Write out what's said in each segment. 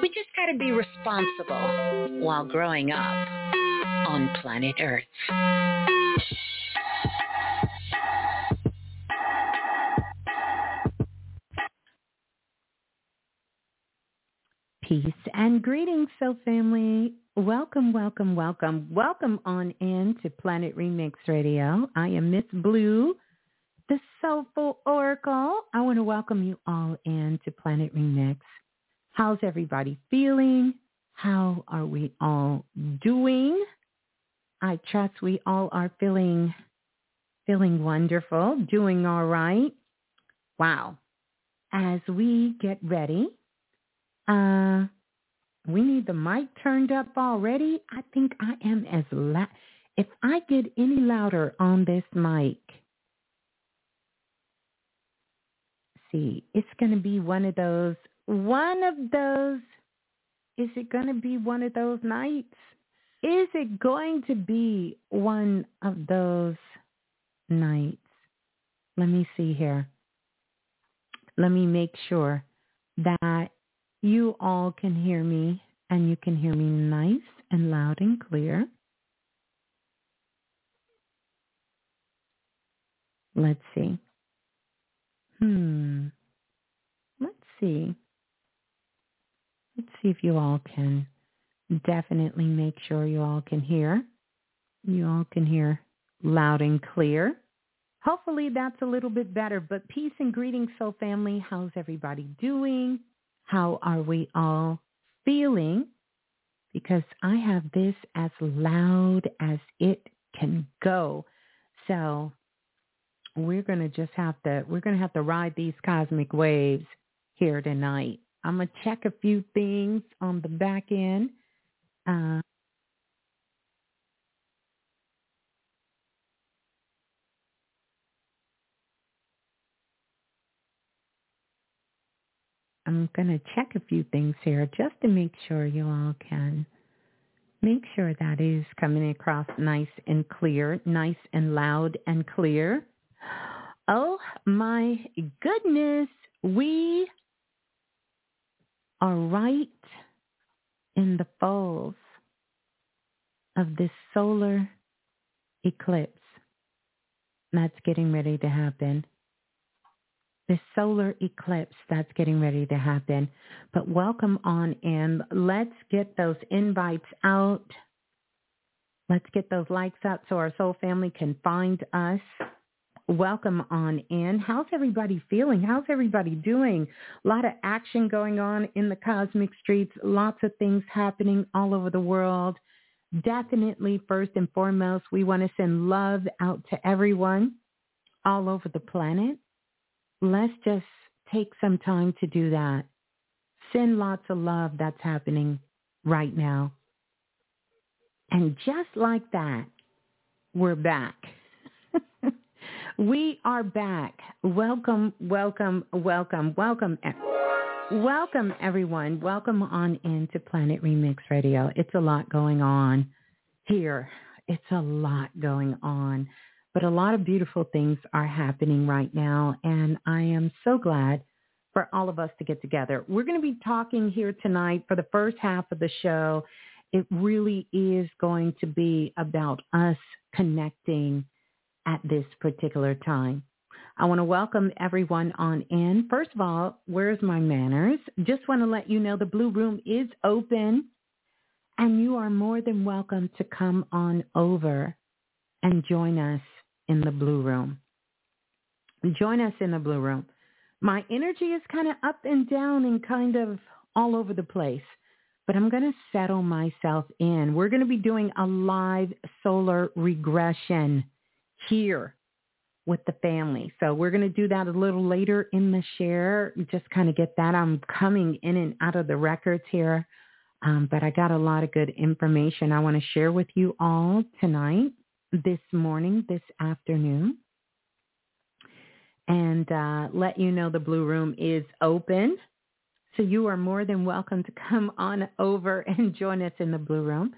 We just got to be responsible while growing up on planet Earth. Peace and greetings, Soul Family. Welcome, welcome, welcome. Welcome on in to Planet Remix Radio. I am Miss Blue the Soulful Oracle. I want to welcome you all in to Planet Remix. How's everybody feeling? How are we all doing? I trust we all are feeling feeling wonderful, doing all right. Wow. As we get ready, uh, we need the mic turned up already. I think I am as loud. If I get any louder on this mic, see. It's going to be one of those, one of those, is it going to be one of those nights? Is it going to be one of those nights? Let me see here. Let me make sure that you all can hear me and you can hear me nice and loud and clear. Let's see. Hmm. Let's see. See if you all can definitely make sure you all can hear. You all can hear loud and clear. Hopefully that's a little bit better. But peace and greetings, soul family. How's everybody doing? How are we all feeling? Because I have this as loud as it can go. So we're going to just have to we're going to have to ride these cosmic waves here tonight. I'm going to check a few things on the back end. Uh, I'm going to check a few things here just to make sure you all can make sure that is coming across nice and clear, nice and loud and clear. Oh my goodness, we are right in the folds of this solar eclipse that's getting ready to happen. This solar eclipse that's getting ready to happen. But welcome on in. Let's get those invites out. Let's get those likes out so our soul family can find us welcome on in. How's everybody feeling? How's everybody doing? A lot of action going on in the cosmic streets, lots of things happening all over the world. Definitely, first and foremost, we want to send love out to everyone all over the planet. Let's just take some time to do that. Send lots of love that's happening right now. And just like that, we're back. We are back. Welcome, welcome, welcome, welcome. Welcome, everyone. Welcome on into Planet Remix Radio. It's a lot going on here. It's a lot going on. But a lot of beautiful things are happening right now. And I am so glad for all of us to get together. We're going to be talking here tonight for the first half of the show. It really is going to be about us connecting at this particular time. I want to welcome everyone on in. First of all, where's my manners? Just want to let you know the Blue Room is open and you are more than welcome to come on over and join us in the Blue Room. Join us in the Blue Room. My energy is kind of up and down and kind of all over the place, but I'm going to settle myself in. We're going to be doing a live solar regression here with the family. So we're going to do that a little later in the share, just kind of get that. I'm coming in and out of the records here, um, but I got a lot of good information I want to share with you all tonight, this morning, this afternoon. And uh, let you know the Blue Room is open. So you are more than welcome to come on over and join us in the Blue Room.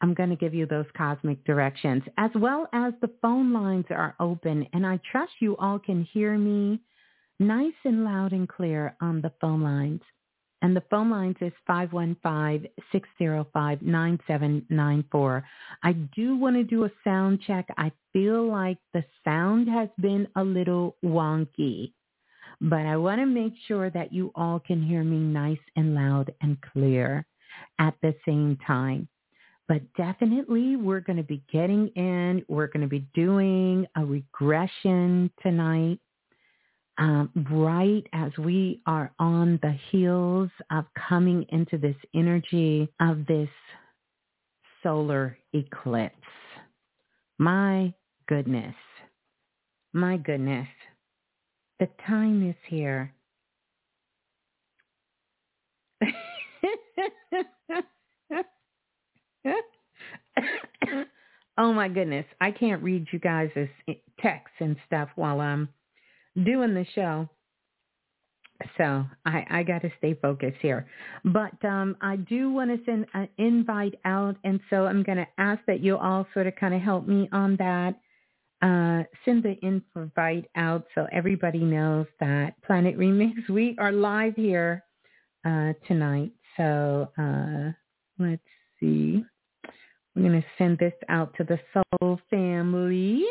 I'm going to give you those cosmic directions as well as the phone lines are open and I trust you all can hear me nice and loud and clear on the phone lines. And the phone lines is 515-605-9794. I do want to do a sound check. I feel like the sound has been a little wonky, but I want to make sure that you all can hear me nice and loud and clear at the same time. But definitely we're going to be getting in. We're going to be doing a regression tonight. Um, right as we are on the heels of coming into this energy of this solar eclipse. My goodness. My goodness. The time is here. oh my goodness. I can't read you guys' texts and stuff while I'm doing the show. So I, I got to stay focused here. But um, I do want to send an invite out. And so I'm going to ask that you all sort of kind of help me on that. Uh, send the invite out so everybody knows that Planet Remix, we are live here uh, tonight. So uh, let's see. I'm going to send this out to the Soul family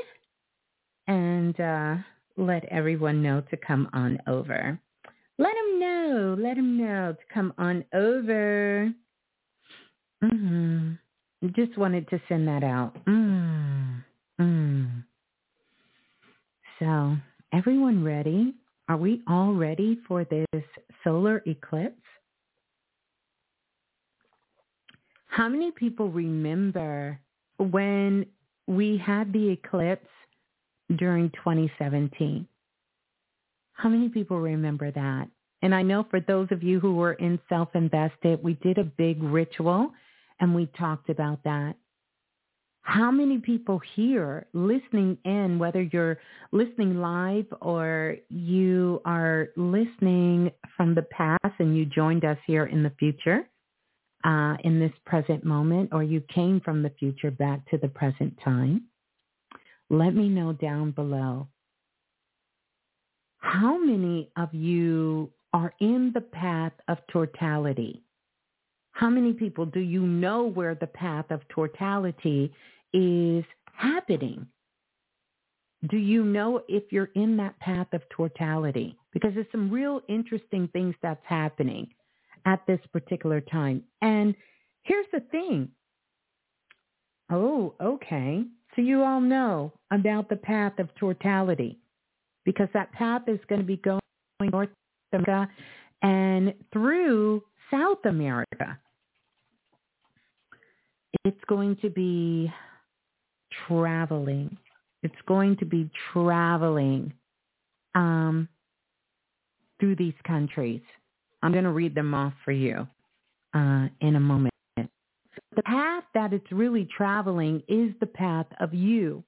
and uh, let everyone know to come on over. Let them know. Let them know to come on over. Mm-hmm. Just wanted to send that out. Mm. So, everyone ready? Are we all ready for this solar eclipse? How many people remember when we had the eclipse during 2017? How many people remember that? And I know for those of you who were in self-invested, we did a big ritual and we talked about that. How many people here listening in, whether you're listening live or you are listening from the past and you joined us here in the future, uh, in this present moment or you came from the future back to the present time, let me know down below. How many of you are in the path of totality? How many people do you know where the path of totality is happening? Do you know if you're in that path of totality? Because there's some real interesting things that's happening at this particular time. And here's the thing. Oh, okay. So you all know about the path of totality because that path is going to be going North America and through South America. It's going to be traveling. It's going to be traveling um, through these countries. I'm going to read them off for you uh, in a moment. The path that it's really traveling is the path of you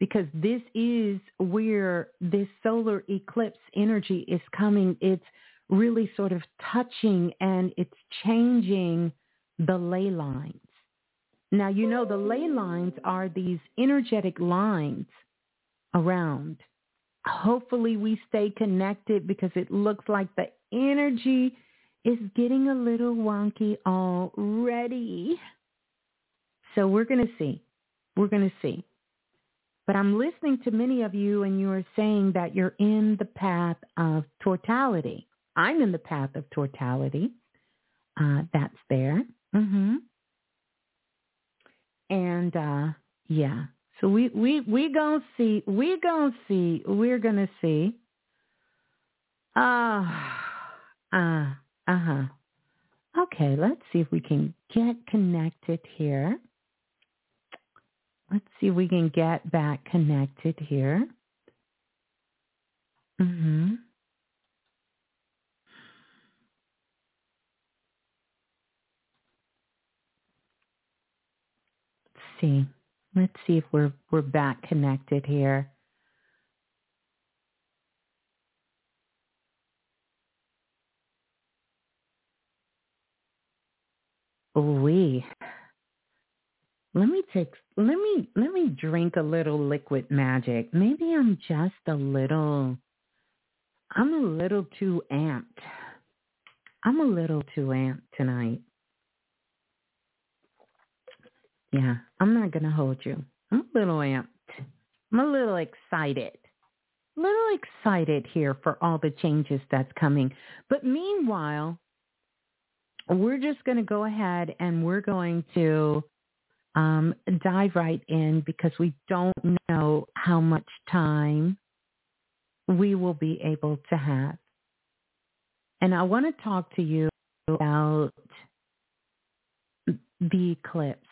because this is where this solar eclipse energy is coming. It's really sort of touching and it's changing the ley lines. Now, you know, the ley lines are these energetic lines around hopefully we stay connected because it looks like the energy is getting a little wonky already. So we're going to see. We're going to see. But I'm listening to many of you and you are saying that you're in the path of totality. I'm in the path of totality. Uh, that's there. Mm-hmm. And uh, yeah, so we we we gonna see. We gonna see. We're gonna see. Ah, uh, uh, uh huh. Okay, let's see if we can get connected here. Let's see if we can get back connected here. Mhm. Let's see. Let's see if we're we're back connected here. We let me take let me let me drink a little liquid magic. Maybe I'm just a little I'm a little too amped. I'm a little too amped tonight. Yeah, I'm not going to hold you. I'm a little amped. I'm a little excited. A little excited here for all the changes that's coming. But meanwhile, we're just going to go ahead and we're going to um, dive right in because we don't know how much time we will be able to have. And I want to talk to you about the eclipse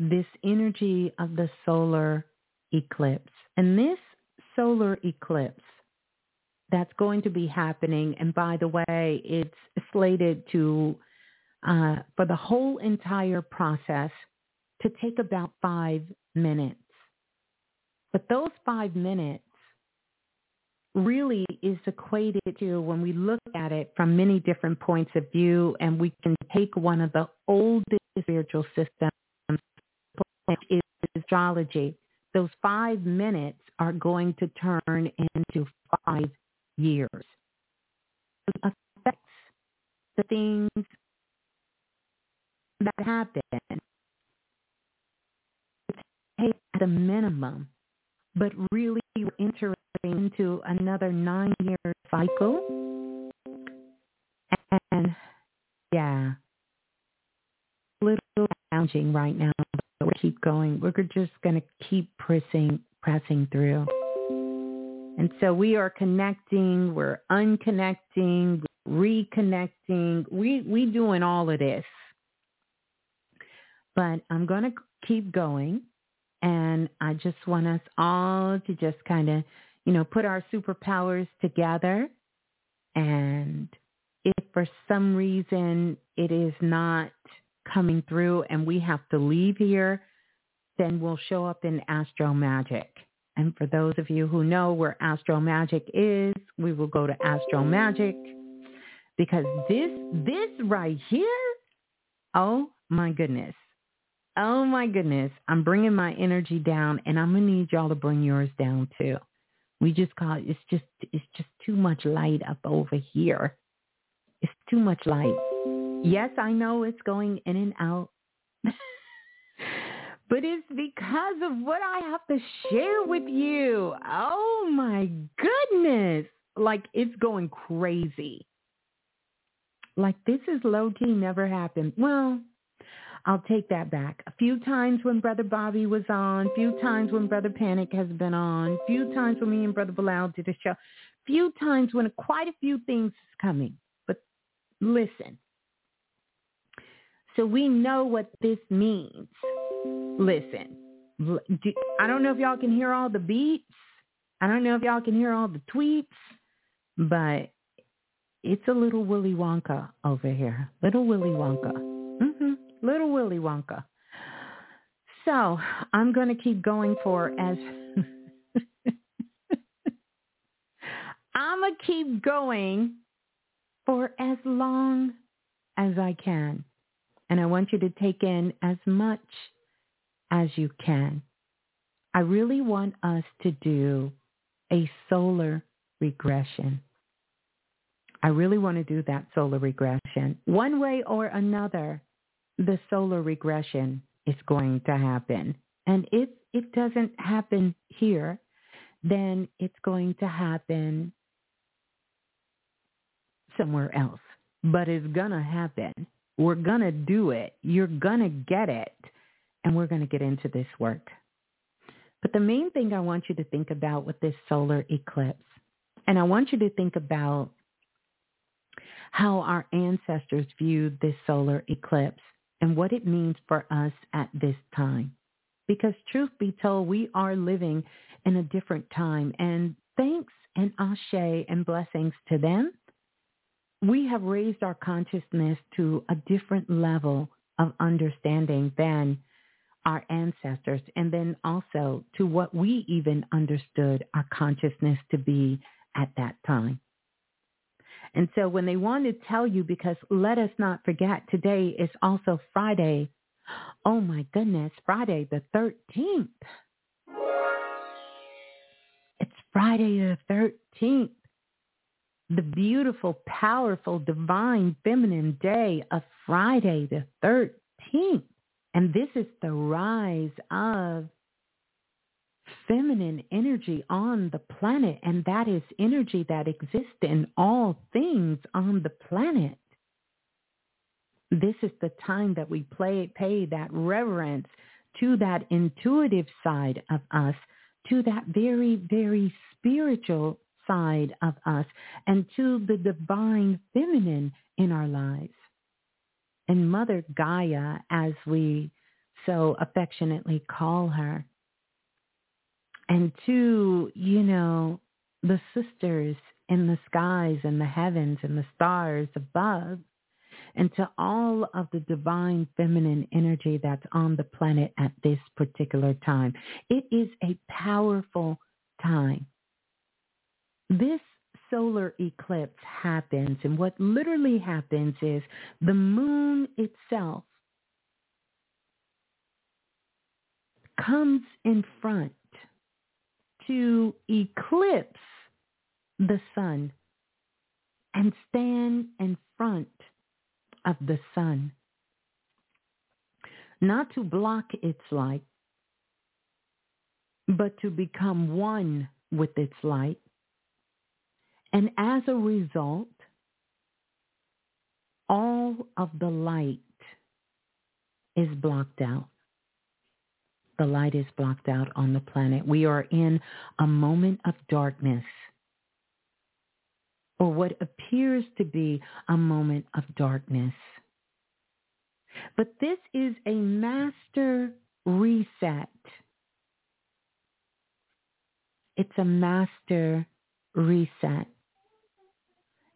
this energy of the solar eclipse. And this solar eclipse that's going to be happening, and by the way, it's slated to, uh, for the whole entire process to take about five minutes. But those five minutes really is equated to when we look at it from many different points of view and we can take one of the oldest spiritual systems is astrology. Those five minutes are going to turn into five years. It affects the things that happen at a minimum, but really we're entering into another nine-year cycle. And yeah, a little challenging right now but we keep going. We're just going to keep pressing, pressing through. And so we are connecting, we're unconnecting, reconnecting. We we doing all of this. But I'm going to keep going and I just want us all to just kind of, you know, put our superpowers together and if for some reason it is not coming through and we have to leave here, then we'll show up in Astro Magic. And for those of you who know where Astro Magic is, we will go to Astro Magic because this this right here, oh my goodness. Oh my goodness. I'm bringing my energy down and I'm going to need y'all to bring yours down too. We just call it, it's just it's just too much light up over here. It's too much light. Yes, I know it's going in and out. but it's because of what I have to share with you. Oh my goodness. Like it's going crazy. Like this is low key never happened. Well, I'll take that back. A few times when Brother Bobby was on, a few times when Brother Panic has been on, a few times when me and Brother Bilal did a show, few times when quite a few things is coming. But listen, so we know what this means. Listen, I don't know if y'all can hear all the beats. I don't know if y'all can hear all the tweets, but it's a little Willy Wonka over here. Little Willy Wonka. Mm-hmm. Little Willy Wonka. So I'm going to keep going for as I'm going to keep going for as long as I can. And I want you to take in as much as you can. I really want us to do a solar regression. I really want to do that solar regression. One way or another, the solar regression is going to happen. And if it doesn't happen here, then it's going to happen somewhere else. But it's going to happen. We're going to do it. You're going to get it. And we're going to get into this work. But the main thing I want you to think about with this solar eclipse, and I want you to think about how our ancestors viewed this solar eclipse and what it means for us at this time. Because truth be told, we are living in a different time. And thanks and ashe and blessings to them, we have raised our consciousness to a different level of understanding than our ancestors and then also to what we even understood our consciousness to be at that time. And so when they want to tell you, because let us not forget, today is also Friday. Oh my goodness, Friday the 13th. It's Friday the 13th. The beautiful, powerful, divine, feminine day of Friday the 13th. And this is the rise of feminine energy on the planet, and that is energy that exists in all things on the planet. This is the time that we play, pay that reverence to that intuitive side of us, to that very, very spiritual side of us, and to the divine feminine in our lives. And Mother Gaia, as we so affectionately call her, and to, you know, the sisters in the skies and the heavens and the stars above, and to all of the divine feminine energy that's on the planet at this particular time. It is a powerful time. This solar eclipse happens, and what literally happens is the moon itself comes in front to eclipse the sun and stand in front of the sun, not to block its light, but to become one with its light. And as a result, all of the light is blocked out the light is blocked out on the planet. We are in a moment of darkness or what appears to be a moment of darkness. But this is a master reset. It's a master reset.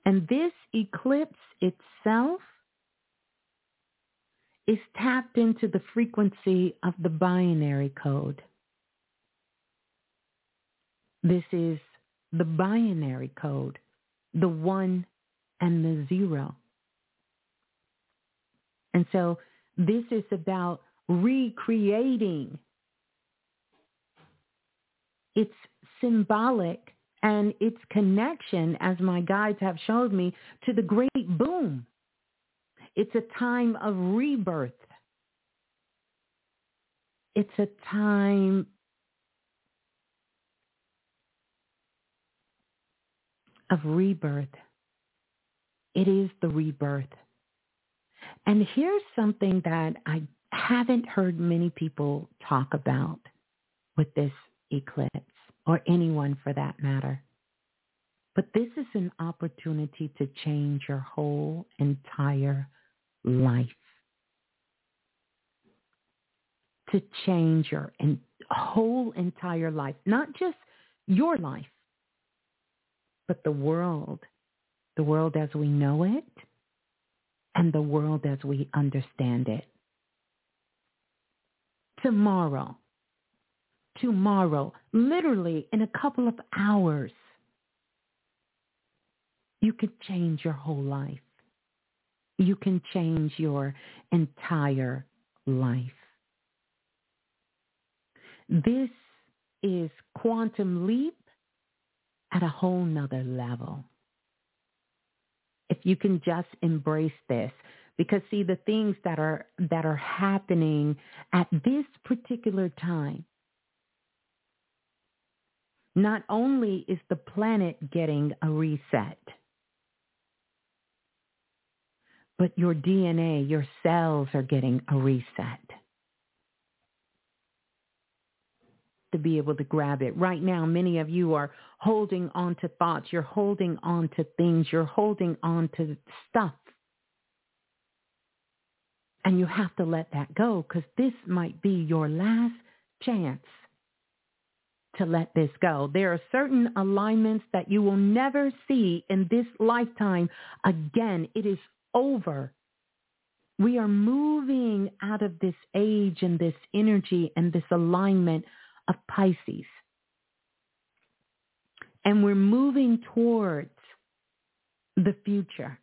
And this eclipse itself is tapped into the frequency of the binary code. This is the binary code, the one and the zero. And so this is about recreating. It's symbolic and its connection, as my guides have showed me, to the great boom it's a time of rebirth. It's a time of rebirth. It is the rebirth. And here's something that I haven't heard many people talk about with this eclipse, or anyone for that matter. But this is an opportunity to change your whole entire life. To change your whole entire life, not just your life, but the world, the world as we know it and the world as we understand it. Tomorrow, tomorrow, literally in a couple of hours, you could change your whole life you can change your entire life. This is Quantum Leap at a whole nother level. If you can just embrace this, because see the things that are that are happening at this particular time not only is the planet getting a reset but your DNA, your cells are getting a reset. To be able to grab it. Right now, many of you are holding on to thoughts. You're holding on to things. You're holding on to stuff and you have to let that go because this might be your last chance to let this go. There are certain alignments that you will never see in this lifetime again. It is over. We are moving out of this age and this energy and this alignment of Pisces. And we're moving towards the future.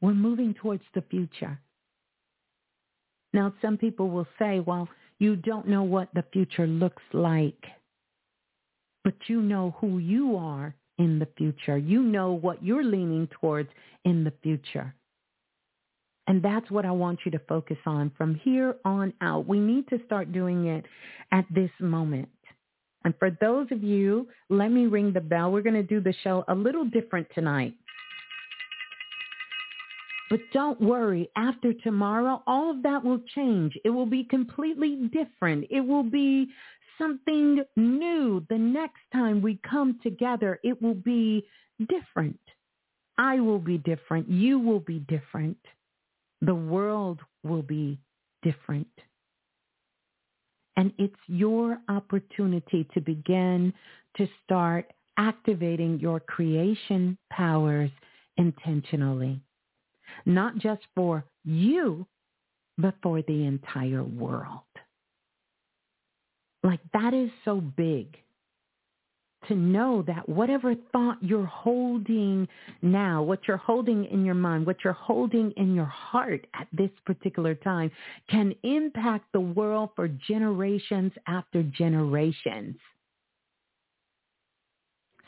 We're moving towards the future. Now, some people will say, well, you don't know what the future looks like, but you know who you are in the future. You know what you're leaning towards in the future. And that's what I want you to focus on from here on out. We need to start doing it at this moment. And for those of you, let me ring the bell. We're going to do the show a little different tonight. But don't worry, after tomorrow, all of that will change. It will be completely different. It will be something new. The next time we come together, it will be different. I will be different. You will be different. The world will be different. And it's your opportunity to begin to start activating your creation powers intentionally not just for you, but for the entire world. Like that is so big to know that whatever thought you're holding now, what you're holding in your mind, what you're holding in your heart at this particular time can impact the world for generations after generations.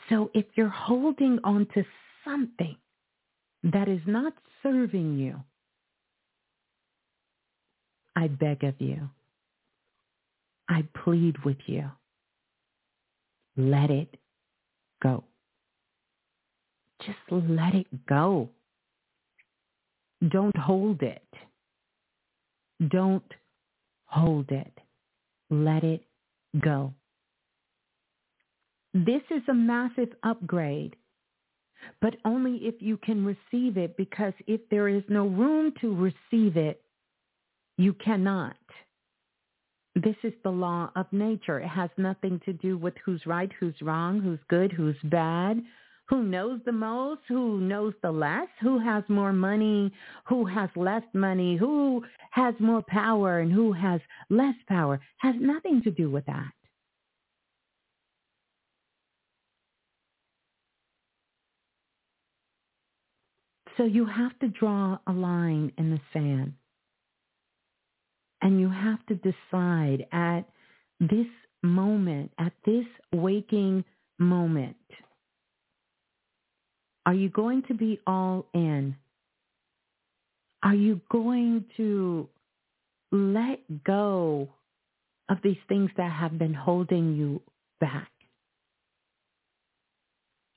So if you're holding on to something that is not serving you, I beg of you, I plead with you, let it go. Just let it go. Don't hold it. Don't hold it. Let it go. This is a massive upgrade but only if you can receive it because if there is no room to receive it, you cannot. This is the law of nature. It has nothing to do with who's right, who's wrong, who's good, who's bad, who knows the most, who knows the less, who has more money, who has less money, who has more power and who has less power. Has nothing to do with that. So you have to draw a line in the sand. And you have to decide at this moment, at this waking moment, are you going to be all in? Are you going to let go of these things that have been holding you back?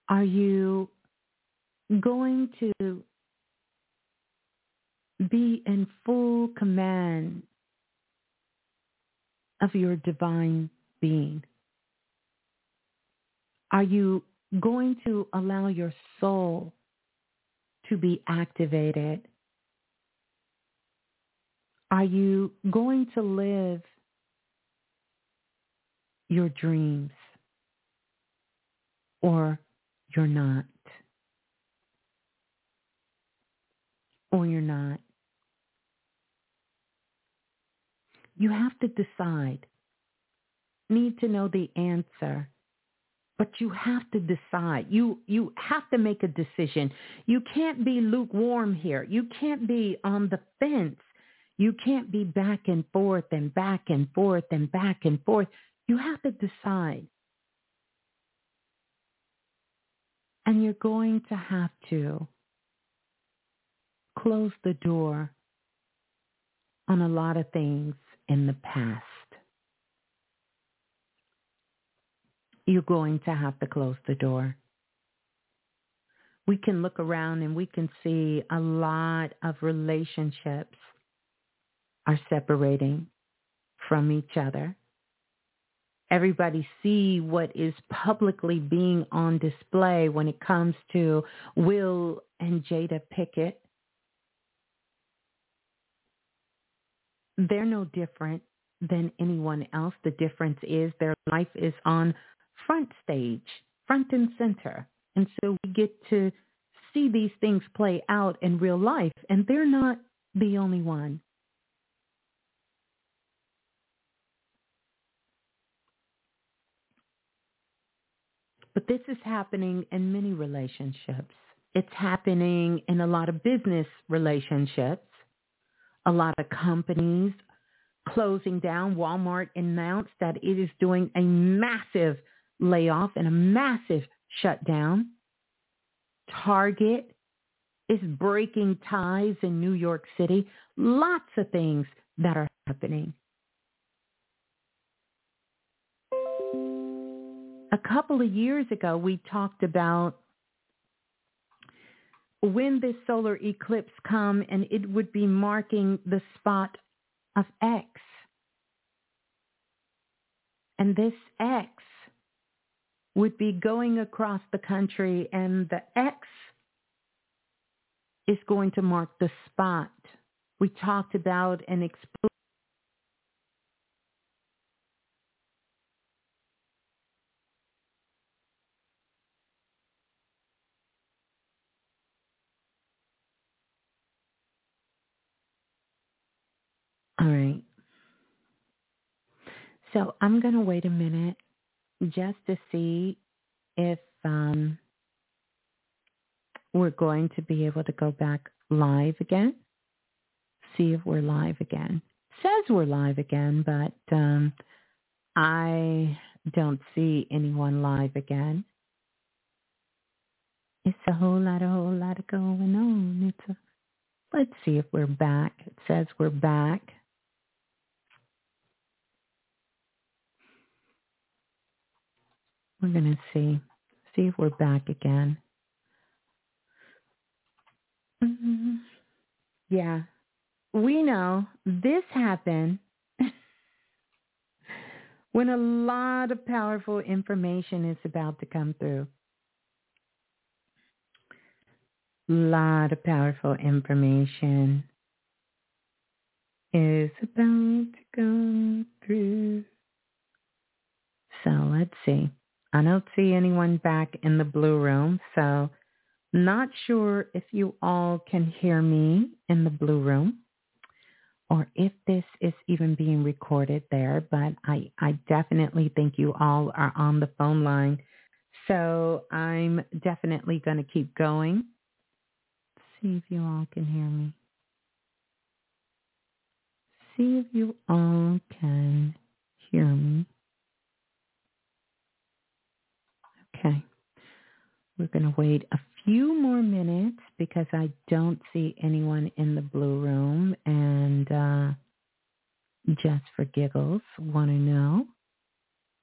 Are you going to be in full command of your divine being? Are you going to allow your soul to be activated? Are you going to live your dreams or you're not? or you're not. You have to decide. Need to know the answer. But you have to decide. You you have to make a decision. You can't be lukewarm here. You can't be on the fence. You can't be back and forth and back and forth and back and forth. You have to decide. And you're going to have to close the door on a lot of things in the past. You're going to have to close the door. We can look around and we can see a lot of relationships are separating from each other. Everybody see what is publicly being on display when it comes to Will and Jada Pinkett. They're no different than anyone else. The difference is their life is on front stage, front and center. And so we get to see these things play out in real life, and they're not the only one. But this is happening in many relationships. It's happening in a lot of business relationships. A lot of companies closing down. Walmart announced that it is doing a massive layoff and a massive shutdown. Target is breaking ties in New York City. Lots of things that are happening. a couple of years ago, we talked about when this solar eclipse come and it would be marking the spot of X. And this X would be going across the country and the X is going to mark the spot. We talked about an explosion All right. So I'm going to wait a minute just to see if um, we're going to be able to go back live again. See if we're live again. says we're live again, but um, I don't see anyone live again. It's a whole lot, a whole lot of going on. It's a, let's see if we're back. It says we're back. We're going to see. See if we're back again. Mm-hmm. Yeah. We know this happened when a lot of powerful information is about to come through. A lot of powerful information is about to come through. So let's see. I don't see anyone back in the blue room, so not sure if you all can hear me in the blue room or if this is even being recorded there, but I, I definitely think you all are on the phone line. So I'm definitely going to keep going. See if you all can hear me. See if you all can hear me. Okay. We're going to wait a few more minutes because I don't see anyone in the blue room. And uh, just for giggles, want to know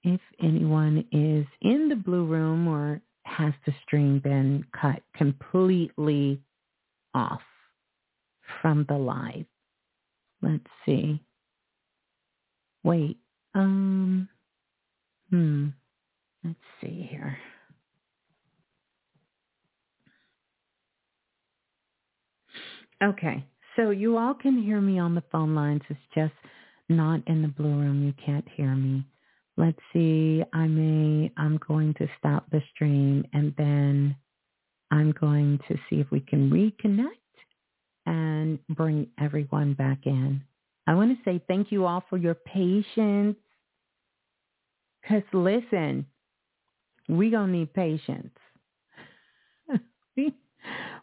if anyone is in the blue room or has the stream been cut completely off from the live. Let's see. Wait. Um. Hmm. Let's see here. Okay, so you all can hear me on the phone lines. It's just not in the blue room. You can't hear me. Let's see. I may, I'm going to stop the stream and then I'm going to see if we can reconnect and bring everyone back in. I want to say thank you all for your patience. Because listen, we going to need patience.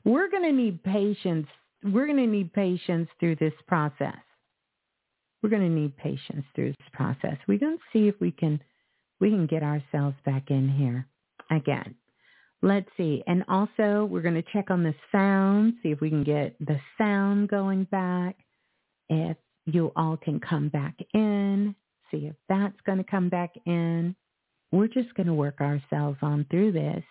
We're going to need patience. We're going to need patience through this process. We're going to need patience through this process. We're going to see if we can we can get ourselves back in here again. let's see. And also, we're going to check on the sound, see if we can get the sound going back. If you all can come back in, see if that's going to come back in. We're just going to work ourselves on through this.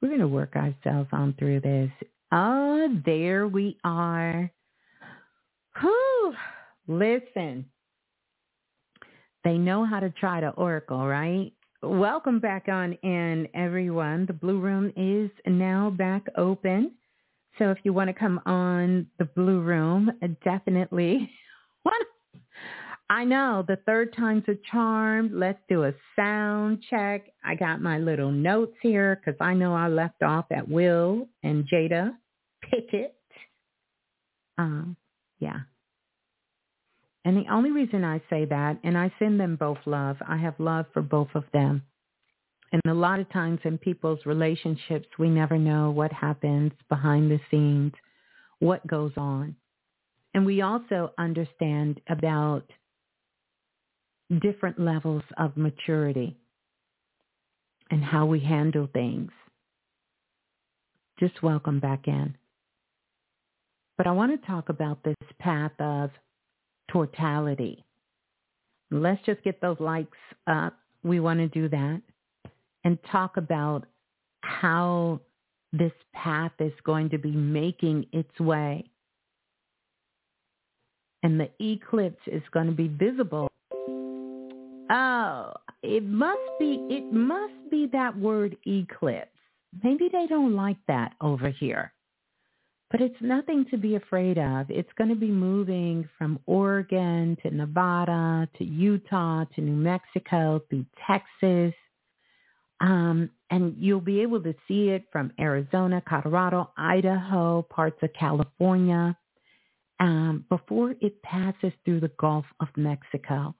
We're going to work ourselves on through this. Oh, there we are. Whew. Listen, they know how to try to oracle, right? Welcome back on in, everyone. The Blue Room is now back open. So if you want to come on the Blue Room, definitely. What? I know the third time's a charm. Let's do a sound check. I got my little notes here because I know I left off at Will and Jada Pickett. Um, yeah. And the only reason I say that, and I send them both love, I have love for both of them. And a lot of times in people's relationships, we never know what happens behind the scenes, what goes on. And we also understand about different levels of maturity and how we handle things. Just welcome back in. But I want to talk about this path of totality. Let's just get those likes up. We want to do that and talk about how this path is going to be making its way. And the eclipse is going to be visible. Oh, it must be it must be that word eclipse. Maybe they don't like that over here. But it's nothing to be afraid of. It's going to be moving from Oregon to Nevada to Utah to New Mexico through Texas. Um, and you'll be able to see it from Arizona, Colorado, Idaho, parts of California, um, before it passes through the Gulf of Mexico.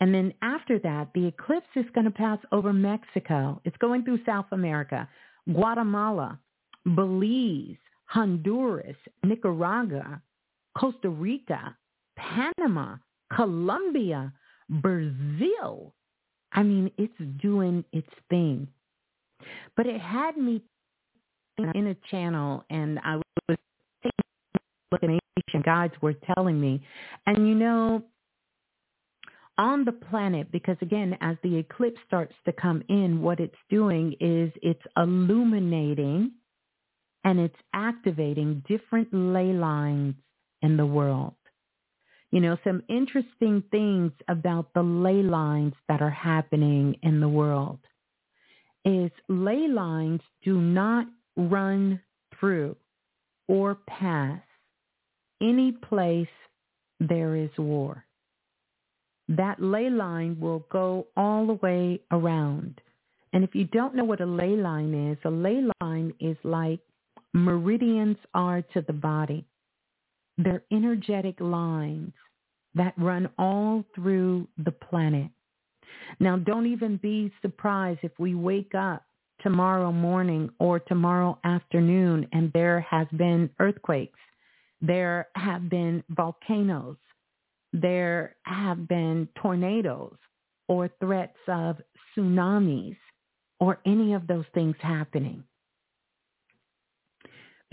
And then after that, the eclipse is going to pass over Mexico. It's going through South America, Guatemala, Belize, Honduras, Nicaragua, Costa Rica, Panama, Colombia, Brazil. I mean, it's doing its thing. But it had me in a channel and I was taking a look at ancient guides were telling me. And you know, on the planet, because again, as the eclipse starts to come in, what it's doing is it's illuminating and it's activating different ley lines in the world. You know, some interesting things about the ley lines that are happening in the world is ley lines do not run through or pass any place there is war. That ley line will go all the way around. And if you don't know what a ley line is, a ley line is like meridians are to the body. They're energetic lines that run all through the planet. Now, don't even be surprised if we wake up tomorrow morning or tomorrow afternoon and there has been earthquakes. There have been volcanoes. There have been tornadoes or threats of tsunamis or any of those things happening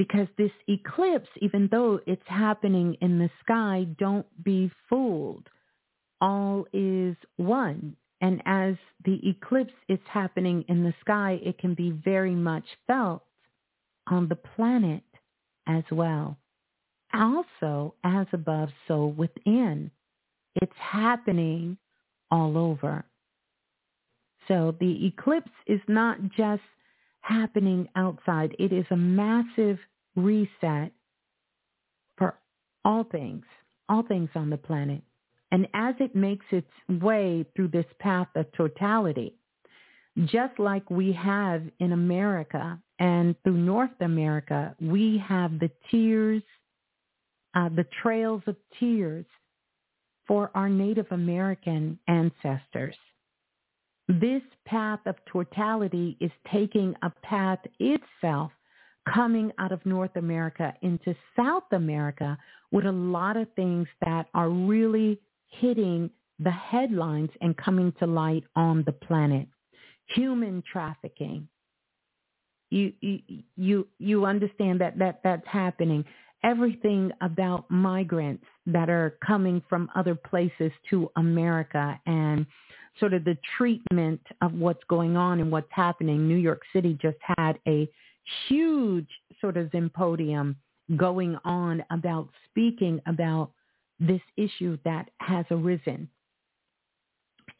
because this eclipse, even though it's happening in the sky, don't be fooled. All is one. And as the eclipse is happening in the sky, it can be very much felt on the planet as well. Also, as above, so within. It's happening all over. So the eclipse is not just happening outside. It is a massive reset for all things, all things on the planet. And as it makes its way through this path of totality, just like we have in America and through North America, we have the tears, uh, the trails of tears for our Native American ancestors. This path of totality is taking a path itself coming out of North America into South America with a lot of things that are really hitting the headlines and coming to light on the planet. Human trafficking, you you you you understand that that that's happening. Everything about migrants that are coming from other places to America and sort of the treatment of what's going on and what's happening. New York City just had a huge sort of symposium going on about speaking about this issue that has arisen.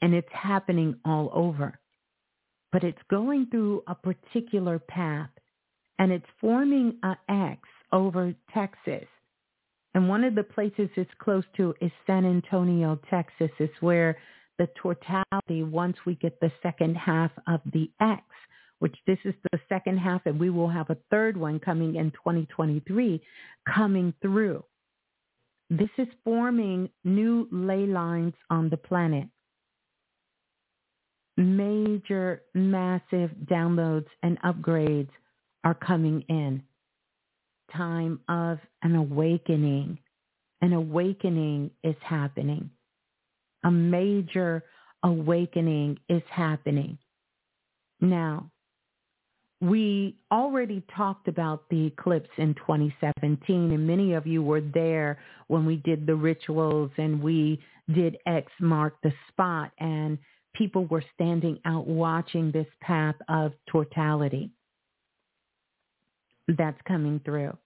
And it's happening all over. But it's going through a particular path and it's forming a X over Texas. And one of the places it's close to is San Antonio, Texas. Is where the totality, once we get the second half of the X, which this is the second half, and we will have a third one coming in 2023, coming through. This is forming new ley lines on the planet. Major, massive downloads and upgrades are coming in. Time of an awakening. An awakening is happening. A major awakening is happening. Now, we already talked about the eclipse in 2017 and many of you were there when we did the rituals and we did X mark the spot and people were standing out watching this path of totality that's coming through.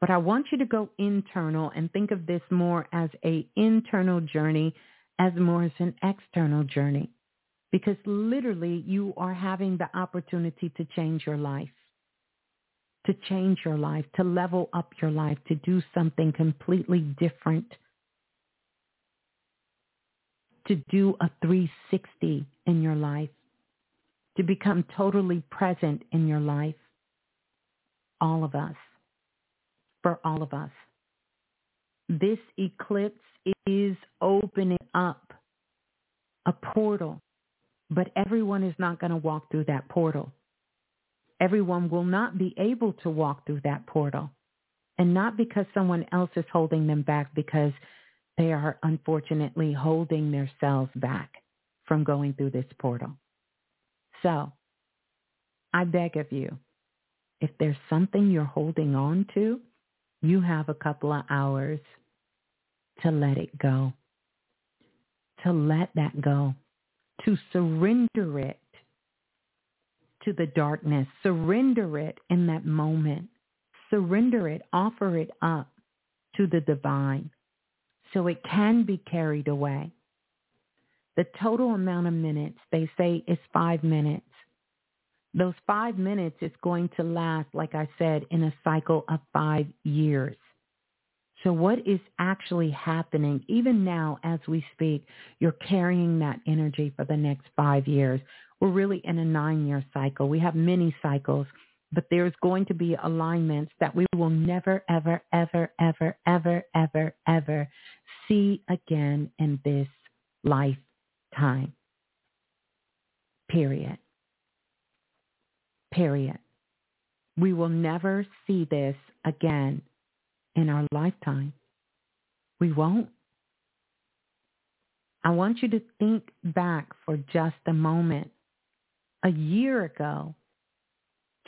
But I want you to go internal and think of this more as a internal journey as more as an external journey because literally you are having the opportunity to change your life, to change your life, to level up your life, to do something completely different, to do a 360 in your life, to become totally present in your life. All of us, for all of us. This eclipse is opening up a portal but everyone is not going to walk through that portal. Everyone will not be able to walk through that portal. And not because someone else is holding them back, because they are unfortunately holding themselves back from going through this portal. So I beg of you, if there's something you're holding on to, you have a couple of hours to let it go, to let that go to surrender it to the darkness. Surrender it in that moment. Surrender it, offer it up to the divine so it can be carried away. The total amount of minutes, they say, is five minutes. Those five minutes is going to last, like I said, in a cycle of five years. So what is actually happening, even now as we speak, you're carrying that energy for the next five years. We're really in a nine-year cycle. We have many cycles, but there's going to be alignments that we will never, ever, ever, ever, ever, ever, ever see again in this lifetime. Period. Period. We will never see this again in our lifetime. We won't. I want you to think back for just a moment. A year ago,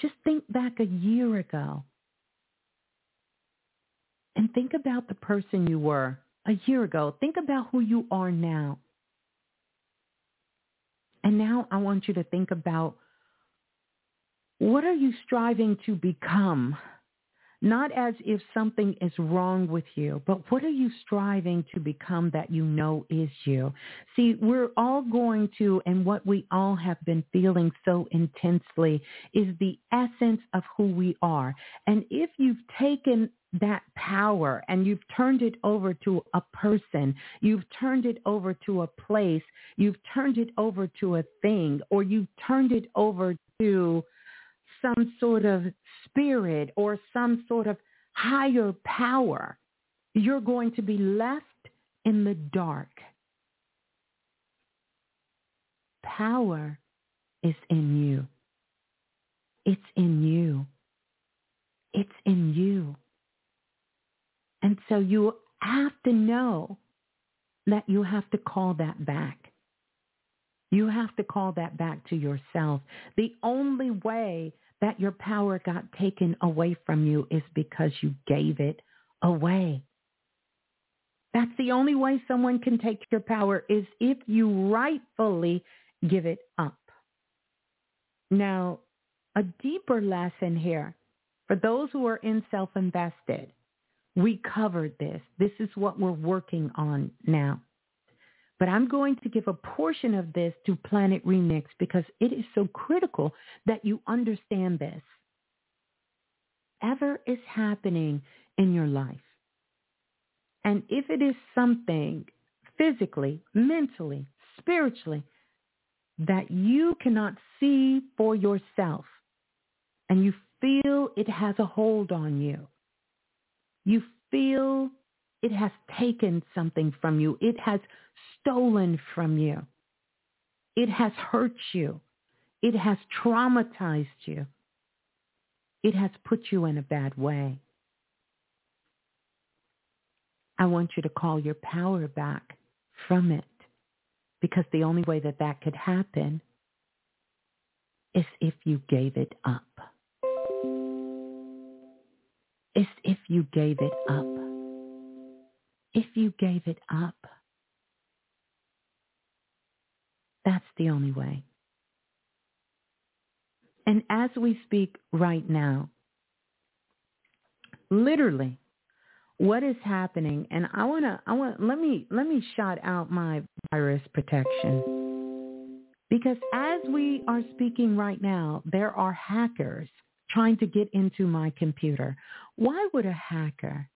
just think back a year ago and think about the person you were a year ago. Think about who you are now. And now I want you to think about what are you striving to become not as if something is wrong with you, but what are you striving to become that you know is you? See, we're all going to, and what we all have been feeling so intensely is the essence of who we are. And if you've taken that power and you've turned it over to a person, you've turned it over to a place, you've turned it over to a thing, or you've turned it over to some sort of spirit or some sort of higher power, you're going to be left in the dark. Power is in you. It's in you. It's in you. And so you have to know that you have to call that back. You have to call that back to yourself. The only way that your power got taken away from you is because you gave it away. That's the only way someone can take your power is if you rightfully give it up. Now, a deeper lesson here for those who are in self-invested. We covered this. This is what we're working on now. But I'm going to give a portion of this to Planet Remix because it is so critical that you understand this. Ever is happening in your life. And if it is something physically, mentally, spiritually, that you cannot see for yourself and you feel it has a hold on you, you feel it has taken something from you. It has stolen from you. It has hurt you. It has traumatized you. It has put you in a bad way. I want you to call your power back from it because the only way that that could happen is if you gave it up. Is if you gave it up. If you gave it up. That's the only way. And as we speak right now, literally, what is happening? And I want to, I want, let me, let me shout out my virus protection. Because as we are speaking right now, there are hackers trying to get into my computer. Why would a hacker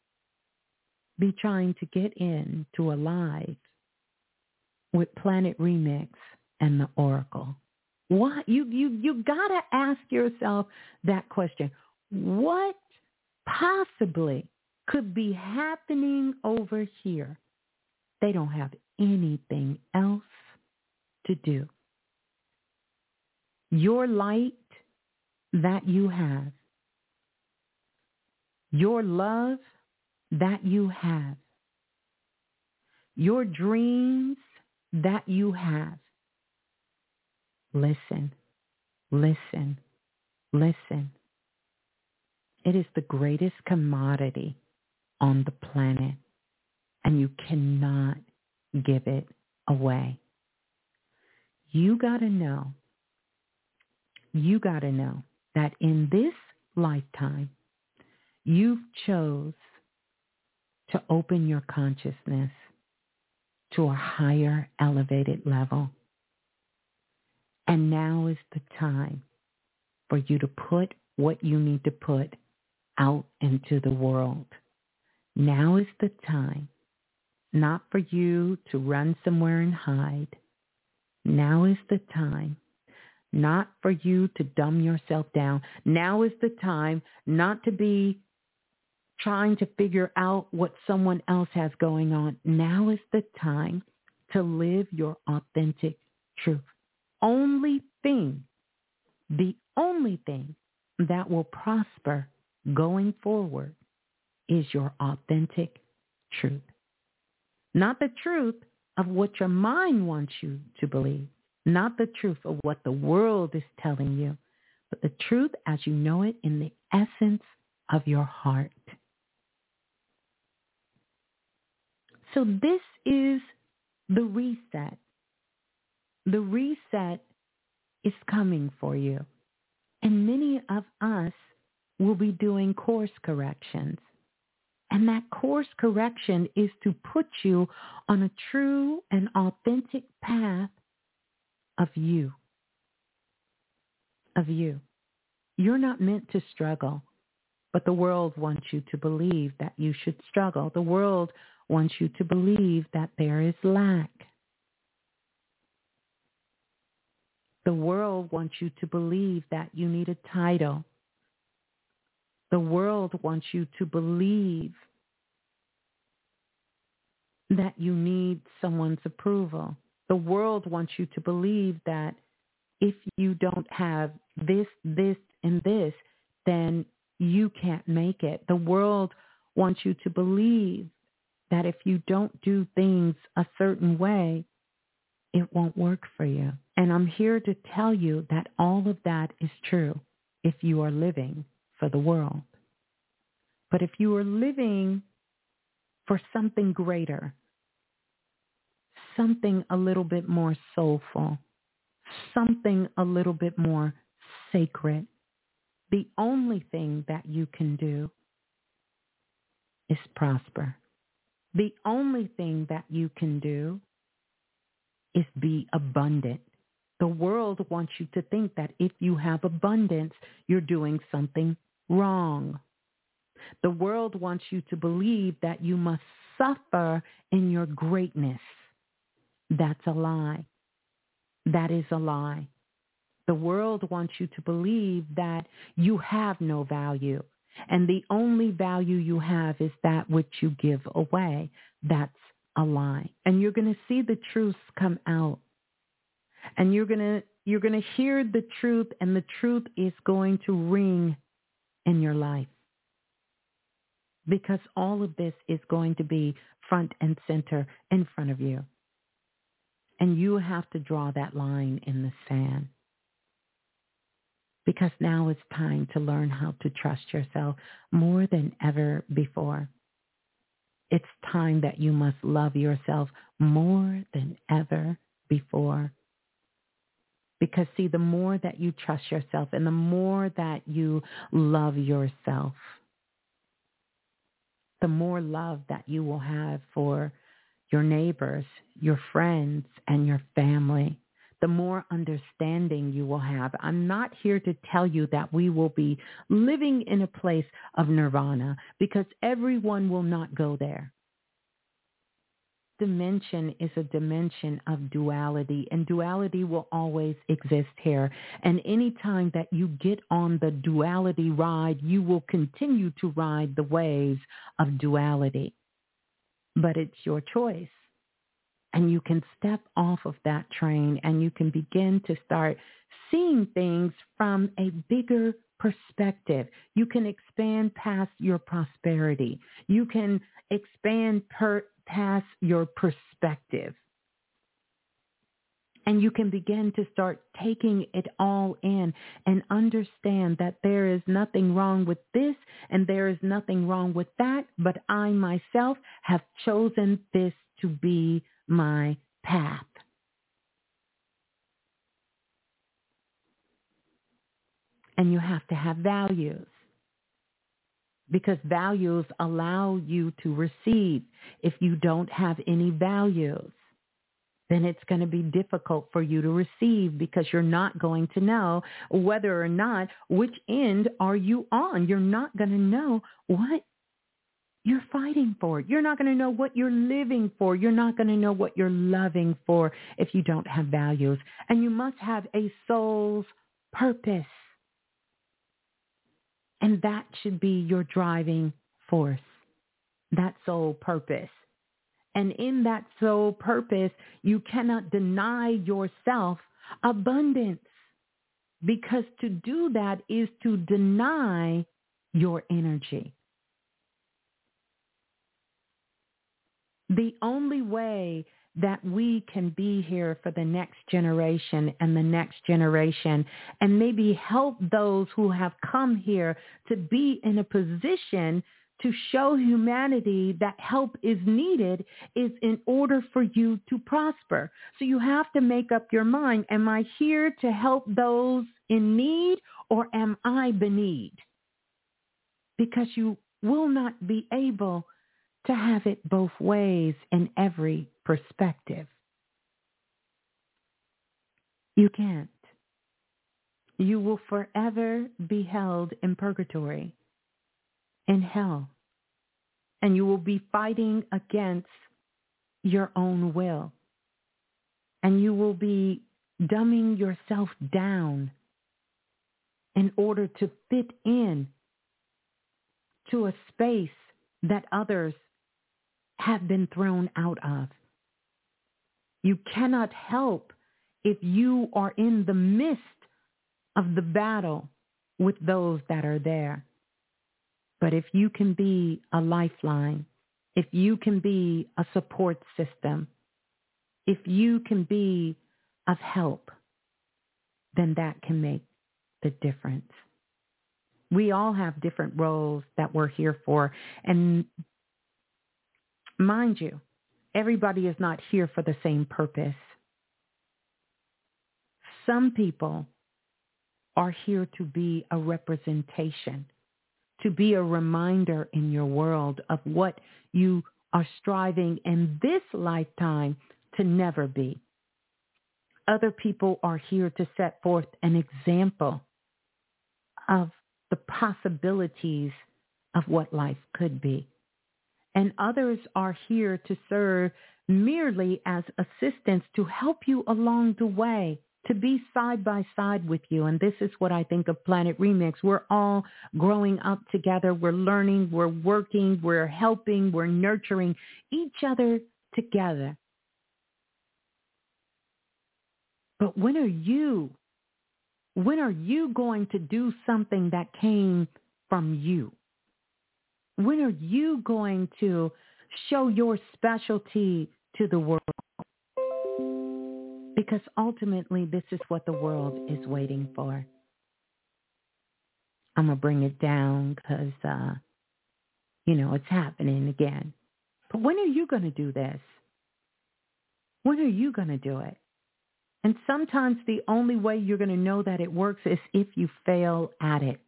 be trying to get into a live with Planet Remix and the Oracle? Why you you you gotta ask yourself that question. What possibly could be happening over here? They don't have anything else to do. Your light that you have, your love that you have, your dreams that you have, Listen, listen, listen. It is the greatest commodity on the planet, and you cannot give it away. You got to know, you got to know that in this lifetime, you've chose to open your consciousness to a higher elevated level. And now is the time for you to put what you need to put out into the world. Now is the time not for you to run somewhere and hide. Now is the time not for you to dumb yourself down. Now is the time not to be trying to figure out what someone else has going on. Now is the time to live your authentic truth only thing, the only thing that will prosper going forward is your authentic truth. Not the truth of what your mind wants you to believe, not the truth of what the world is telling you, but the truth as you know it in the essence of your heart. So this is the reset the reset is coming for you. And many of us will be doing course corrections. And that course correction is to put you on a true and authentic path of you. Of you. You're not meant to struggle, but the world wants you to believe that you should struggle. The world wants you to believe that there is lack. The world wants you to believe that you need a title. The world wants you to believe that you need someone's approval. The world wants you to believe that if you don't have this, this, and this, then you can't make it. The world wants you to believe that if you don't do things a certain way, it won't work for you. And I'm here to tell you that all of that is true. if you are living for the world. But if you are living for something greater, something a little bit more soulful, something a little bit more sacred, the only thing that you can do is prosper. The only thing that you can do is be abundant. The world wants you to think that if you have abundance, you're doing something wrong. The world wants you to believe that you must suffer in your greatness. That's a lie. That is a lie. The world wants you to believe that you have no value. And the only value you have is that which you give away. That's a lie. And you're going to see the truths come out. And you're going to you're going to hear the truth and the truth is going to ring in your life. Because all of this is going to be front and center in front of you. And you have to draw that line in the sand because now it's time to learn how to trust yourself more than ever before. It's time that you must love yourself more than ever before. Because see, the more that you trust yourself and the more that you love yourself, the more love that you will have for your neighbors, your friends, and your family the more understanding you will have. I'm not here to tell you that we will be living in a place of nirvana because everyone will not go there. Dimension is a dimension of duality and duality will always exist here. And anytime that you get on the duality ride, you will continue to ride the waves of duality. But it's your choice and you can step off of that train and you can begin to start seeing things from a bigger perspective. You can expand past your prosperity. You can expand per, past your perspective. And you can begin to start taking it all in and understand that there is nothing wrong with this and there is nothing wrong with that, but I myself have chosen this to be my path. And you have to have values because values allow you to receive. If you don't have any values, then it's going to be difficult for you to receive because you're not going to know whether or not which end are you on. You're not going to know what you're fighting for. You're not going to know what you're living for. You're not going to know what you're loving for if you don't have values. And you must have a soul's purpose. And that should be your driving force, that soul purpose. And in that sole purpose, you cannot deny yourself abundance because to do that is to deny your energy. the only way that we can be here for the next generation and the next generation and maybe help those who have come here to be in a position to show humanity that help is needed is in order for you to prosper. So you have to make up your mind. Am I here to help those in need or am I beneath? Because you will not be able to have it both ways in every perspective. You can't. You will forever be held in purgatory, in hell, and you will be fighting against your own will. And you will be dumbing yourself down in order to fit in to a space that others have been thrown out of. You cannot help if you are in the midst of the battle with those that are there. But if you can be a lifeline, if you can be a support system, if you can be of help, then that can make the difference. We all have different roles that we're here for. And mind you, everybody is not here for the same purpose. Some people are here to be a representation, to be a reminder in your world of what you are striving in this lifetime to never be. Other people are here to set forth an example of the possibilities of what life could be. And others are here to serve merely as assistants to help you along the way to be side by side with you. And this is what I think of Planet Remix. We're all growing up together. We're learning, we're working, we're helping, we're nurturing each other together. But when are you, when are you going to do something that came from you? When are you going to show your specialty to the world? Because ultimately, this is what the world is waiting for. I'm going to bring it down because, uh, you know, it's happening again. But when are you going to do this? When are you going to do it? And sometimes the only way you're going to know that it works is if you fail at it.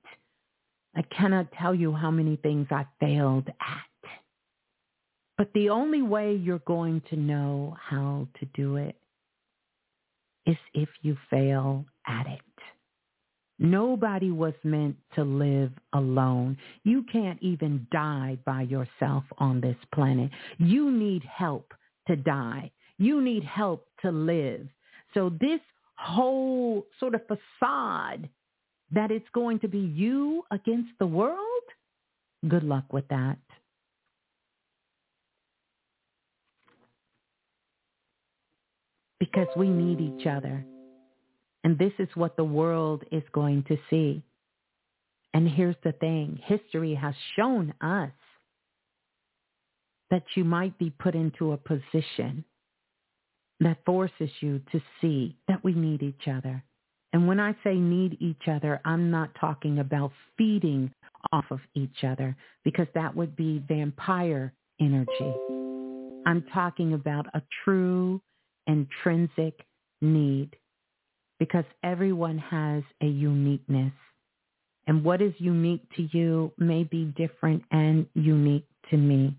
I cannot tell you how many things I failed at. But the only way you're going to know how to do it is if you fail at it. Nobody was meant to live alone. You can't even die by yourself on this planet. You need help to die. You need help to live. So this whole sort of facade that it's going to be you against the world, good luck with that. Because we need each other. And this is what the world is going to see. And here's the thing. History has shown us that you might be put into a position that forces you to see that we need each other. And when I say need each other, I'm not talking about feeding off of each other because that would be vampire energy. I'm talking about a true intrinsic need because everyone has a uniqueness. And what is unique to you may be different and unique to me.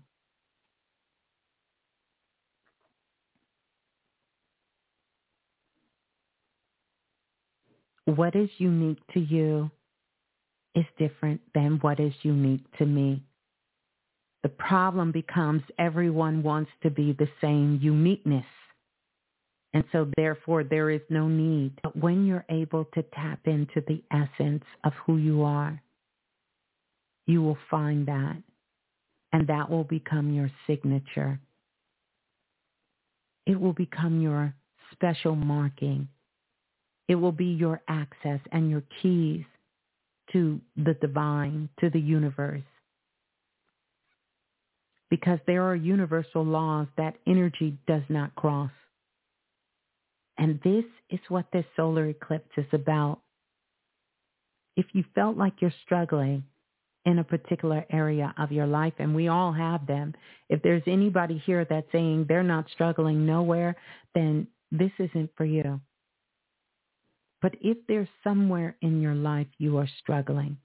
What is unique to you is different than what is unique to me. The problem becomes everyone wants to be the same uniqueness. And so therefore there is no need. But when you're able to tap into the essence of who you are, you will find that. And that will become your signature. It will become your special marking. It will be your access and your keys to the divine, to the universe. Because there are universal laws that energy does not cross. And this is what this solar eclipse is about. If you felt like you're struggling in a particular area of your life, and we all have them, if there's anybody here that's saying they're not struggling nowhere, then this isn't for you. But if there's somewhere in your life you are struggling,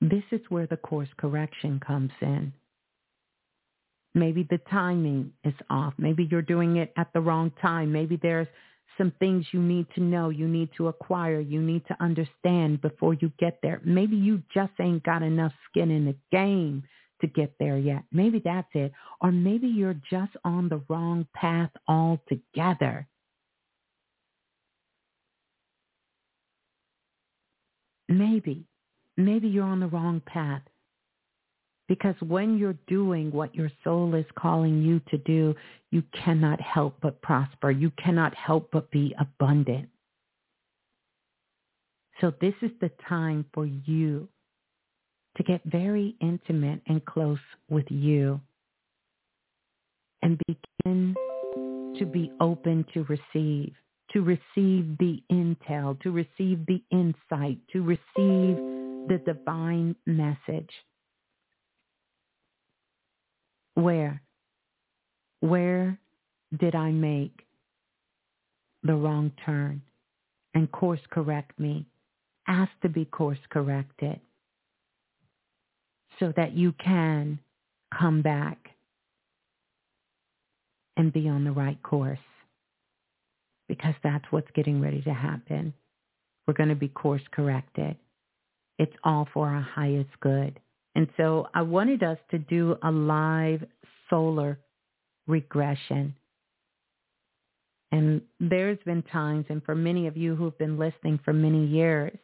this is where the course correction comes in. Maybe the timing is off. Maybe you're doing it at the wrong time. Maybe there's some things you need to know, you need to acquire, you need to understand before you get there. Maybe you just ain't got enough skin in the game to get there yet. Maybe that's it. Or maybe you're just on the wrong path altogether. Maybe, maybe you're on the wrong path. Because when you're doing what your soul is calling you to do, you cannot help but prosper. You cannot help but be abundant. So this is the time for you to get very intimate and close with you and begin to be open to receive, to receive the intel, to receive the insight, to receive the divine message. Where? Where did I make the wrong turn? And course correct me. Ask to be course corrected so that you can come back and be on the right course because that's what's getting ready to happen. We're going to be course corrected. It's all for our highest good. And so I wanted us to do a live solar regression. And there's been times, and for many of you who've been listening for many years,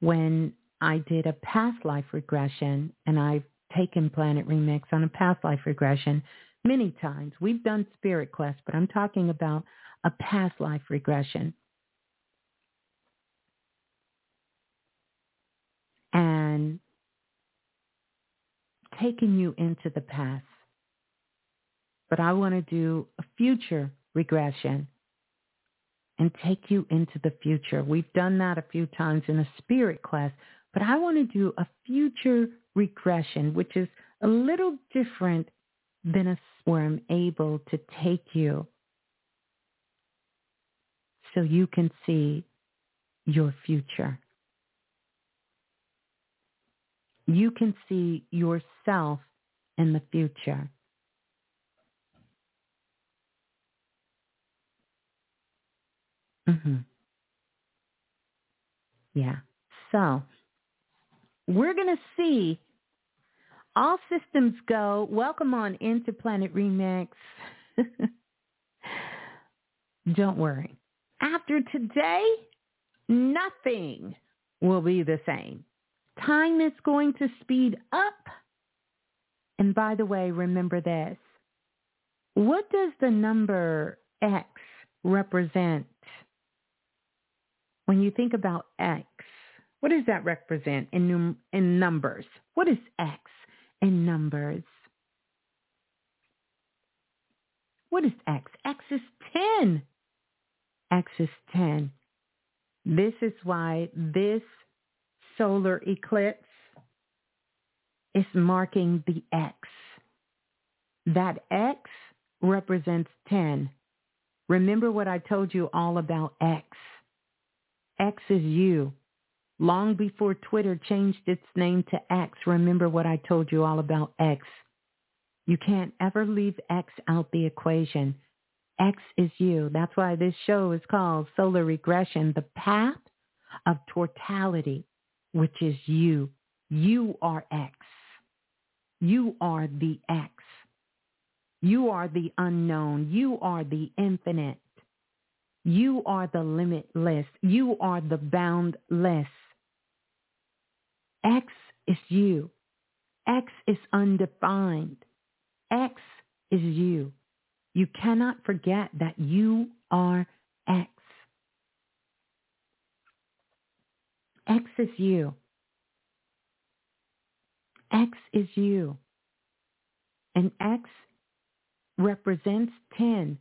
when I did a past life regression, and I've taken Planet Remix on a past life regression many times. We've done Spirit Quest, but I'm talking about a past life regression. And taking you into the past. But I want to do a future regression and take you into the future. We've done that a few times in a spirit class, but I want to do a future regression, which is a little different than a where I'm able to take you so you can see your future. You can see yourself in the future. Mm-hmm. Yeah. So we're going to see all systems go. Welcome on into Planet Remix. Don't worry. After today, nothing will be the same. Time is going to speed up. And by the way, remember this. What does the number X represent? When you think about X, what does that represent in, num- in numbers? What is X in numbers? What is X? X is 10. X is 10. This is why this solar eclipse is marking the X. That X represents 10. Remember what I told you all about X. X is you. Long before Twitter changed its name to X, remember what I told you all about X. You can't ever leave X out the equation. X is you. That's why this show is called Soul Regression, the path of totality, which is you. You are X. You are the X. You are the unknown. You are the infinite. You are the limitless. You are the boundless. X is you. X is undefined. X is you. You cannot forget that you are X. X is you. X is you. And X represents 10.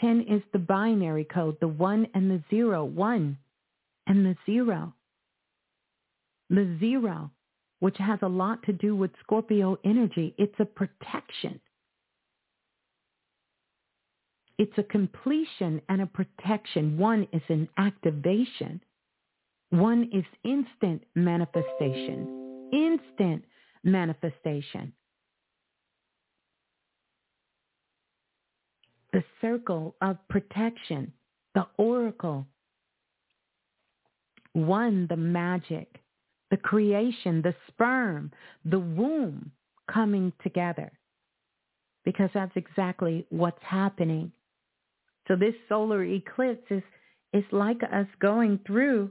10 is the binary code, the 1 and the 0, 1 and the 0. The 0, which has a lot to do with Scorpio energy, it's a protection. It's a completion and a protection. One is an activation. One is instant manifestation. Instant manifestation. The circle of protection, the oracle. One, the magic, the creation, the sperm, the womb coming together. Because that's exactly what's happening so this solar eclipse is, is like us going through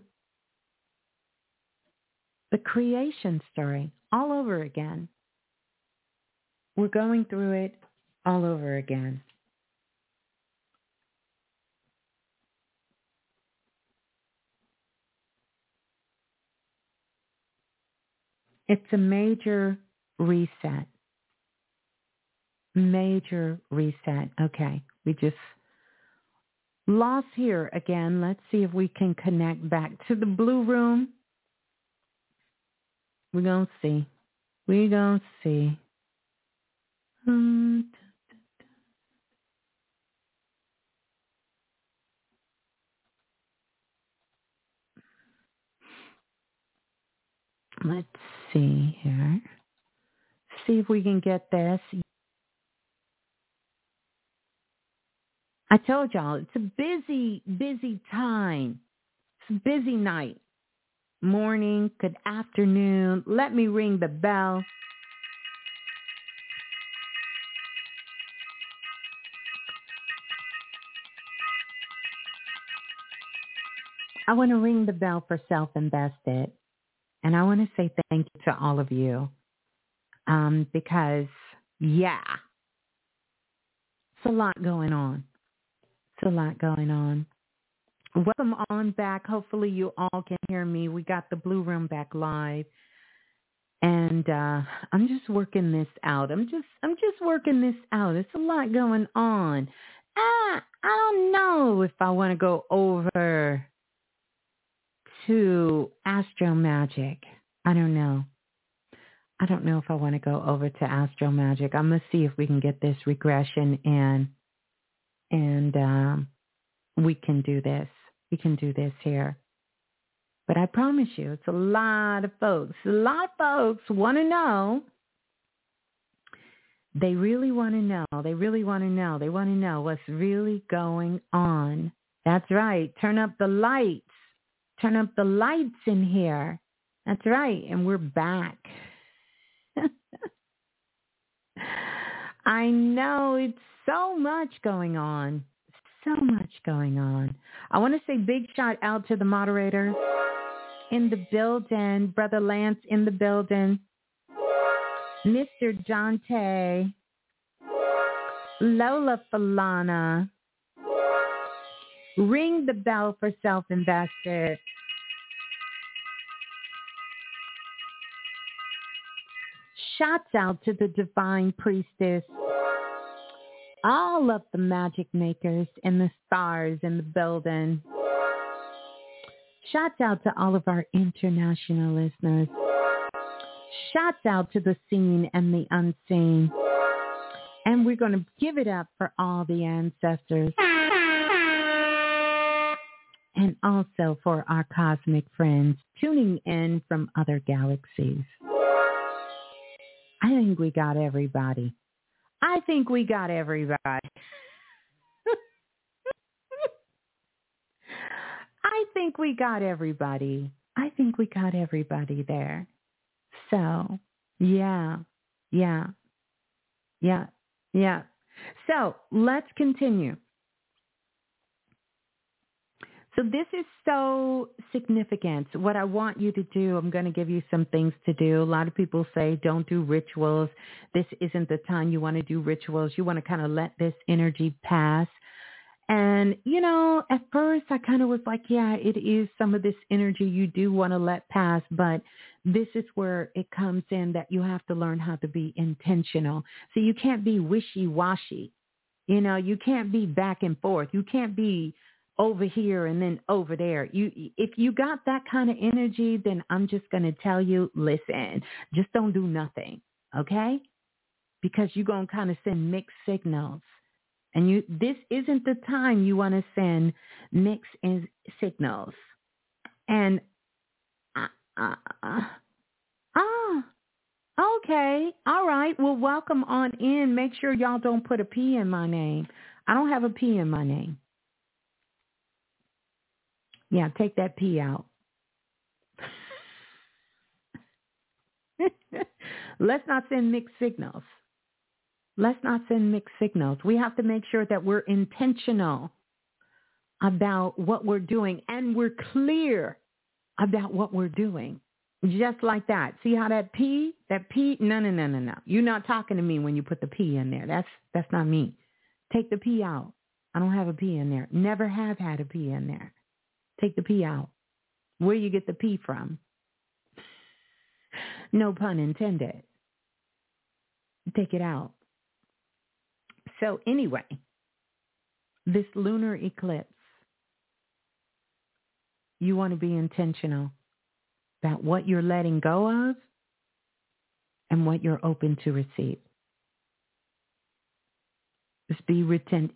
the creation story all over again. We're going through it all over again. It's a major reset. Major reset. Okay, we just Lost here again. Let's see if we can connect back to the blue room. We're going to see. We're going to see. Um, let's see here. See if we can get this. I told y'all it's a busy, busy time. It's a busy night. Morning, good afternoon. Let me ring the bell. I want to ring the bell for self-invested. And I want to say thank you to all of you. Um, because, yeah, it's a lot going on. It's a lot going on. Welcome on back. Hopefully you all can hear me. We got the Blue Room back live. And uh, I'm just working this out. I'm just I'm just working this out. It's a lot going on. Ah, I don't know if I want to go over to Astro Magic. I don't know. I don't know if I want to go over to Astro Magic. I'm gonna see if we can get this regression in, and um, we can do this. We can do this here. But I promise you, it's a lot of folks. A lot of folks want to know. They really want to know. They really want to know. They want to know what's really going on. That's right. Turn up the lights. Turn up the lights in here. That's right. And we're back. I know it's so much going on. So much going on. I want to say big shout out to the moderator in the building, Brother Lance in the building, Mr. Jonte, Lola Falana, Ring the bell for self-invested. Shouts out to the divine priestess. All of the magic makers and the stars in the building. Shouts out to all of our international listeners. Shouts out to the seen and the unseen. And we're going to give it up for all the ancestors and also for our cosmic friends tuning in from other galaxies. I think we got everybody. I think we got everybody. I think we got everybody. I think we got everybody there. So, yeah, yeah, yeah, yeah. So let's continue. So this is so significant. What I want you to do, I'm going to give you some things to do. A lot of people say don't do rituals. This isn't the time you want to do rituals. You want to kind of let this energy pass. And, you know, at first I kind of was like, yeah, it is some of this energy you do want to let pass, but this is where it comes in that you have to learn how to be intentional. So you can't be wishy-washy. You know, you can't be back and forth. You can't be over here and then over there. You if you got that kind of energy, then I'm just going to tell you, listen, just don't do nothing, okay? Because you're going to kind of send mixed signals. And you this isn't the time you want to send mixed signals. And uh, uh, uh, ah, okay, all right. Well, welcome on in. Make sure y'all don't put a P in my name. I don't have a P in my name. Yeah, take that P out. Let's not send mixed signals. Let's not send mixed signals. We have to make sure that we're intentional about what we're doing and we're clear about what we're doing. Just like that. See how that P, that P, no, no, no, no, no. You're not talking to me when you put the P in there. That's, that's not me. Take the P out. I don't have a P in there. Never have had a P in there. Take the P out. Where you get the P from? No pun intended. Take it out. So anyway, this lunar eclipse, you want to be intentional about what you're letting go of and what you're open to receive. Just be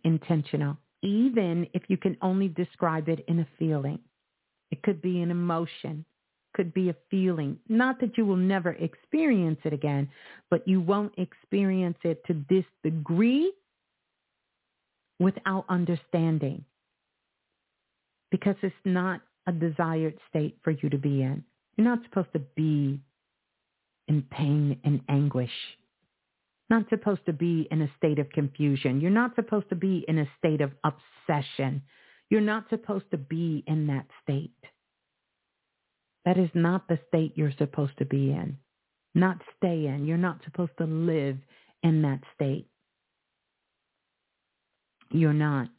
intentional, even if you can only describe it in a feeling. It could be an emotion, could be a feeling. Not that you will never experience it again, but you won't experience it to this degree without understanding because it's not a desired state for you to be in. You're not supposed to be in pain and anguish. Not supposed to be in a state of confusion. You're not supposed to be in a state of obsession. You're not supposed to be in that state. That is not the state you're supposed to be in. Not stay in. You're not supposed to live in that state. You're not.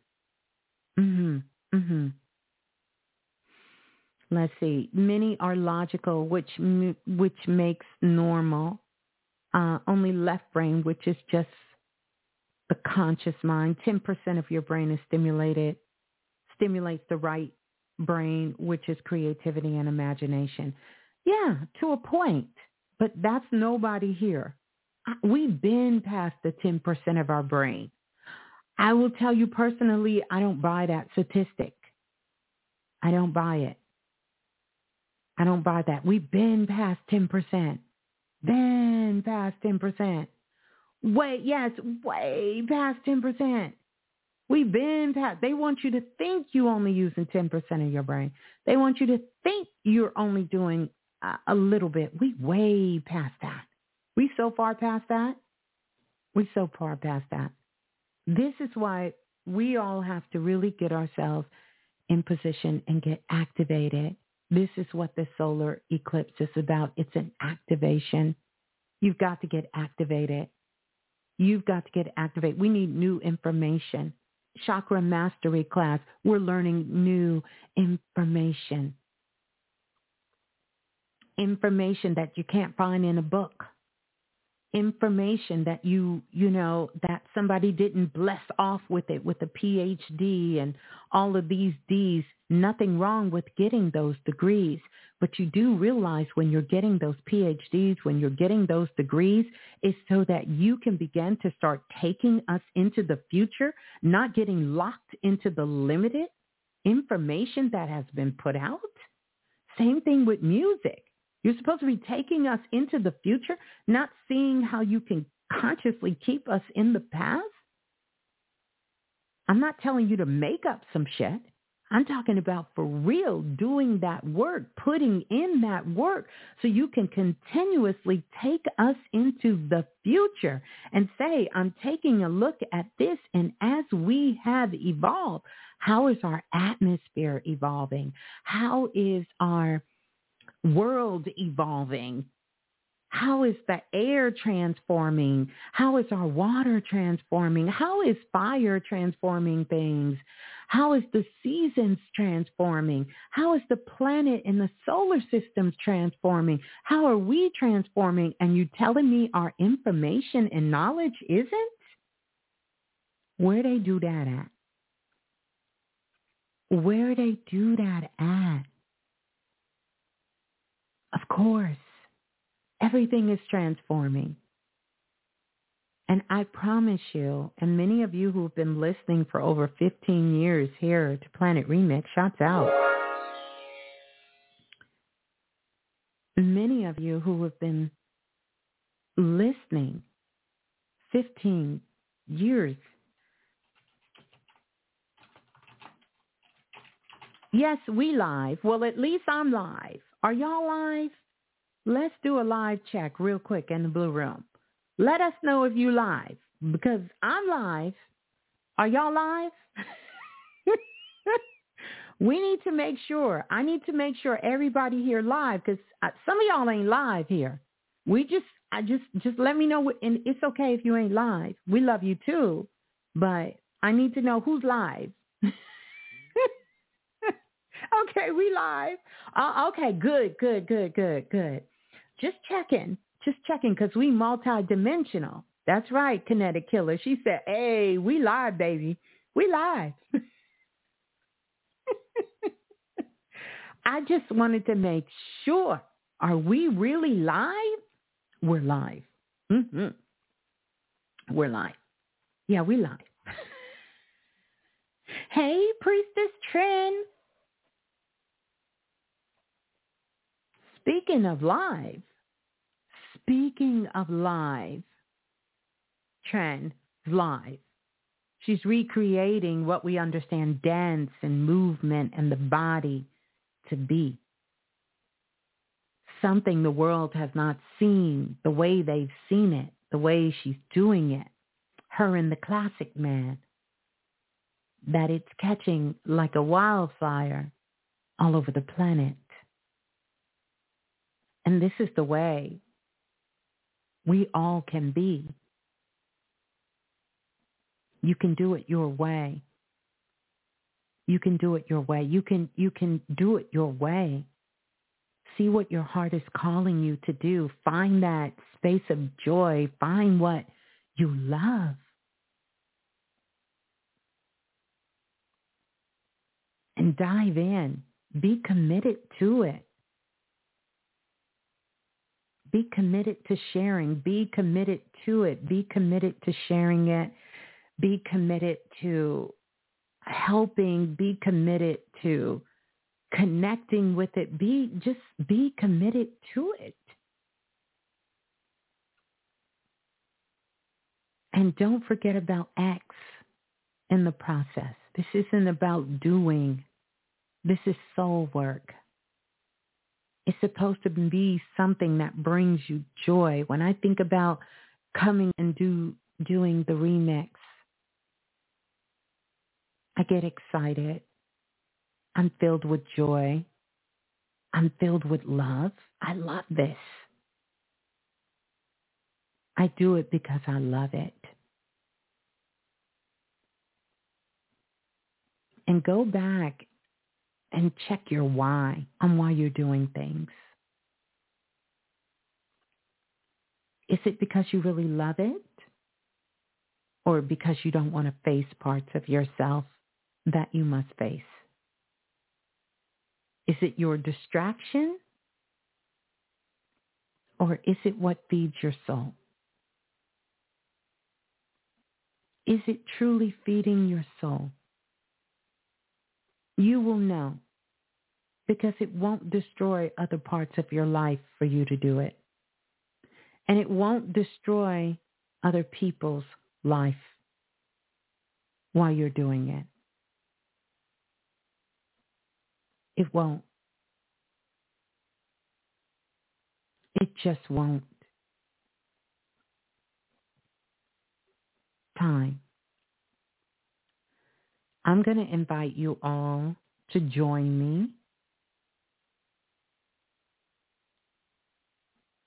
Mm-hmm. Mm-hmm. Let's see. Many are logical, which which makes normal. Uh, only left brain, which is just the conscious mind. Ten percent of your brain is stimulated. Stimulates the right brain, which is creativity and imagination. Yeah, to a point, but that's nobody here. We've been past the 10% of our brain. I will tell you personally, I don't buy that statistic. I don't buy it. I don't buy that. We've been past 10%. Been past 10%. Wait, yes, way past 10%. We've been past, they want you to think you only using 10% of your brain. They want you to think you're only doing a, a little bit. We way past that. We so far past that. We so far past that. This is why we all have to really get ourselves in position and get activated. This is what the solar eclipse is about. It's an activation. You've got to get activated. You've got to get activated. We need new information chakra mastery class, we're learning new information. Information that you can't find in a book. Information that you, you know, that somebody didn't bless off with it with a PhD and all of these D's. Nothing wrong with getting those degrees. But you do realize when you're getting those PhDs, when you're getting those degrees, is so that you can begin to start taking us into the future, not getting locked into the limited information that has been put out. Same thing with music. You're supposed to be taking us into the future, not seeing how you can consciously keep us in the past. I'm not telling you to make up some shit. I'm talking about for real doing that work, putting in that work so you can continuously take us into the future and say, I'm taking a look at this and as we have evolved, how is our atmosphere evolving? How is our world evolving? How is the air transforming? How is our water transforming? How is fire transforming things? How is the seasons transforming? How is the planet and the solar systems transforming? How are we transforming? And you telling me our information and knowledge isn't? Where they do that at? Where they do that at? Of course. Everything is transforming. And I promise you, and many of you who've been listening for over 15 years here to Planet Remix, shouts out. Many of you who have been listening 15 years. Yes, we live. Well, at least I'm live. Are y'all live? Let's do a live check real quick in the blue room. Let us know if you live because I'm live. Are y'all live? we need to make sure. I need to make sure everybody here live because some of y'all ain't live here. We just, I just, just let me know. And it's okay if you ain't live. We love you too, but I need to know who's live. okay, we live. Uh, okay, good, good, good, good, good. Just checking, just checking because we multidimensional. That's right, Kinetic Killer. She said, hey, we live, baby. We live. I just wanted to make sure. Are we really live? We're live. Mm-hmm. We're live. Yeah, we live. hey, Priestess Trin. Speaking of live, speaking of live, Trin live. She's recreating what we understand dance and movement and the body to be. Something the world has not seen the way they've seen it, the way she's doing it. Her and the classic man. That it's catching like a wildfire all over the planet. And this is the way we all can be you can do it your way. You can do it your way. You can you can do it your way. See what your heart is calling you to do. Find that space of joy. Find what you love. And dive in. Be committed to it. Be committed to sharing. Be committed to it. Be committed to sharing it be committed to helping, be committed to connecting with it, be just be committed to it. And don't forget about X in the process. This isn't about doing. This is soul work. It's supposed to be something that brings you joy. When I think about coming and do doing the remix, I get excited. I'm filled with joy. I'm filled with love. I love this. I do it because I love it. And go back and check your why on why you're doing things. Is it because you really love it? Or because you don't want to face parts of yourself that you must face? Is it your distraction? Or is it what feeds your soul? Is it truly feeding your soul? You will know because it won't destroy other parts of your life for you to do it. And it won't destroy other people's life while you're doing it. It won't. It just won't. Time. I'm going to invite you all to join me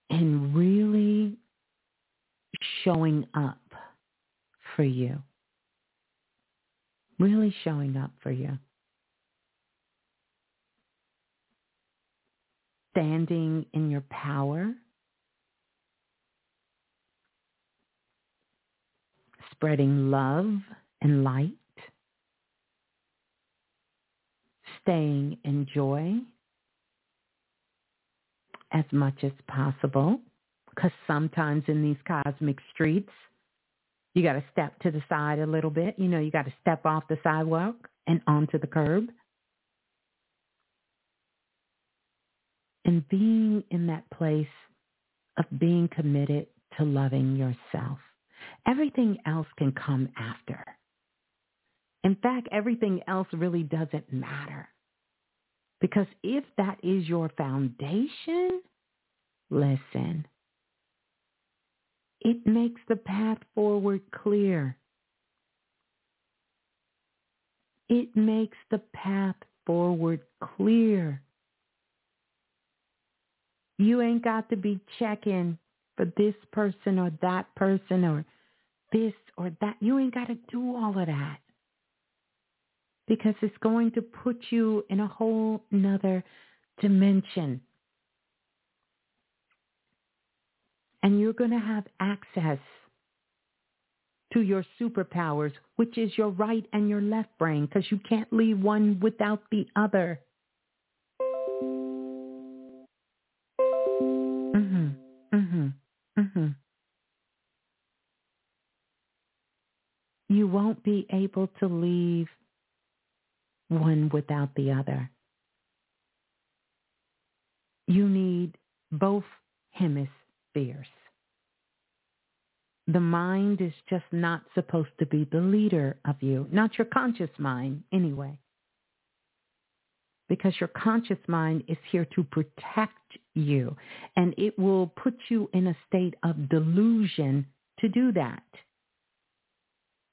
in really showing up for you. Really showing up for you. standing in your power, spreading love and light, staying in joy as much as possible because sometimes in these cosmic streets, you got to step to the side a little bit. You know, you got to step off the sidewalk and onto the curb. and being in that place of being committed to loving yourself. Everything else can come after. In fact, everything else really doesn't matter. Because if that is your foundation, listen, it makes the path forward clear. It makes the path forward clear. You ain't got to be checking for this person or that person or this or that. You ain't got to do all of that because it's going to put you in a whole nother dimension. And you're going to have access to your superpowers, which is your right and your left brain, because you can't leave one without the other. Mm-hmm, mm-hmm, mm-hmm. You won't be able to leave one without the other. You need both hemispheres. The mind is just not supposed to be the leader of you, not your conscious mind anyway. Because your conscious mind is here to protect you and it will put you in a state of delusion to do that.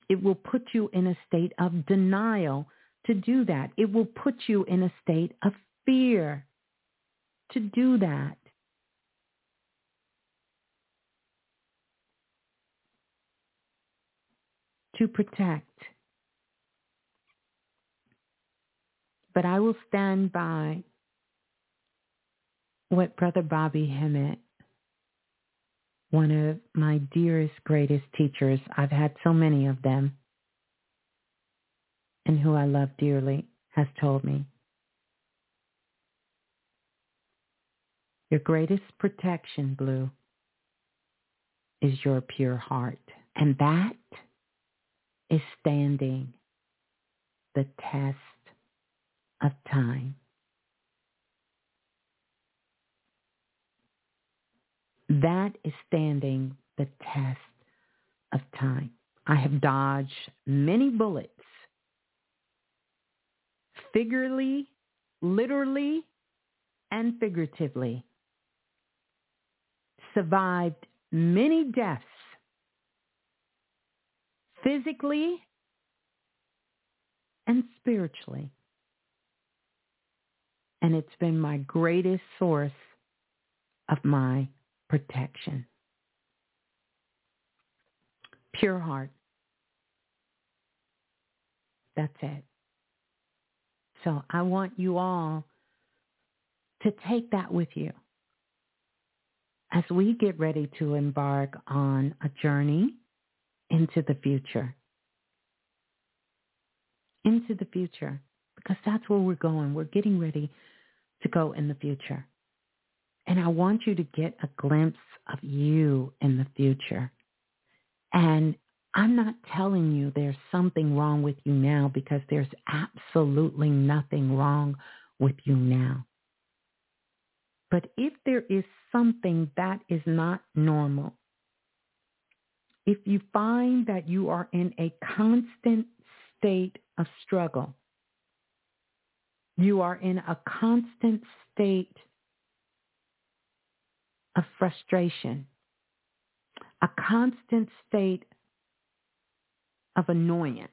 It will put you in a state of denial to do that. It will put you in a state of fear to do that. To protect. But I will stand by what Brother Bobby Hemmitt, one of my dearest, greatest teachers, I've had so many of them, and who I love dearly, has told me. Your greatest protection, Blue, is your pure heart. And that is standing the test of time. That is standing the test of time. I have dodged many bullets, figuratively, literally, and figuratively. Survived many deaths, physically and spiritually. And it's been my greatest source of my protection. Pure heart. That's it. So I want you all to take that with you as we get ready to embark on a journey into the future. Into the future, because that's where we're going. We're getting ready to go in the future. And I want you to get a glimpse of you in the future. And I'm not telling you there's something wrong with you now because there's absolutely nothing wrong with you now. But if there is something that is not normal, if you find that you are in a constant state of struggle, you are in a constant state of frustration, a constant state of annoyance,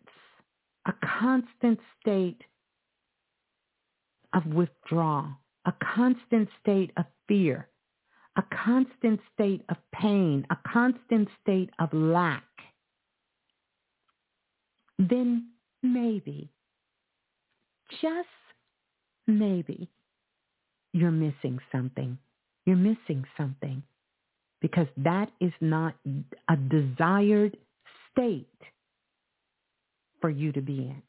a constant state of withdrawal, a constant state of fear, a constant state of pain, a constant state of lack, then maybe, just maybe, you're missing something. You're missing something because that is not a desired state for you to be in.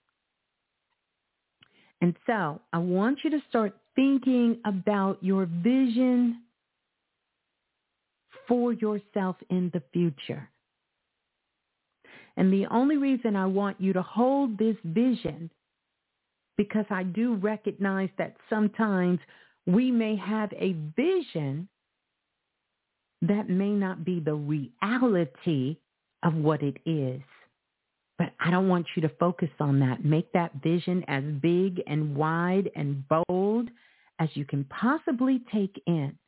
And so I want you to start thinking about your vision for yourself in the future. And the only reason I want you to hold this vision, because I do recognize that sometimes we may have a vision that may not be the reality of what it is. But I don't want you to focus on that. Make that vision as big and wide and bold as you can possibly take in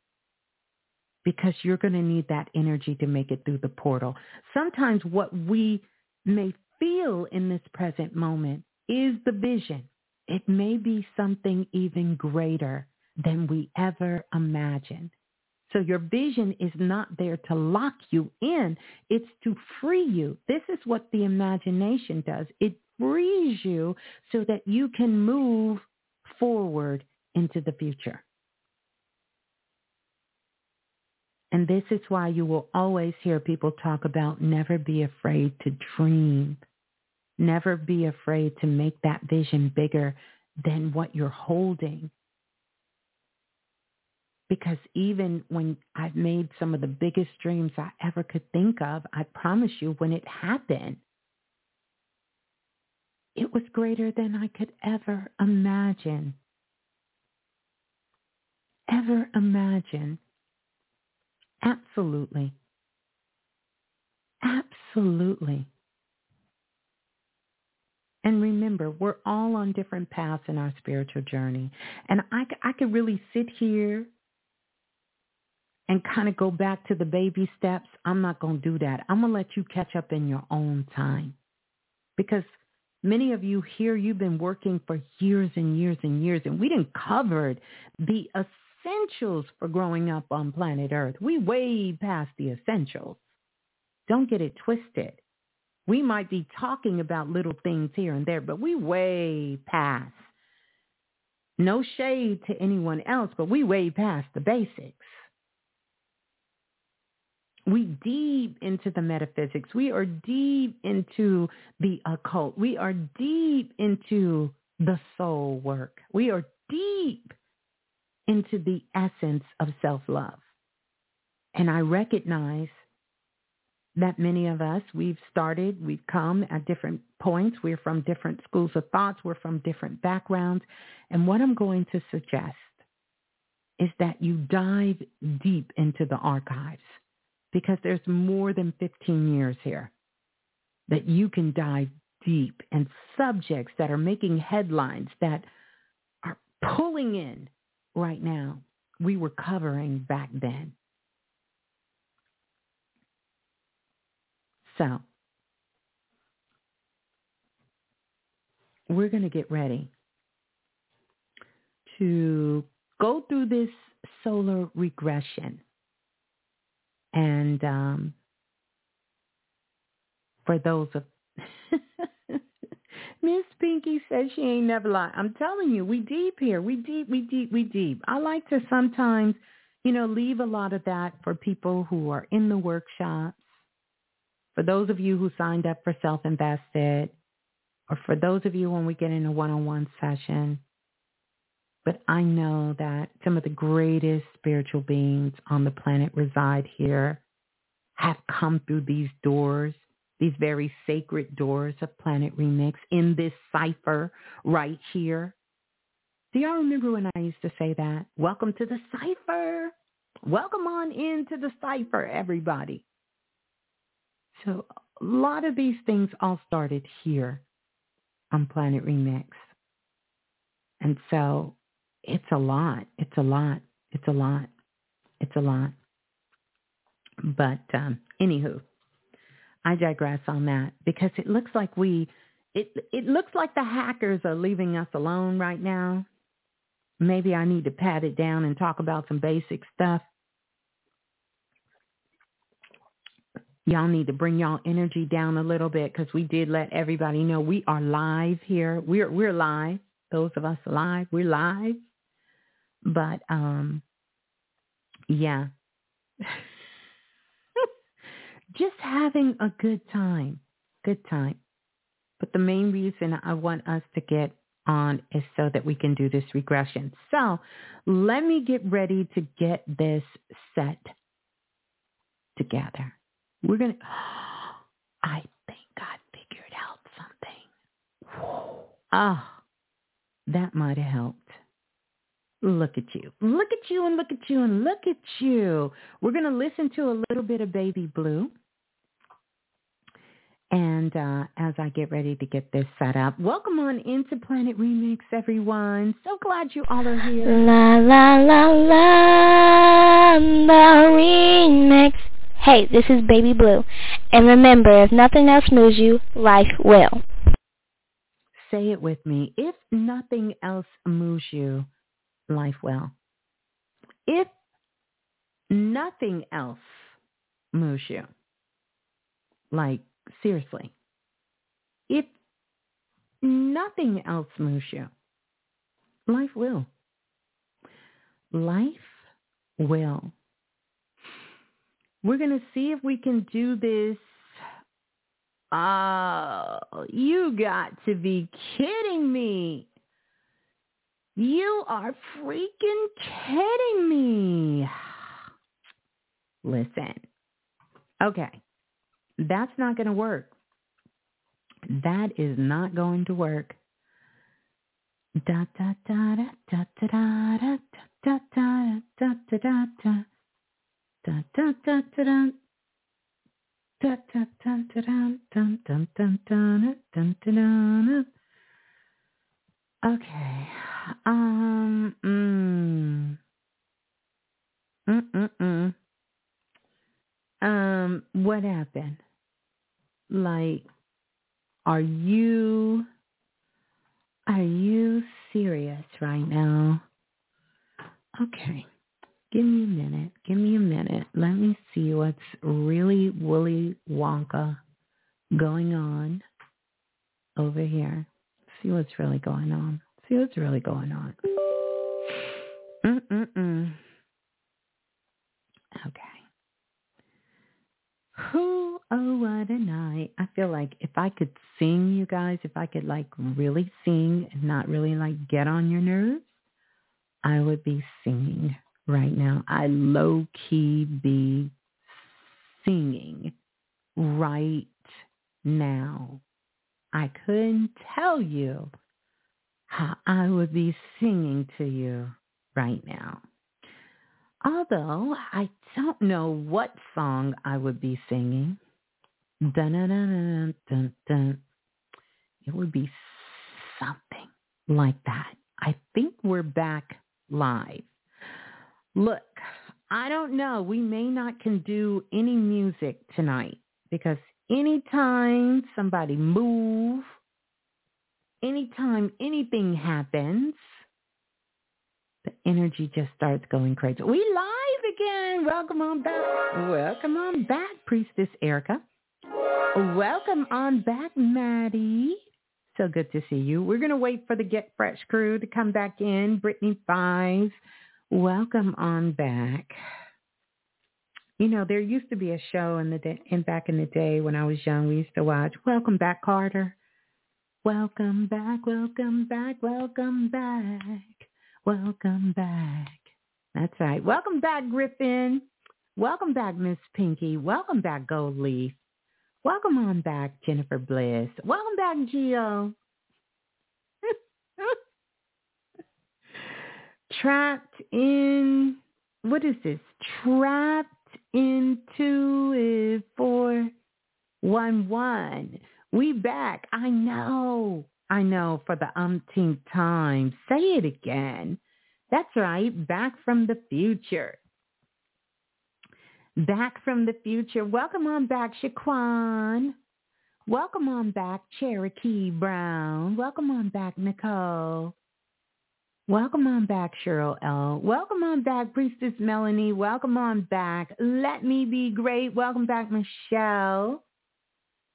because you're going to need that energy to make it through the portal. Sometimes what we may feel in this present moment is the vision. It may be something even greater than we ever imagined. So your vision is not there to lock you in. It's to free you. This is what the imagination does. It frees you so that you can move forward into the future. And this is why you will always hear people talk about never be afraid to dream. Never be afraid to make that vision bigger than what you're holding. Because even when I've made some of the biggest dreams I ever could think of, I promise you when it happened, It was greater than I could ever imagine. Ever imagine. Absolutely. Absolutely. And remember, we're all on different paths in our spiritual journey. And I, I could really sit here and kind of go back to the baby steps. I'm not going to do that. I'm going to let you catch up in your own time. Because many of you here, you've been working for years and years and years, and we didn't cover the essentials for growing up on planet Earth. We way past the essentials. Don't get it twisted. We might be talking about little things here and there, but we way past. No shade to anyone else, but we way past the basics. We deep into the metaphysics. We are deep into the occult. We are deep into the soul work. We are deep into the essence of self-love. And I recognize that many of us, we've started, we've come at different points. We're from different schools of thoughts. We're from different backgrounds. And what I'm going to suggest is that you dive deep into the archives because there's more than 15 years here that you can dive deep and subjects that are making headlines that are pulling in right now. We were covering back then. So we're going to get ready to go through this soul regression. And um, for those of Miss Pinky says she ain't never lied. I'm telling you, we deep here. We deep, we deep, we deep. I like to sometimes, you know, leave a lot of that for people who are in the workshops for those of you who signed up for self-invested, or for those of you when we get in a one-on-one session, but I know that some of the greatest spiritual beings on the planet reside here, have come through these doors, these very sacred doors of Planet Remix in this cipher right here. Do y'all remember when I used to say that? Welcome to the cipher. Welcome on into the cipher, everybody. So a lot of these things all started here on Planet Remix. And so it's a lot. It's a lot. It's a lot. It's a lot. But um, anywho, I digress on that because it looks like we, it it looks like the hackers are leaving us alone right now. Maybe I need to pat it down and talk about some basic stuff. y'all need to bring y'all energy down a little bit because we did let everybody know we are live here. We're we're live. Those of us live, we're live. But um, yeah, just having a good time, good time. But the main reason I want us to get on is so that we can do this regression. So let me get ready to get this set together. We're going to, I think I figured out something. Oh, that might have helped. Look at you. Look at you and look at you and look at you. We're going to listen to a little bit of Baby Blue. And uh, as I get ready to get this set up, welcome on into Planet Remix, everyone. So glad you all are here. La la la la, the remix. Hey, this is Baby Blue. And remember, if nothing else moves you, life will. Say it with me. If nothing else moves you, life will. If nothing else moves you, like seriously, if nothing else moves you, life will. Life will. We're going to see if we can do this. Oh, you got to be kidding me. You are freaking kidding me. Listen. Okay. That's not going to work. That is not going to work. Da da da da da da da da da da da da da da da da da da Da, da, da, da, dun, dun, dun, dun, dun, dun, dun, dun. Okay. Um. Mm. Mm. Mm. Um. What happened? Like, are you? Are you serious right now? Okay. Give me a minute. Give me a minute. Let me see what's really Willy Wonka going on over here. See what's really going on. See what's really going on. Mm-mm-mm. Okay. Who, oh, what a night. I feel like if I could sing, you guys, if I could like really sing and not really like get on your nerves, I would be singing right now. I low key be singing right now. I couldn't tell you how I would be singing to you right now. Although I don't know what song I would be singing. Dun, dun, dun, dun. It would be something like that. I think we're back live. Look, I don't know. We may not can do any music tonight because anytime somebody move, anytime anything happens, the energy just starts going crazy. We live again. Welcome on back. Welcome on back, Priestess Erica. Welcome on back, Maddie. So good to see you. We're going to wait for the Get Fresh crew to come back in. Brittany Five. Welcome on back. You know, there used to be a show in the day, in back in the day when I was young. We used to watch Welcome Back, Kotter. Welcome back, welcome back, welcome back, welcome back. That's right. Welcome back, Griffin. Welcome back, Miss Pinky. Welcome back, Gold Leaf. Welcome on back, Jennifer Bliss. Welcome back, Geo. trapped in what is this? Trapped into four one one. We back. I know. I know for the umpteenth time. Say it again. That's right. Back from the future. Back from the future. Welcome on back, Shaquan. Welcome on back, Cherokee Brown. Welcome on back, Nicole. Welcome on back, Cheryl L. Welcome on back, Priestess Melanie. Welcome on back. Let me be great. Welcome back, Michelle.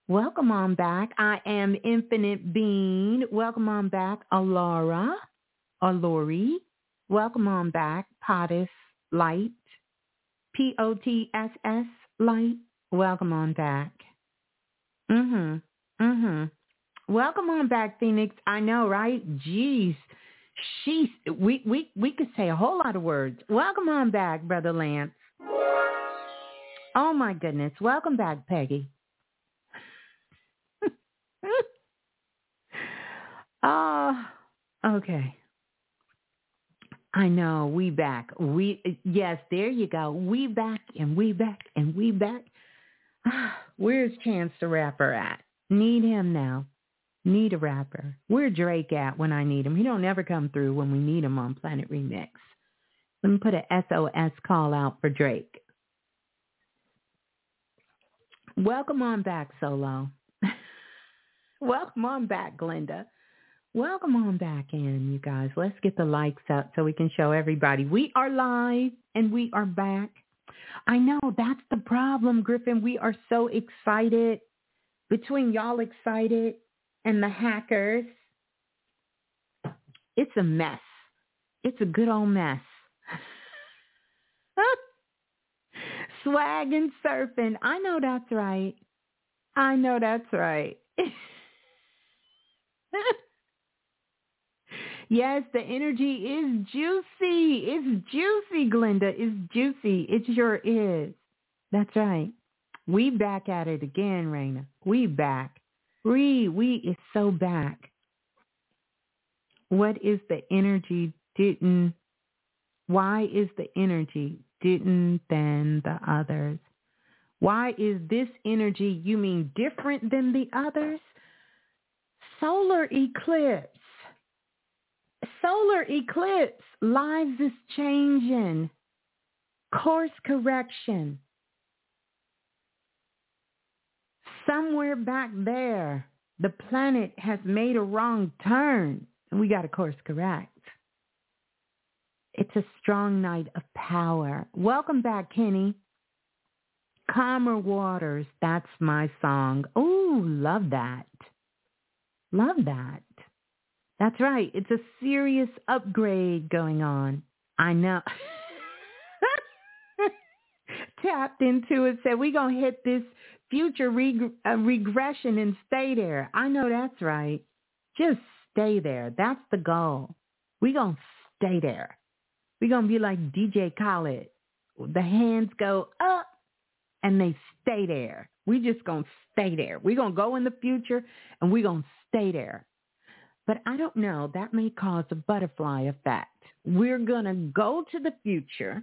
Welcome on back. I am Infinite Being. Welcome on back, Alara. Alori. Welcome on back, Pottis Light. P-O-T-S-S Light. Welcome on back. Mm-hmm. Mm-hmm. Welcome on back, Phoenix. I know, right? Jeez. She's we we we could say a whole lot of words. Welcome on back, brother Lance. Oh my goodness. Welcome back, Peggy. Ah, uh, okay. I know. We back. We yes, there you go. We back and we back and we back. Where's Chance the Rapper at? Need him now. Need a rapper. Where Drake at when I need him? He don't ever come through when we need him on Planet Remix. Let me put a SOS call out for Drake. Welcome on back, Solo. Welcome on back, Glenda. Welcome on back in, you guys. Let's get the likes up so we can show everybody. We are live and we are back. I know that's the problem, Griffin. We are so excited. Between y'all excited and the hackers. It's a mess. It's a good old mess. Swag and surfing. I know that's right. I know that's right. yes, the energy is juicy. It's juicy, Glenda. It's juicy. It sure is. That's right. We back at it again, Raina. We back. free. We is so back. What is the energy didn't, why is the energy didn't than the others? Why is this energy, you mean different than the others? Solar eclipse. Solar eclipse. Lives is changing. Course correction. Somewhere back there, the planet has made a wrong turn and we got to course correct. It's a strong night of power. Welcome back, Kenny. Calmer Waters, that's my song. Oh, love that. Love that. That's right. It's a serious upgrade going on. I know. Tapped into it, said we're going to hit this future reg- uh, regression and stay there. I know that's right. Just stay there. That's the goal. We're going to stay there. We're going to be like DJ Khaled. The hands go up and they stay there. We just going to stay there. We're going to go in the future and we're going to stay there. But I don't know. That may cause a butterfly effect. We're going to go to the future,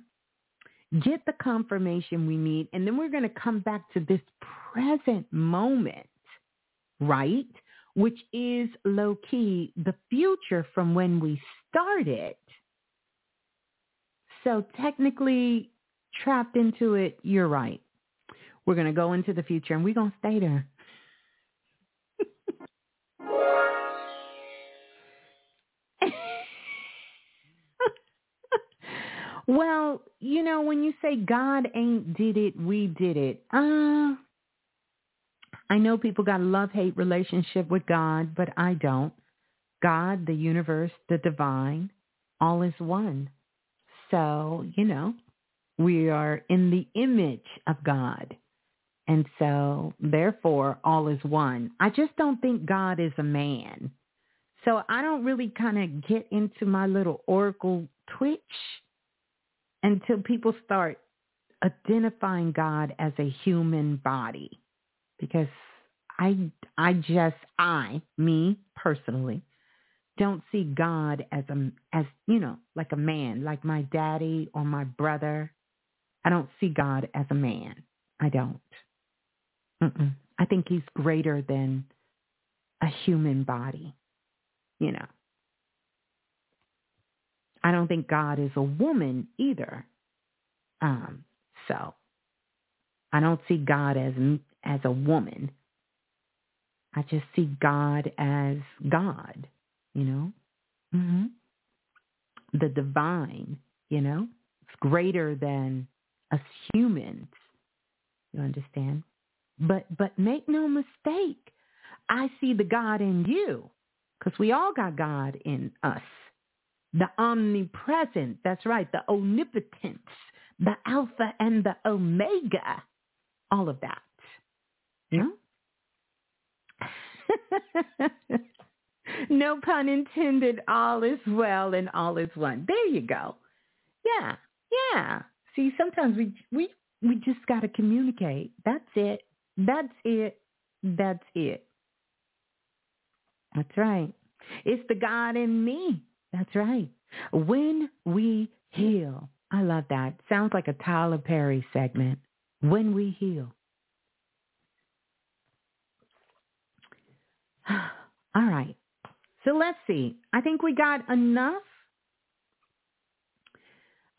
get the confirmation we need, and then we're going to come back to this present moment, right? Which is low key the future from when we started. So technically trapped into it, you're right. We're going to go into the future and we're going to stay there. Well, you know, when you say God ain't did it, we did it. Uh, I know people got a love-hate relationship with God, but I don't. God, the universe, the divine, all is one. So, you know, we are in the image of God. And so, therefore, all is one. I just don't think God is a man. So I don't really kind of get into my little oracle twitch until people start identifying God as a human body. Because I, I just, I, me personally, don't see God as a, as, you know, like a man, like my daddy or my brother. I don't see God as a man. I don't. Mm-mm. I think he's greater than a human body, you know. I don't think God is a woman either. Um, so I don't see God as as a woman. I just see God as God, you know. Mm-hmm. The divine, you know, it's greater than us humans. You understand? But but make no mistake, I see the God in you because we all got God in us. The omnipresent, that's right, the omnipotence, the alpha and the omega, all of that. Yeah. no pun intended, all is well and all is one. There you go. Yeah, yeah. See, sometimes we we we just got to communicate. That's it. That's it. That's it. That's right. It's the God in me. That's right. When we heal. I love that. Sounds like a Tyler Perry segment. When we heal. All right. So let's see. I think we got enough.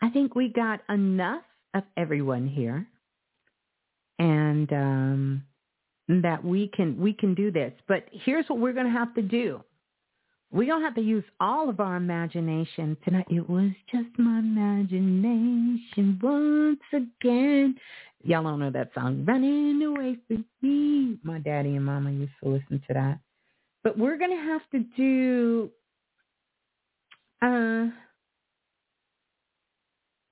I think we got enough of everyone here and um, that we can we can do this. But here's what we're going to have to do. We're going have to use all of our imagination tonight. It was just my imagination once again. Y'all don't know that song, Running Away From Me. My daddy and mama used to listen to that. But we're going to have to do, uh,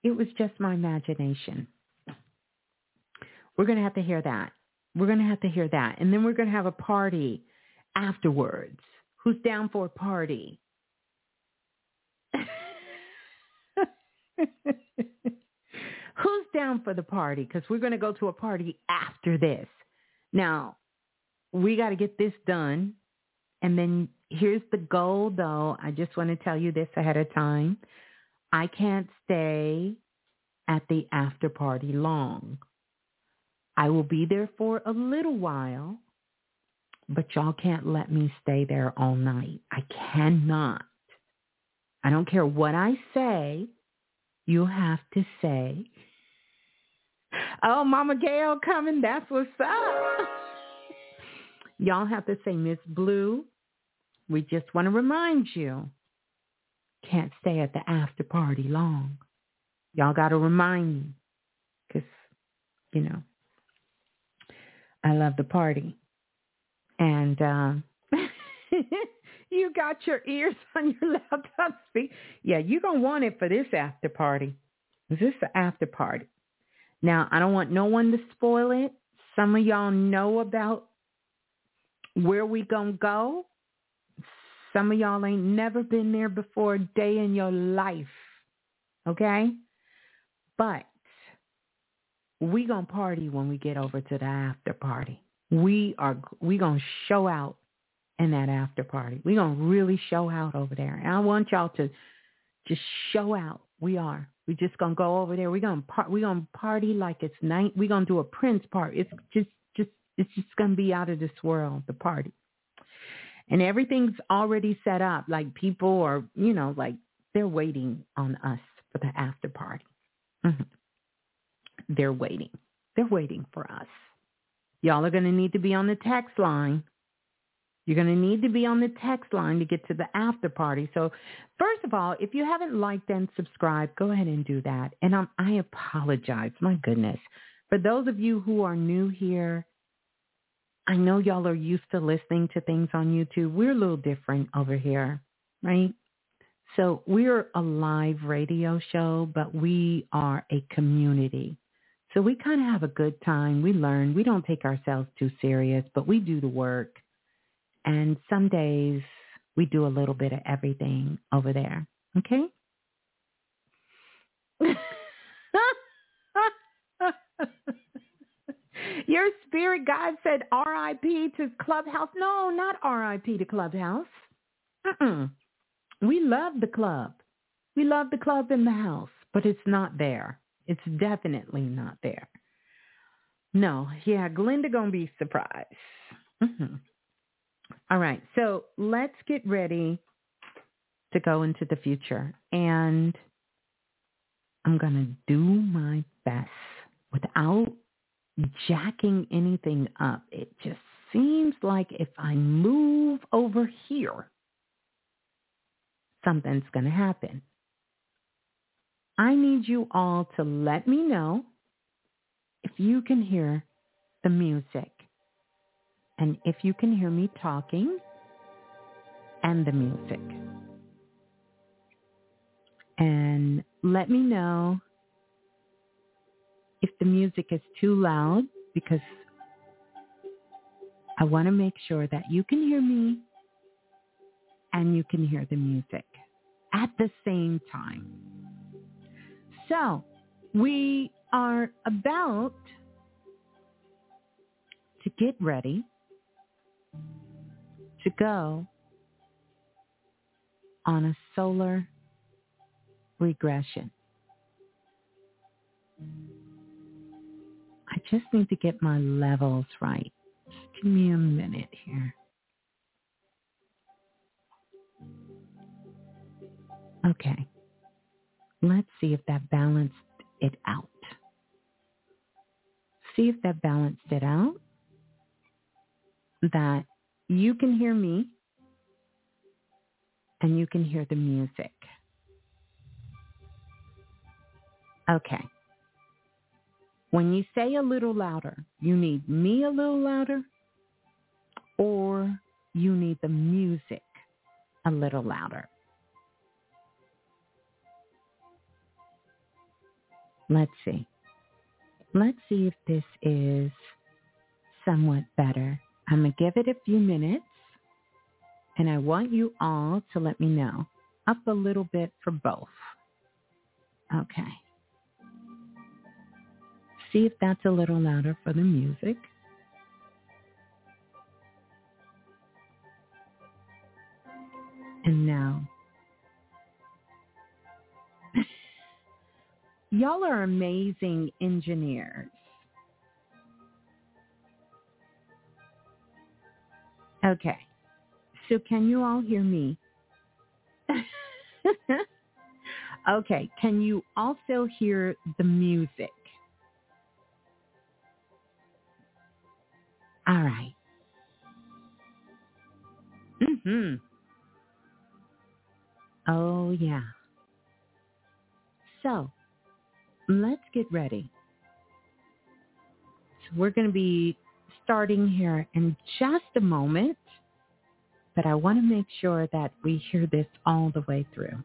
it was just my imagination. We're going to have to hear that. We're going to have to hear that. And then we're going to have a party afterwards. Who's down for a party? Who's down for the party? Because we're going to go to a party after this. Now, we got to get this done. And then here's the goal, though. I just want to tell you this ahead of time. I can't stay at the after party long. I will be there for a little while, but y'all can't let me stay there all night. I cannot. I don't care what I say. You have to say, oh, Mama Gail coming. That's what's up. Y'all have to say, Miss Blue, we just want to remind you, can't stay at the after party long. Y'all got to remind me because, you know, I love the party. And uh, you got your ears on your laptop speak. Yeah, you're going to want it for this after party. This is the after party. Now, I don't want no one to spoil it. Some of y'all know about where we going to go. Some of y'all ain't never been there before a day in your life. Okay? But we going to party when we get over to the after party. We are we going to show out in that after party. We're going to really show out over there. And I want y'all to just show out. We are. We're just gonna go over there. We're gonna par- we gonna party like it's night. We're gonna do a Prince party. It's just just it's just gonna be out of this world. The party, and everything's already set up. Like people are, you know, like they're waiting on us for the after party. Mm-hmm. They're waiting. They're waiting for us. Y'all are gonna need to be on the text line you're going to need to be on the text line to get to the after party. So first of all, if you haven't liked and subscribed, go ahead and do that. And um, I apologize. My goodness. For those of you who are new here, I know y'all are used to listening to things on YouTube. We're a little different over here, right? So we're a live radio show, but we are a community. So we kind of have a good time. We learn. We don't take ourselves too serious, but we do the work. And some days we do a little bit of everything over there. Okay? Your spirit God said RIP to Clubhouse. No, not RIP to Clubhouse. Mm-mm. We love the club. We love the club in the house, but it's not there. It's definitely not there. No, yeah, Glenda gonna be surprised. Mm-hmm. All right. So let's get ready to go into the future. And I'm to do my best without jacking anything up. It just seems like if I move over here, something's to happen. I need you all to let me know if you can hear the music. And if you can hear me talking and the music. And let me know if the music is too loud because I want to make sure that you can hear me and you can hear the music at the same time. So we are about to get ready to go on a soul regression. I just need to get my levels right. Just give me a minute here. Okay. Let's see if that balanced it out. See if that balanced it out. That you can hear me and you can hear the music. Okay. When you say a little louder, you need me a little louder or you need the music a little louder. Let's see. Let's see if this is somewhat better. I'm going to give it a few minutes and I want you all to let me know. Up a little bit for both. Okay. See if that's a little louder for the music. And now Y'all are amazing engineers. Okay. So can you all hear me? okay. Can you also hear the music? All right. Mhm. Oh yeah. So, let's get ready. So we're going to be starting here in just a moment, but I want to make sure that we hear this all the way through.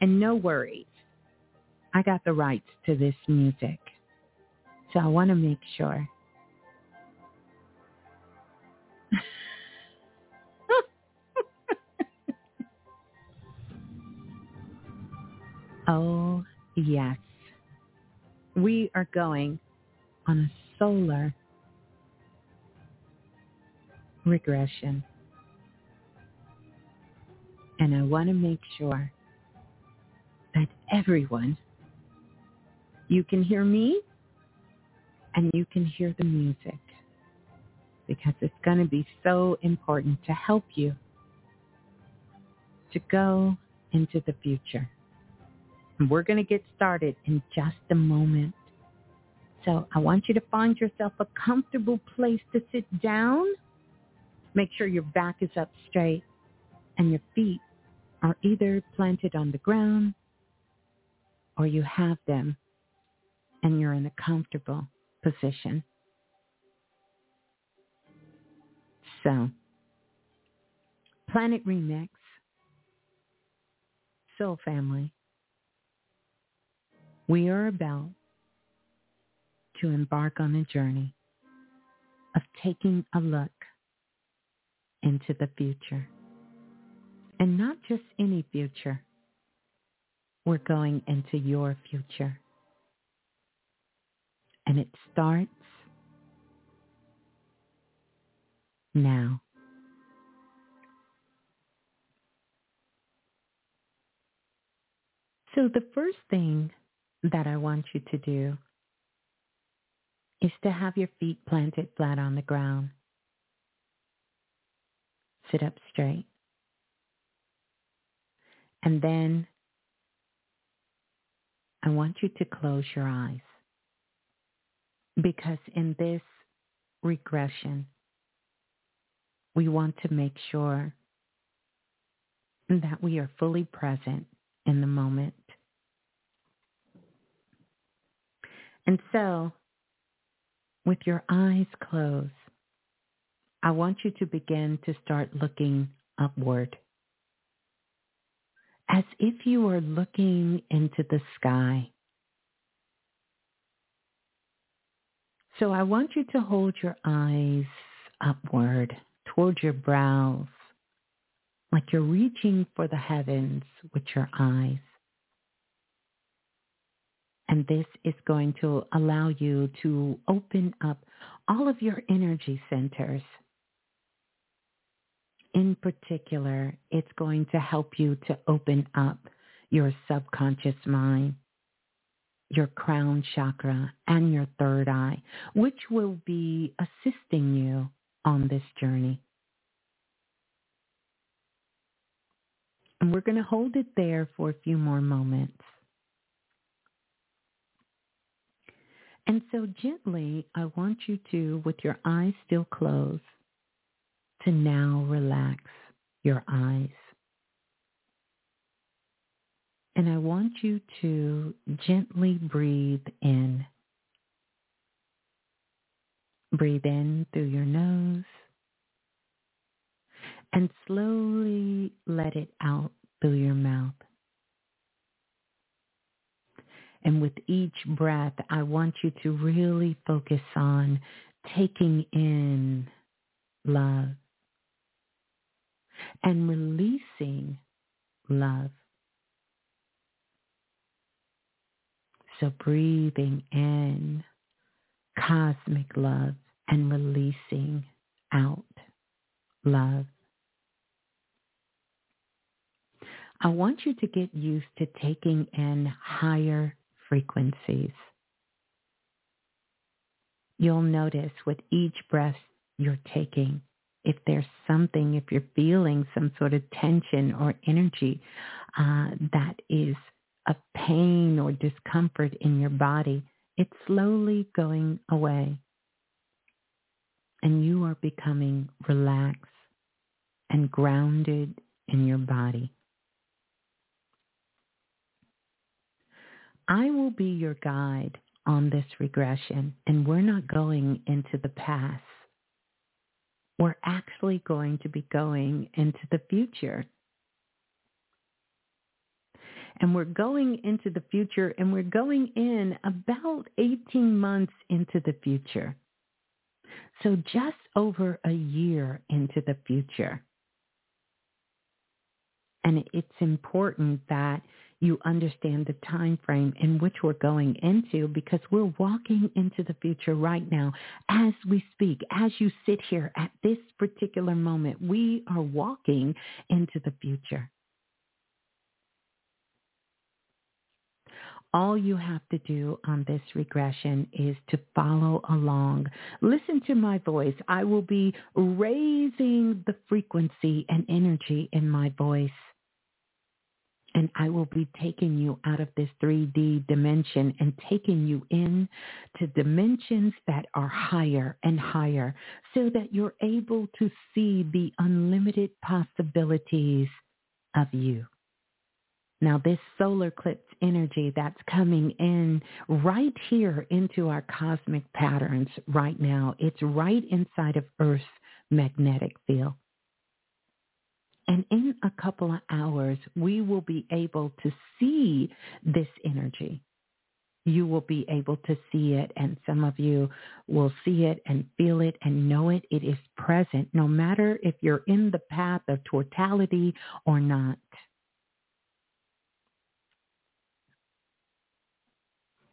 And no worries. I got the rights to this music. So I want to make sure. oh, yes. We are going on a soul regression. And I want to make sure that everyone, you can hear me and you can hear the music because it's going to be so important to help you to go into the future. We're going to get started in just a moment. So I want you to find yourself a comfortable place to sit down. Make sure your back is up straight and your feet are either planted on the ground or you have them and you're in a comfortable position. So, Planet Remix, Soul Family, we are about to embark on a journey of taking a look into the future. And not just any future. We're going into your future. And it starts now. So the first thing that I want you to do is to have your feet planted flat on the ground. Sit up straight. And then I want you to close your eyes because in this regression, we want to make sure that we are fully present in the moment. And so, with your eyes closed, I want you to begin to start looking upward as if you were looking into the sky. So I want you to hold your eyes upward towards your brows, like you're reaching for the heavens with your eyes. And this is going to allow you to open up all of your energy centers. In particular, it's going to help you to open up your subconscious mind, your crown chakra, and your third eye, which will be assisting you on this journey. And we're going to hold it there for a few more moments. And so gently, I want you to, with your eyes still closed, to now relax your eyes. And I want you to gently breathe in. Breathe in through your nose and slowly let it out through your mouth. And with each breath, I want you to really focus on taking in love and releasing love. So breathing in cosmic love and releasing out love. I want you to get used to taking in higher frequencies. You'll notice with each breath you're taking, if there's something, if you're feeling some sort of tension or energy uh, that is a pain or discomfort in your body, it's slowly going away. And you are becoming relaxed and grounded in your body. I will be your guide on this regression, and we're not going into the past. We're actually going to be going into the future. And we're going into the future, and we're going in about 18 months into the future. So just over a year into the future. And it's important that you understand the time frame in which we're going into because we're walking into the future right now as we speak. As you sit here at this particular moment, we are walking into the future. All you have to do on this regression is to follow along. Listen to my voice. I will be raising the frequency and energy in my voice and I will be taking you out of this 3D dimension and taking you in to dimensions that are higher and higher so that you're able to see the unlimited possibilities of you. Now this solar eclipse energy that's coming in right here into our cosmic patterns right now, it's right inside of Earth's magnetic field. And in a couple of hours, we will be able to see this energy. You will be able to see it, and some of you will see it and feel it and know it. It is present, no matter if you're in the path of totality or not.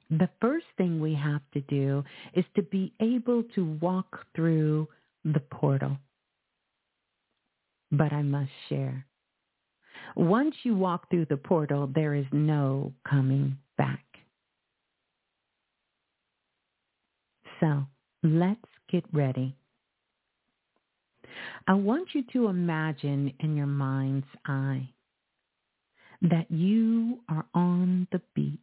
The first thing we have to do is to be able to walk through the portal but I must share. Once you walk through the portal, there is no coming back. So let's get ready. I want you to imagine in your mind's eye that you are on the beach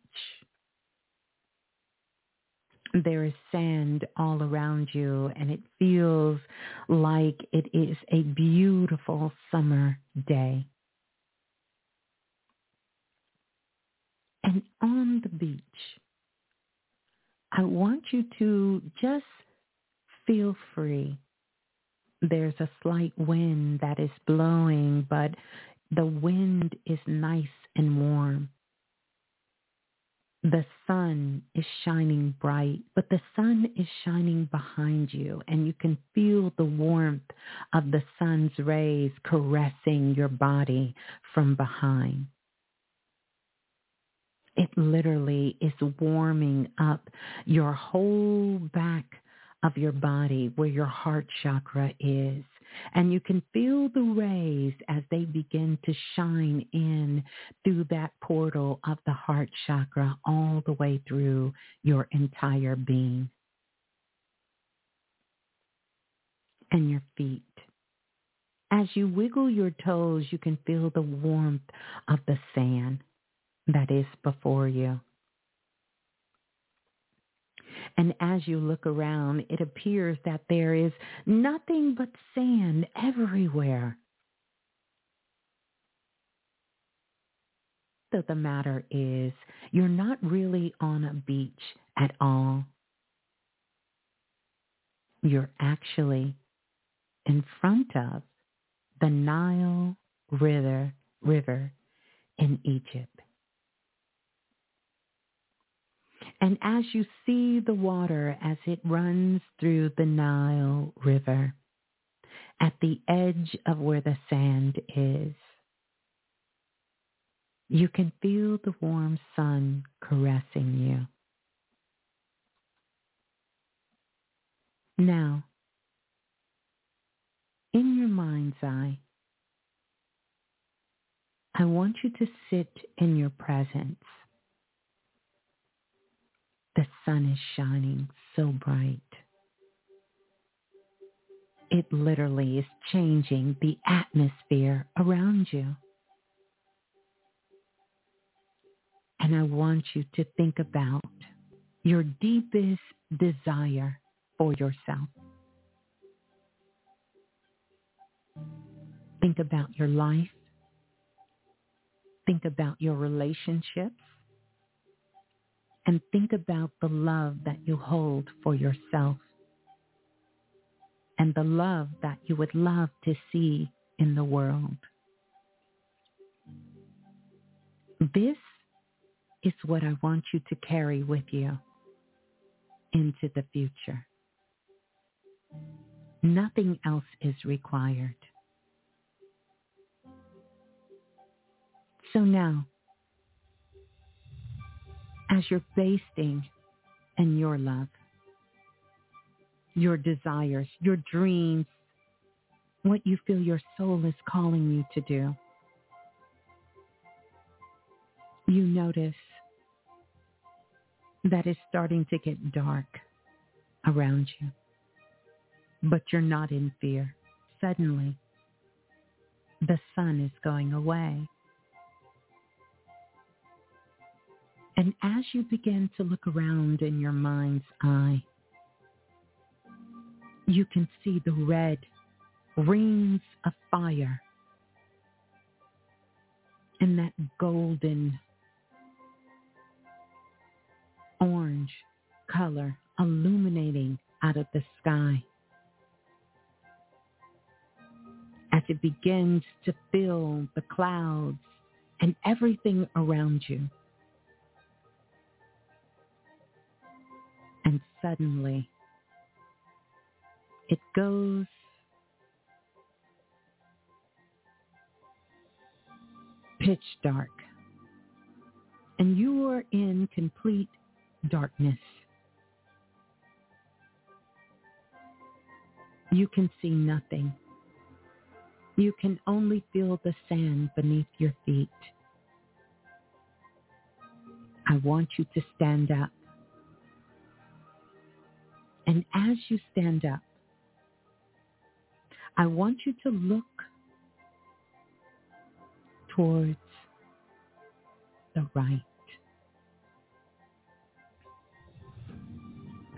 there is sand all around you and it feels like it is a beautiful summer day. And on the beach, I want you to just feel free. There's a slight wind that is blowing, but the wind is nice and warm. The sun is shining bright, but the sun is shining behind you and you can feel the warmth of the sun's rays caressing your body from behind. It literally is warming up your whole back of your body where your heart chakra is. And you can feel the rays as they begin to shine in through that portal of the heart chakra all the way through your entire being. And your feet. As you wiggle your toes, you can feel the warmth of the sand that is before you. And as you look around, it appears that there is nothing but sand everywhere. So the matter is, you're not really on a beach at all. You're actually in front of the Nile River, river in Egypt. And as you see the water as it runs through the Nile River, at the edge of where the sand is, you can feel the warm sun caressing you. Now, in your mind's eye, I want you to sit in your presence. The sun is shining so bright. It literally is changing the atmosphere around you. And I want you to think about your deepest desire for yourself. Think about your life. Think about your relationships. And think about the love that you hold for yourself and the love that you would love to see in the world. This is what I want you to carry with you into the future. Nothing else is required. So now, as you're basting in your love, your desires, your dreams, what you feel your soul is calling you to do, you notice that it's starting to get dark around you, but you're not in fear. Suddenly, the sun is going away. And as you begin to look around in your mind's eye, you can see the red rings of fire and that golden orange color illuminating out of the sky. As it begins to fill the clouds and everything around you. And suddenly it goes pitch dark. And you are in complete darkness. You can see nothing. You can only feel the sand beneath your feet. I want you to stand up. And as you stand up, I want you to look towards the right.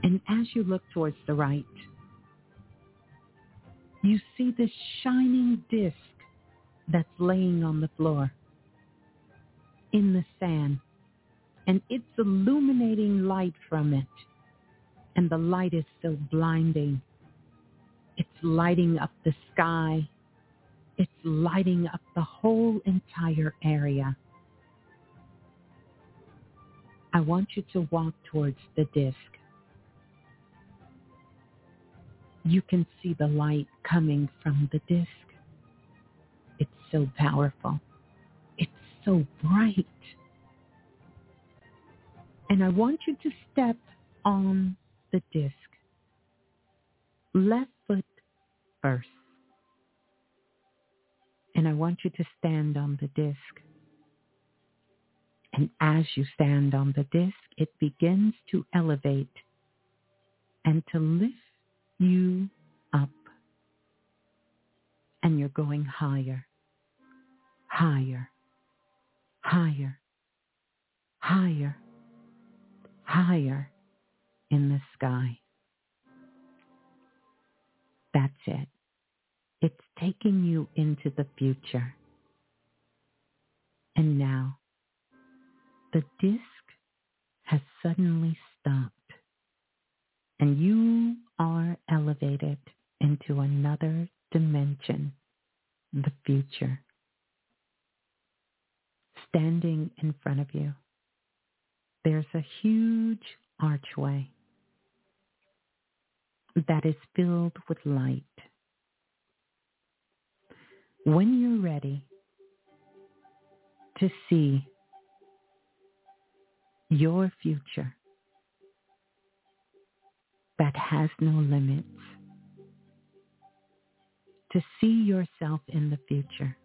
And as you look towards the right, you see this shining disc that's laying on the floor in the sand. And it's illuminating light from it. And the light is so blinding. It's lighting up the sky. It's lighting up the whole entire area. I want you to walk towards the disc. You can see the light coming from the disc. It's so powerful. It's so bright. And I want you to step on the disc. Left foot first. And I want you to stand on the disc. And as you stand on the disc, it begins to elevate and to lift you up. And you're going higher, higher, higher, higher, higher in the sky. That's it. It's taking you into the future. And now the disc has suddenly stopped and you are elevated into another dimension, the future. Standing in front of you, there's a huge archway that is filled with light. When you're ready to see your future that has no limits, to see yourself in the future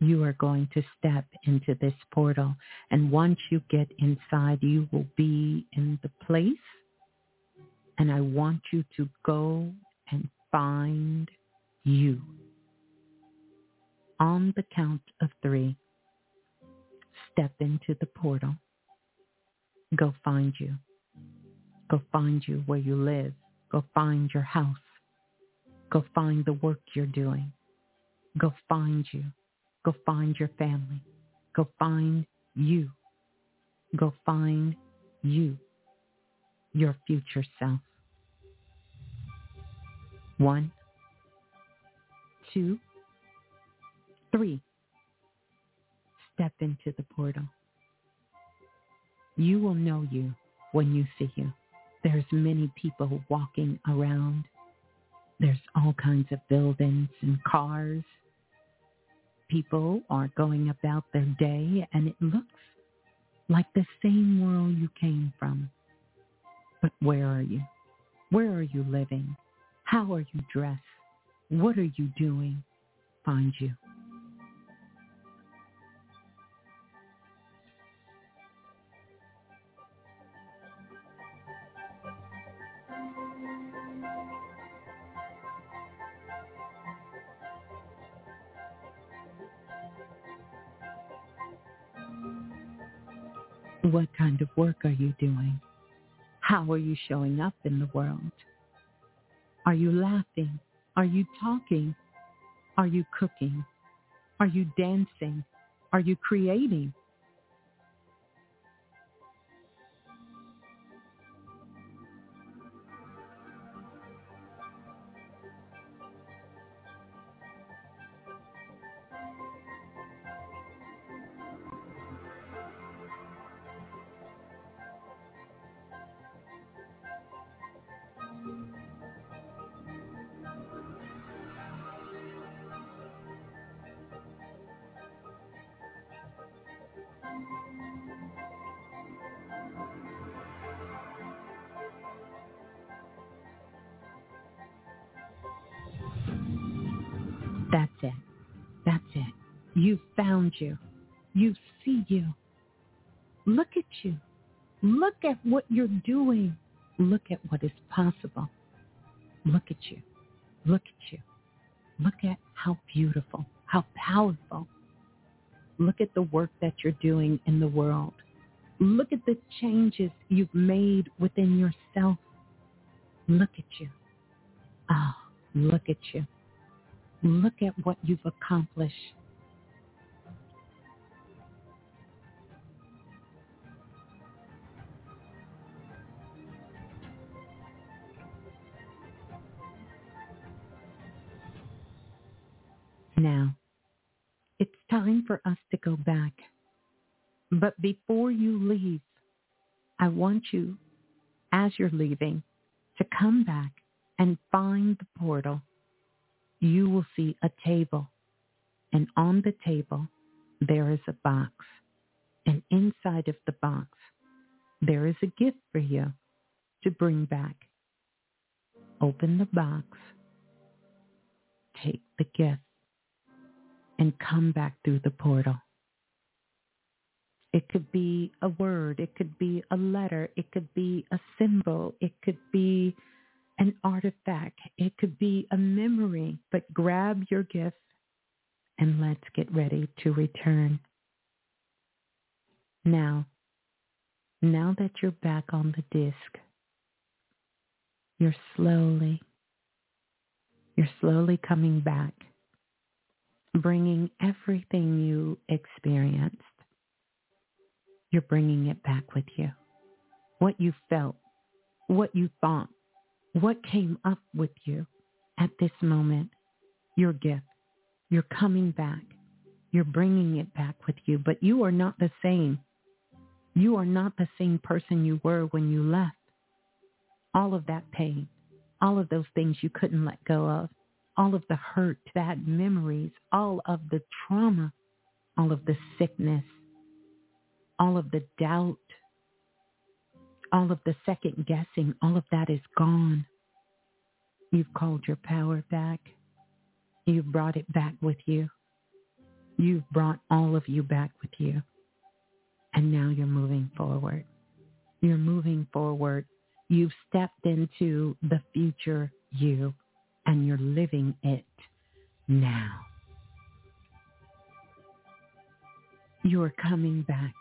you are going to step into this portal. And once you get inside, you will be in the place. And I want you to go and find you. On the count of three, step into the portal. Go find you. Go find you where you live. Go find your house. Go find the work you're doing. Go find you. Go find your family. Go find you. Go find you, your future self. One, two, three. Step into the portal. You will know you when you see you. There's many people walking around. There's all kinds of buildings and cars people are going about their day and it looks like the same world you came from. But where are you? Where are you living? How are you dressed? What are you doing? Find you. What kind of work are you doing? How are you showing up in the world? Are you laughing? Are you talking? Are you cooking? Are you dancing? Are you creating? You found you. You see you. Look at you. Look at what you're doing. Look at what is possible. Look at you. Look at you. Look at how beautiful, how powerful. Look at the work that you're doing in the world. Look at the changes you've made within yourself. Look at you. Oh, look at you. Look at what you've accomplished. Now, it's time for us to go back. But before you leave, I want you, as you're leaving, to come back and find the portal you will see a table. And on the table, there is a box. And inside of the box, there is a gift for you to bring back. Open the box, take the gift, and come back through the portal. It could be a word. It could be a letter. It could be a symbol. It could be an artifact. It could be a memory, but grab your gift and let's get ready to return. Now, now that you're back on the disc, you're slowly, you're slowly coming back, bringing everything you experienced. You're bringing it back with you. What you felt, what you thought, what came up with you at this moment? Your gift. You're coming back. You're bringing it back with you, but you are not the same. You are not the same person you were when you left. All of that pain, all of those things you couldn't let go of, all of the hurt, bad memories, all of the trauma, all of the sickness, all of the doubt, all of the second guessing, all of that is gone. You've called your power back. You've brought it back with you. You've brought all of you back with you. And now you're moving forward. You're moving forward. You've stepped into the future you and you're living it now. You're coming back.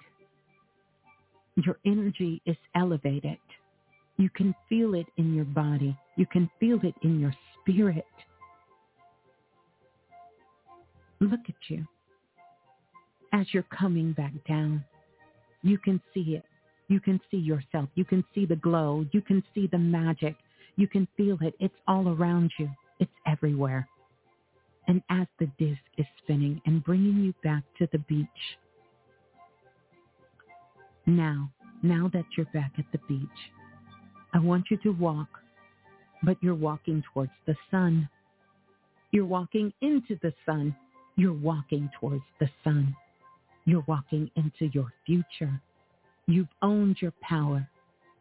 Your energy is elevated. You can feel it in your body. You can feel it in your spirit. Look at you as you're coming back down. You can see it. You can see yourself. You can see the glow. You can see the magic. You can feel it. It's all around you. It's everywhere. And as the disc is spinning and bringing you back to the beach, now, now that you're back at the beach, I want you to walk, but you're walking towards the sun. You're walking into the sun. You're walking towards the sun. You're walking into your future. You've owned your power.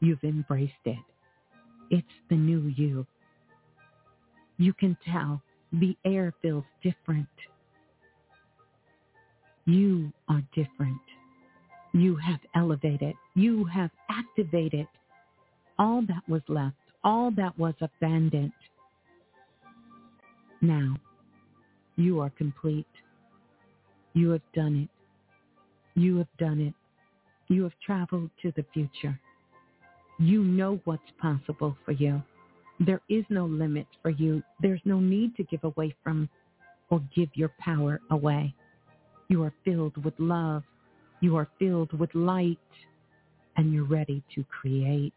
You've embraced it. It's the new you. You can tell the air feels different. You are different. You have elevated. You have activated all that was left, all that was abandoned. Now, you are complete. You have done it. You have done it. You have traveled to the future. You know what's possible for you. There is no limit for you. There's no need to give away from or give your power away. You are filled with love. You are filled with light and you're ready to create.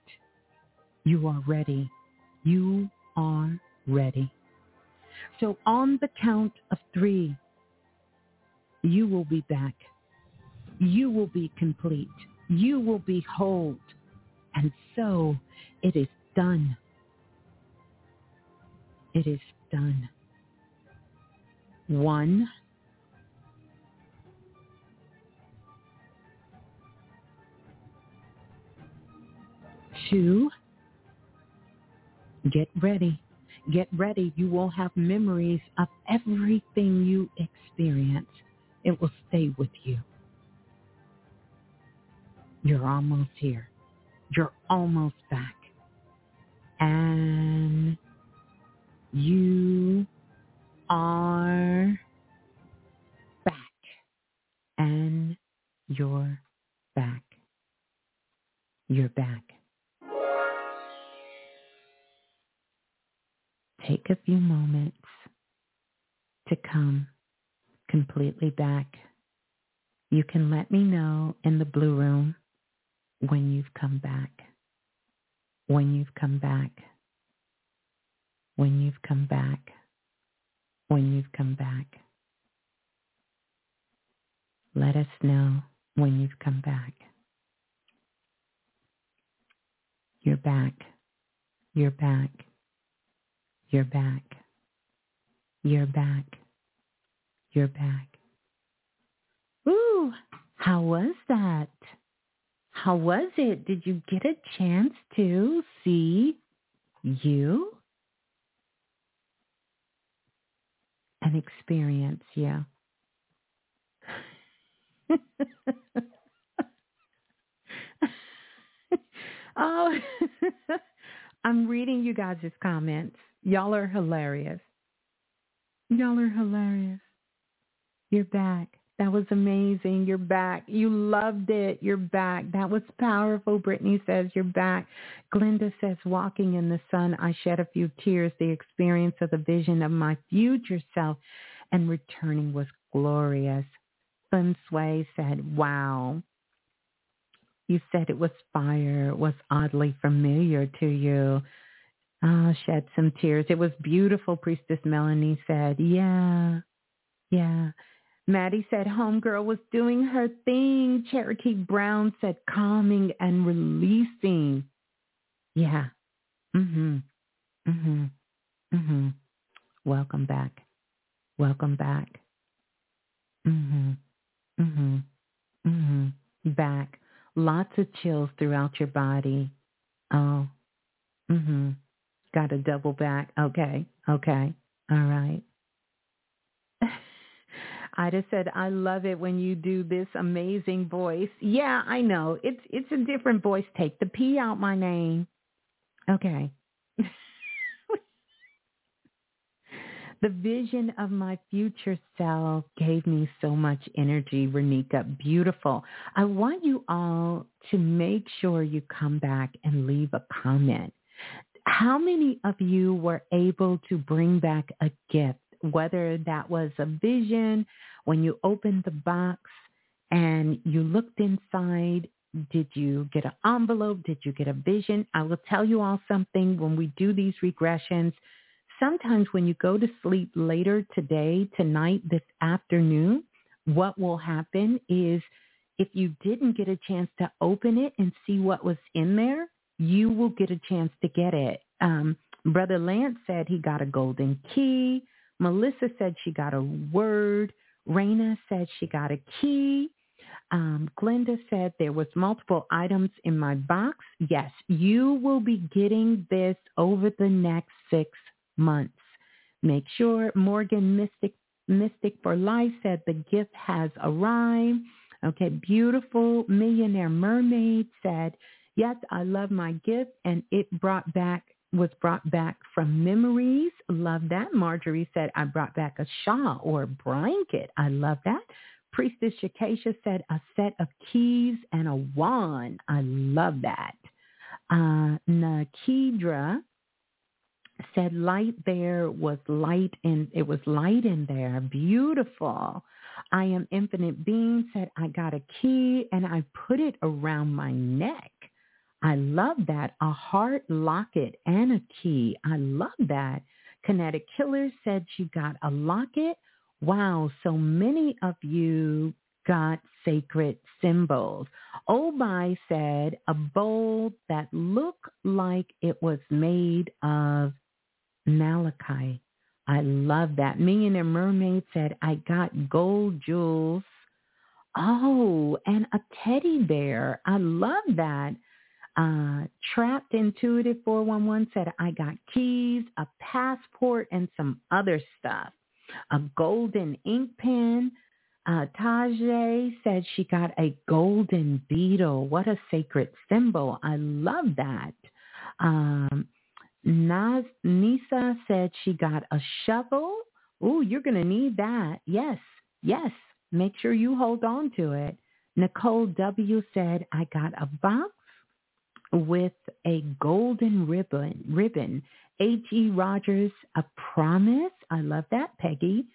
You are ready. You are ready. So on the count of three, you will be back. You will be complete. You will be whole. And so it is done. It is done. One. Two. Get ready. Get ready. You will have memories of everything you experience. It will stay with you. You're almost here. You're almost back. And you are back. And you're back. You're back. Take a few moments to come completely back. You can let me know in the blue room when you've come back. When you've come back. When you've come back. When you've come back. Let us know when you've come back. You're back. You're back. You're back. You're back. You're back. Ooh, how was that? How was it? Did you get a chance to see you and experience you? oh, I'm reading you guys' comments. Y'all are hilarious. Y'all are hilarious. You're back. That was amazing. You're back. You loved it. You're back. That was powerful. Brittany says you're back. Glenda says walking in the sun, I shed a few tears. The experience of the vision of my future self and returning was glorious. Fun Sway said, wow. You said it was fire. It was oddly familiar to you. Oh, shed some tears. It was beautiful, Priestess Melanie said. Yeah, yeah. Maddie said homegirl was doing her thing. Cherokee Brown said calming and releasing. Yeah. Mm Mhm. Mm-hmm. Mm-hmm. Welcome back. Welcome back. Mm Mhm. Mhm. Back. Lots of chills throughout your body. Oh. Mm Mhm. Got a double back. Okay. Okay. All right. Ida said, I love it when you do this amazing voice. Yeah, I know. It's it's a different voice. Take the P out my name. Okay. the vision of my future self gave me so much energy, Renika. Beautiful. I want you all to make sure you come back and leave a comment. How many of you were able to bring back a gift, whether that was a vision, when you opened the box and you looked inside did you get an envelope? Did you get a vision? I will tell you all something when we do these regressions. Sometimes when you go to sleep later today, tonight, this afternoon, what will happen is if you didn't get a chance to open it and see what was in there, you will get a chance to get it. Um, Brother Lance said he got a golden key. Melissa said she got a word. Raina said she got a key. Um, Glenda said there was multiple items in my box. Yes, you will be getting this over the next six months. Make sure Morgan Mystic Mystic for Life said the gift has arrived. Okay, beautiful millionaire mermaid said, yes, I love my gift and it brought back was brought back from memories. Love that. Marjorie said, I brought back a shawl or blanket. I love that. Priestess Shakesha said a set of keys and a wand. I love that. Uh, Nakidra said light there was light and it was light in there. Beautiful. I am infinite being said I got a key and I put it around my neck. I love that. A heart locket and a key. I love that. Kinetic Killer said she got a locket Wow, so many of you got sacred symbols. Obai said a bowl that looked like it was made of malachite. I love that. Millionaire Mermaid said, I got gold jewels. Oh, and a teddy bear. I love that. Uh, Trapped Intuitive 411 said, I got keys, a passport, and some other stuff a golden ink pen. Uh, Tajay said she got a golden beetle. What a sacred symbol. I love that. Um, Naz, Nisa said she got a shovel. Oh, you're going to need that. Yes, yes. Make sure you hold on to it. Nicole W. said, I got a box with a golden ribbon. ribbon. H.E. Rogers, A Promise. I love that, Peggy.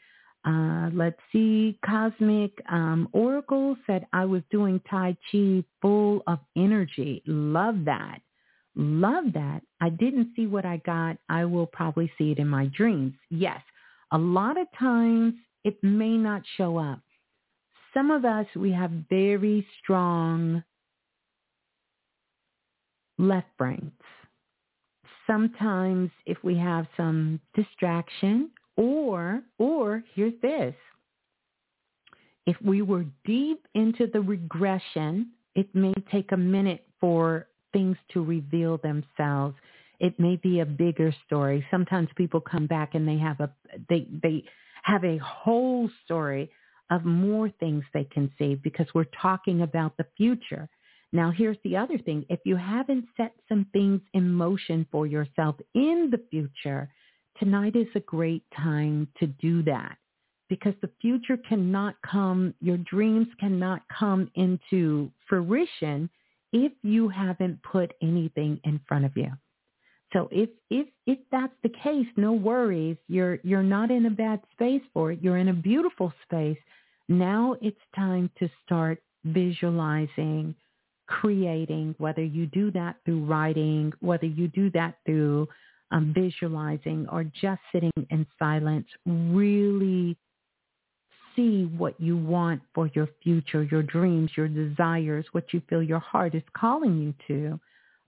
Uh, let's see. Cosmic um, Oracle said, I was doing Tai Chi full of energy. Love that. Love that. I didn't see what I got. I will probably see it in my dreams. Yes. A lot of times it may not show up. Some of us, we have very strong left brains. Sometimes if we have some distraction or or here's this. If we were deep into the regression it may take a minute for things to reveal themselves. It may be a bigger story. Sometimes people come back and they have a they they have a whole story of more things they can see because we're talking about the future now, here's the other thing. If you haven't set some things in motion for yourself in the future, tonight is a great time to do that because the future cannot come, your dreams cannot come into fruition if you haven't put anything in front of you. So if if if that's the case, no worries. You're you're not in a bad space for it. You're in a beautiful space. Now it's time to start visualizing creating, whether you do that through writing, whether you do that through um, visualizing or just sitting in silence, really see what you want for your future, your dreams, your desires, what you feel your heart is calling you to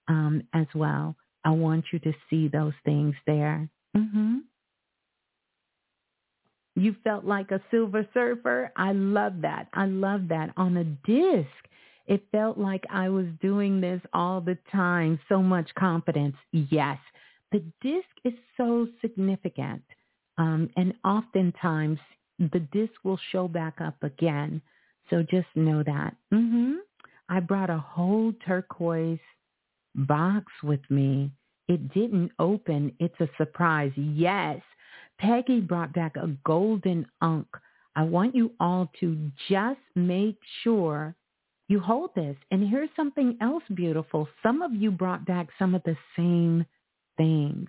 um, as well. I want you to see those things there. Mm-hmm. You felt like a silver surfer. I love that. I love that. On a disc, it felt like I was doing this all the time. So much confidence. Yes. The disc is so significant. Um, and oftentimes the disc will show back up again. So just know that. hmm I brought a whole turquoise box with me. It didn't open. It's a surprise. Yes, Peggy brought back a golden ankh. I want you all to just make sure you hold this. And here's something else beautiful. Some of you brought back some of the same things.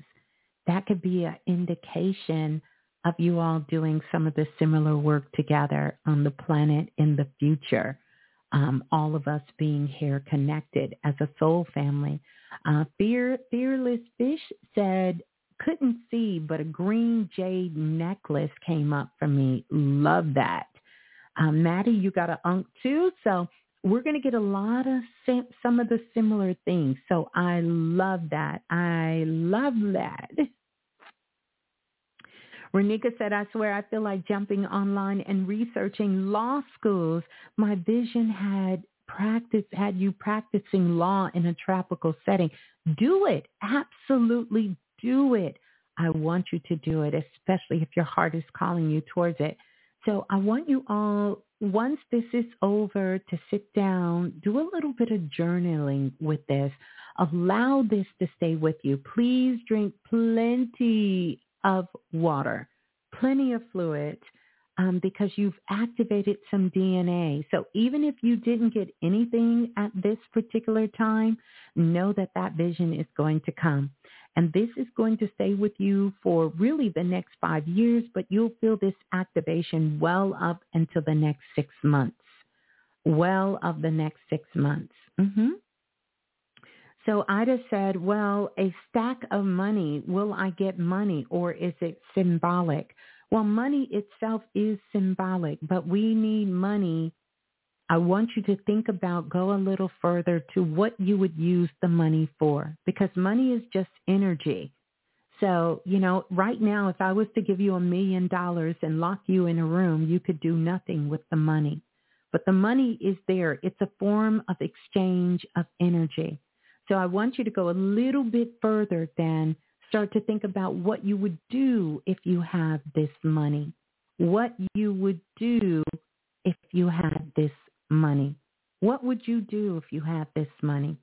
That could be an indication of you all doing some of the similar work together on the planet in the future. Um, all of us being here connected as a soul family. Uh, Fear, Fearless Fish said, couldn't see, but a green jade necklace came up for me. Love that. Um, Maddie, you got an unk too. So we're going to get a lot of some of the similar things. So I love that. I love that. Renika said, I swear I feel like jumping online and researching law schools. My vision had practice had you practicing law in a tropical setting. Do it. Absolutely do it. I want you to do it, especially if your heart is calling you towards it. So I want you all, once this is over, to sit down, do a little bit of journaling with this. Allow this to stay with you. Please drink plenty of water, plenty of fluid, um, because you've activated some DNA. So even if you didn't get anything at this particular time, know that that vision is going to come. And this is going to stay with you for really the next five years, but you'll feel this activation well up until the next six months. Well of the next six months. Mm-hmm. So Ida said, well, a stack of money, will I get money or is it symbolic? Well, money itself is symbolic, but we need money. I want you to think about, go a little further to what you would use the money for, because money is just energy. So, you know, right now, if I was to give you a million dollars and lock you in a room, you could do nothing with the money. But the money is there. It's a form of exchange of energy. So I want you to go a little bit further than start to think about what you would do if you have this money. What you would do if you had this money. What would you do if you had this money?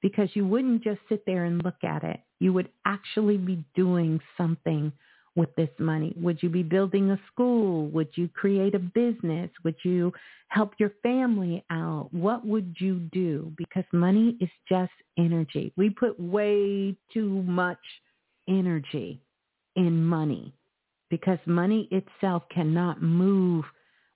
Because you wouldn't just sit there and look at it. You would actually be doing something with this money? Would you be building a school? Would you create a business? Would you help your family out? What would you do? Because money is just energy. We put way too much energy in money because money itself cannot move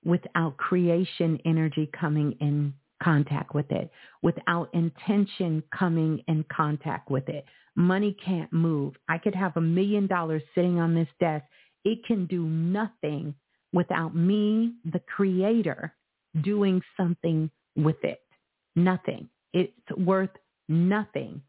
without creation energy coming in contact with it, without intention coming in contact with it. Money can't move. I could have a million dollars sitting on this desk. It can do nothing without me, the creator, doing something with it. Nothing. It's worth nothing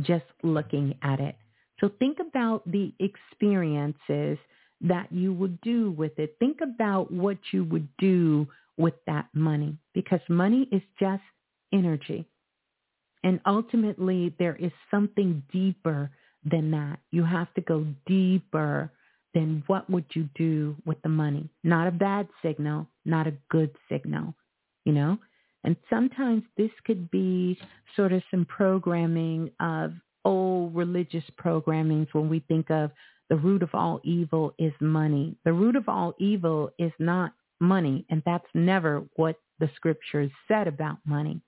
just looking at it. So think about the experiences that you would do with it. Think about what you would do with that money because money is just energy. And ultimately, there is something deeper than that. You have to go deeper than what would you do with the money. Not a bad signal, not a good signal, you know? And sometimes this could be sort of some programming of old religious programmings when we think of the root of all evil is money. The root of all evil is not money, and that's never what the scriptures said about money.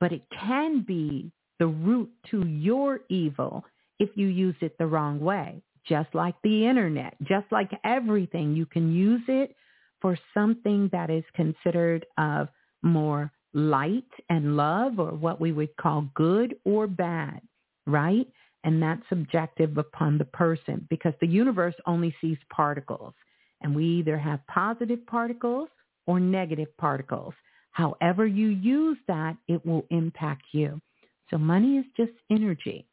But it can be the root to your evil if you use it the wrong way, just like the internet, just like everything. You can use it for something that is considered of more light and love or what we would call good or bad, right? And that's subjective upon the person because the universe only sees particles. And we either have positive particles or negative particles. However you use that, it will impact you. So money is just energy.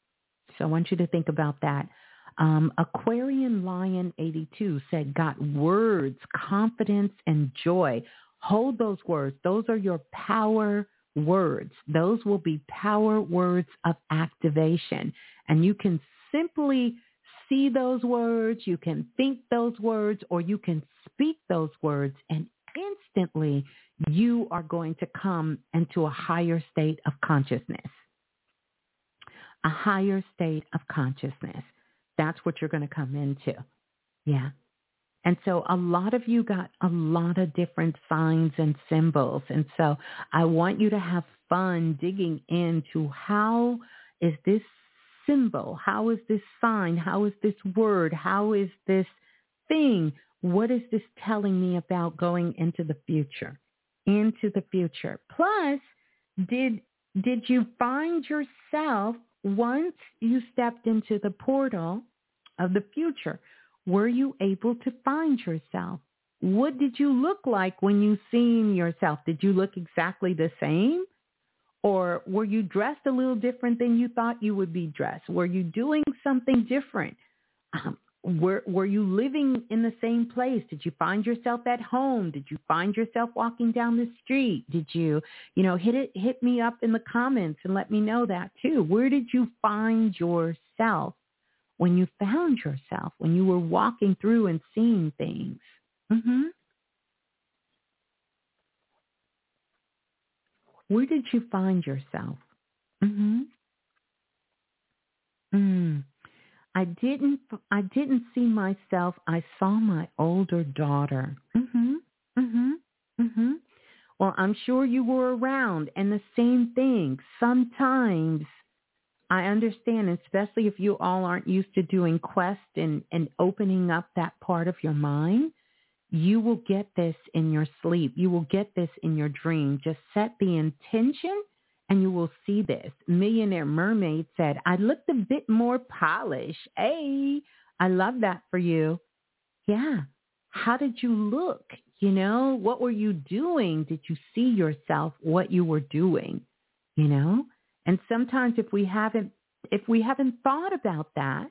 So I want you to think about that. Um, Aquarian Lion 82 said, got words, confidence, and joy. Hold those words. Those are your power words. Those will be power words of activation. And you can simply see those words, you can think those words, or you can speak those words and instantly you are going to come into a higher state of consciousness. A higher state of consciousness. That's what you're going to come into. Yeah. And so a lot of you got a lot of different signs and symbols. And so I want you to have fun digging into how is this symbol? How is this sign? How is this word? How is this thing? What is this telling me about going into the future? Into the future. Plus, did did you find yourself once you stepped into the portal of the future? Were you able to find yourself? What did you look like when you seen yourself? Did you look exactly the same? Or were you dressed a little different than you thought you would be dressed? Were you doing something different? Um, were, were you living in the same place? Did you find yourself at home? Did you find yourself walking down the street? Did you, you know, hit it, hit me up in the comments and let me know that too. Where did you find yourself when you found yourself, when you were walking through and seeing things? Mm-hmm. Where did you find yourself? Mm-hmm. Mm. I didn't I didn't see myself. I saw my older daughter. Mhm. Mhm. Mhm. Well, I'm sure you were around and the same thing. Sometimes I understand, especially if you all aren't used to doing quest and, and opening up that part of your mind, you will get this in your sleep. You will get this in your dream. Just set the intention and you will see this. Millionaire Mermaid said, I looked a bit more polished. Hey, I love that for you. Yeah. How did you look? You know, what were you doing? Did you see yourself what you were doing? You know? And sometimes if we haven't if we haven't thought about that,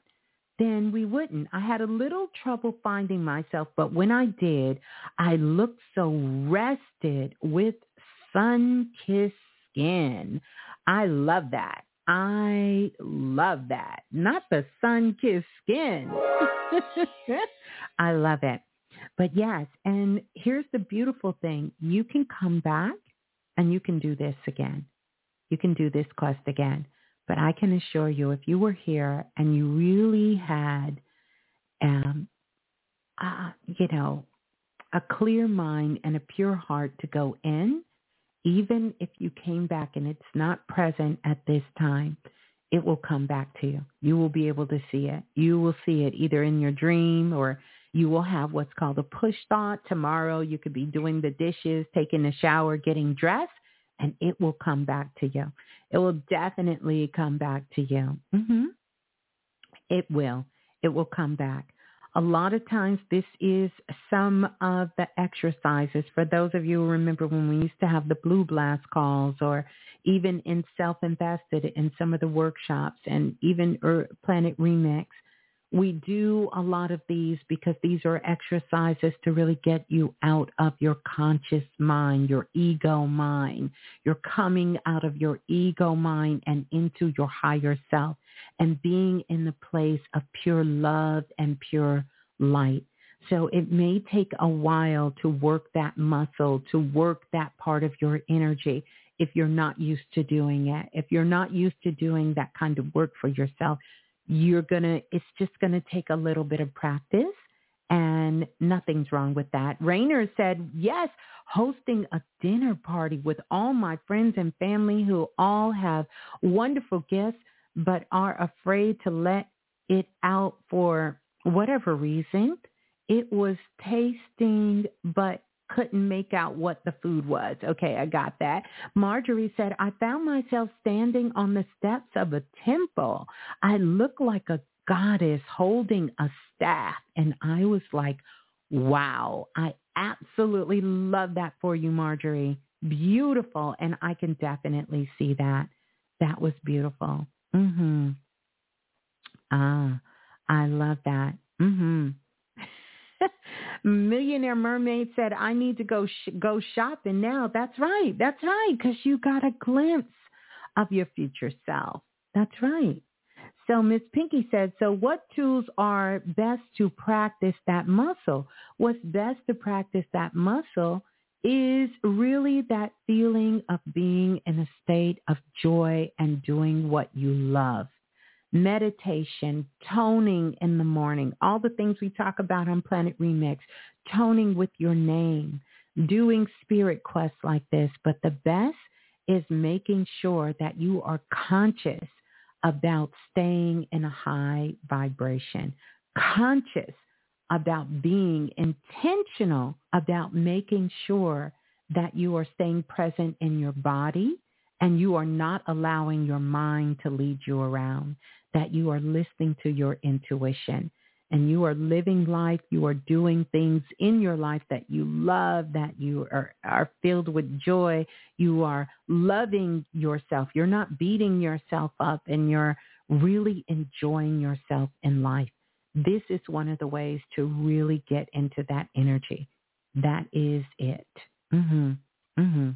then we wouldn't. I had a little trouble finding myself, but when I did, I looked so rested with sun-kissed skin. I love that. I love that. Not the sun-kissed skin. I love it. But yes, and here's the beautiful thing. You can come back and you can do this again. You can do this quest again. But I can assure you, if you were here and you really had, um, uh, you know, a clear mind and a pure heart to go in, even if you came back and it's not present at this time, it will come back to you. You will be able to see it. You will see it either in your dream or you will have what's called a push thought. Tomorrow you could be doing the dishes, taking a shower, getting dressed, and it will come back to you. It will definitely come back to you. Mm-hmm. It will. It will come back. A lot of times this is some of the exercises for those of you who remember when we used to have the blue blast calls or even in self-invested in some of the workshops and even Planet Remix. We do a lot of these because these are exercises to really get you out of your conscious mind, your ego mind. You're coming out of your ego mind and into your higher self and being in the place of pure love and pure light. So it may take a while to work that muscle, to work that part of your energy if you're not used to doing it. If you're not used to doing that kind of work for yourself, you're going to, it's just going to take a little bit of practice and nothing's wrong with that. Rayner said, yes, hosting a dinner party with all my friends and family who all have wonderful gifts but are afraid to let it out for whatever reason. It was tasting but couldn't make out what the food was. Okay, I got that. Marjorie said, I found myself standing on the steps of a temple. I looked like a goddess holding a staff. And I was like, wow, I absolutely love that for you, Marjorie. Beautiful. And I can definitely see that. That was beautiful. Mm-hmm. Ah, I love that. Mm-hmm. Millionaire Mermaid said, I need to go sh- go shopping now. That's right. That's right. Because you got a glimpse of your future self. That's right. So Miss Pinky said, so what tools are best to practice that muscle? What's best to practice that muscle is really that feeling of being in a state of joy and doing what you love. Meditation, toning in the morning, all the things we talk about on Planet Remix, toning with your name, doing spirit quests like this. But the best is making sure that you are conscious about staying in a high vibration, conscious about being intentional about making sure that you are staying present in your body and you are not allowing your mind to lead you around, that you are listening to your intuition and you are living life, you are doing things in your life that you love, that you are, are filled with joy, you are loving yourself. You're not beating yourself up and you're really enjoying yourself in life. This is one of the ways to really get into that energy. That is it. Mm-hmm. Mm-hmm.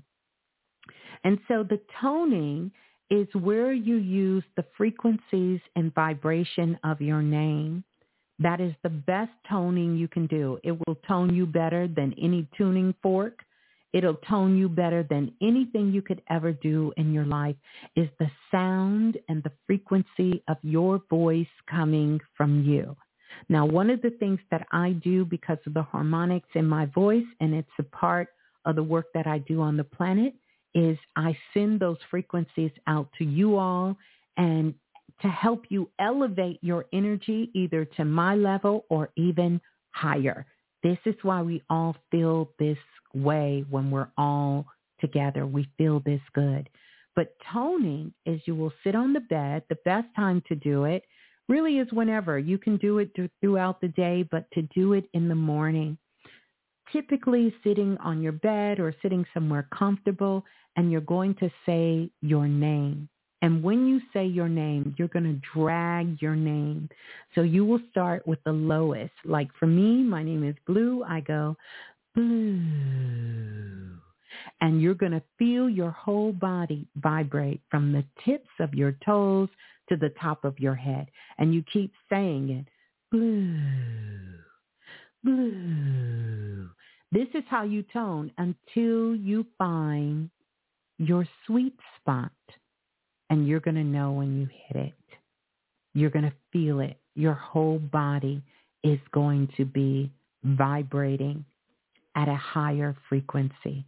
And so the toning is where you use the frequencies and vibration of your name that is the best toning you can do. It will tone you better than any tuning fork. It'll tone you better than anything you could ever do in your life is the sound and the frequency of your voice coming from you. Now, one of the things that I do because of the harmonics in my voice, and it's a part of the work that I do on the planet, is I send those frequencies out to you all and to help you elevate your energy either to my level or even higher. This is why we all feel this way when we're all together. We feel this good. But toning is you will sit on the bed. The best time to do it really is whenever. You can do it throughout the day, but to do it in the morning. Typically sitting on your bed or sitting somewhere comfortable and you're going to say your name. And when you say your name, you're going to drag your name. So you will start with the lowest. Like for me, my name is Blue. I go, Blue. And you're going to feel your whole body vibrate from the tips of your toes to the top of your head. And you keep saying it, Blue, Blue. This is how you tone until you find your sweet spot and you're going to know when you hit it. You're going to feel it. Your whole body is going to be vibrating at a higher frequency.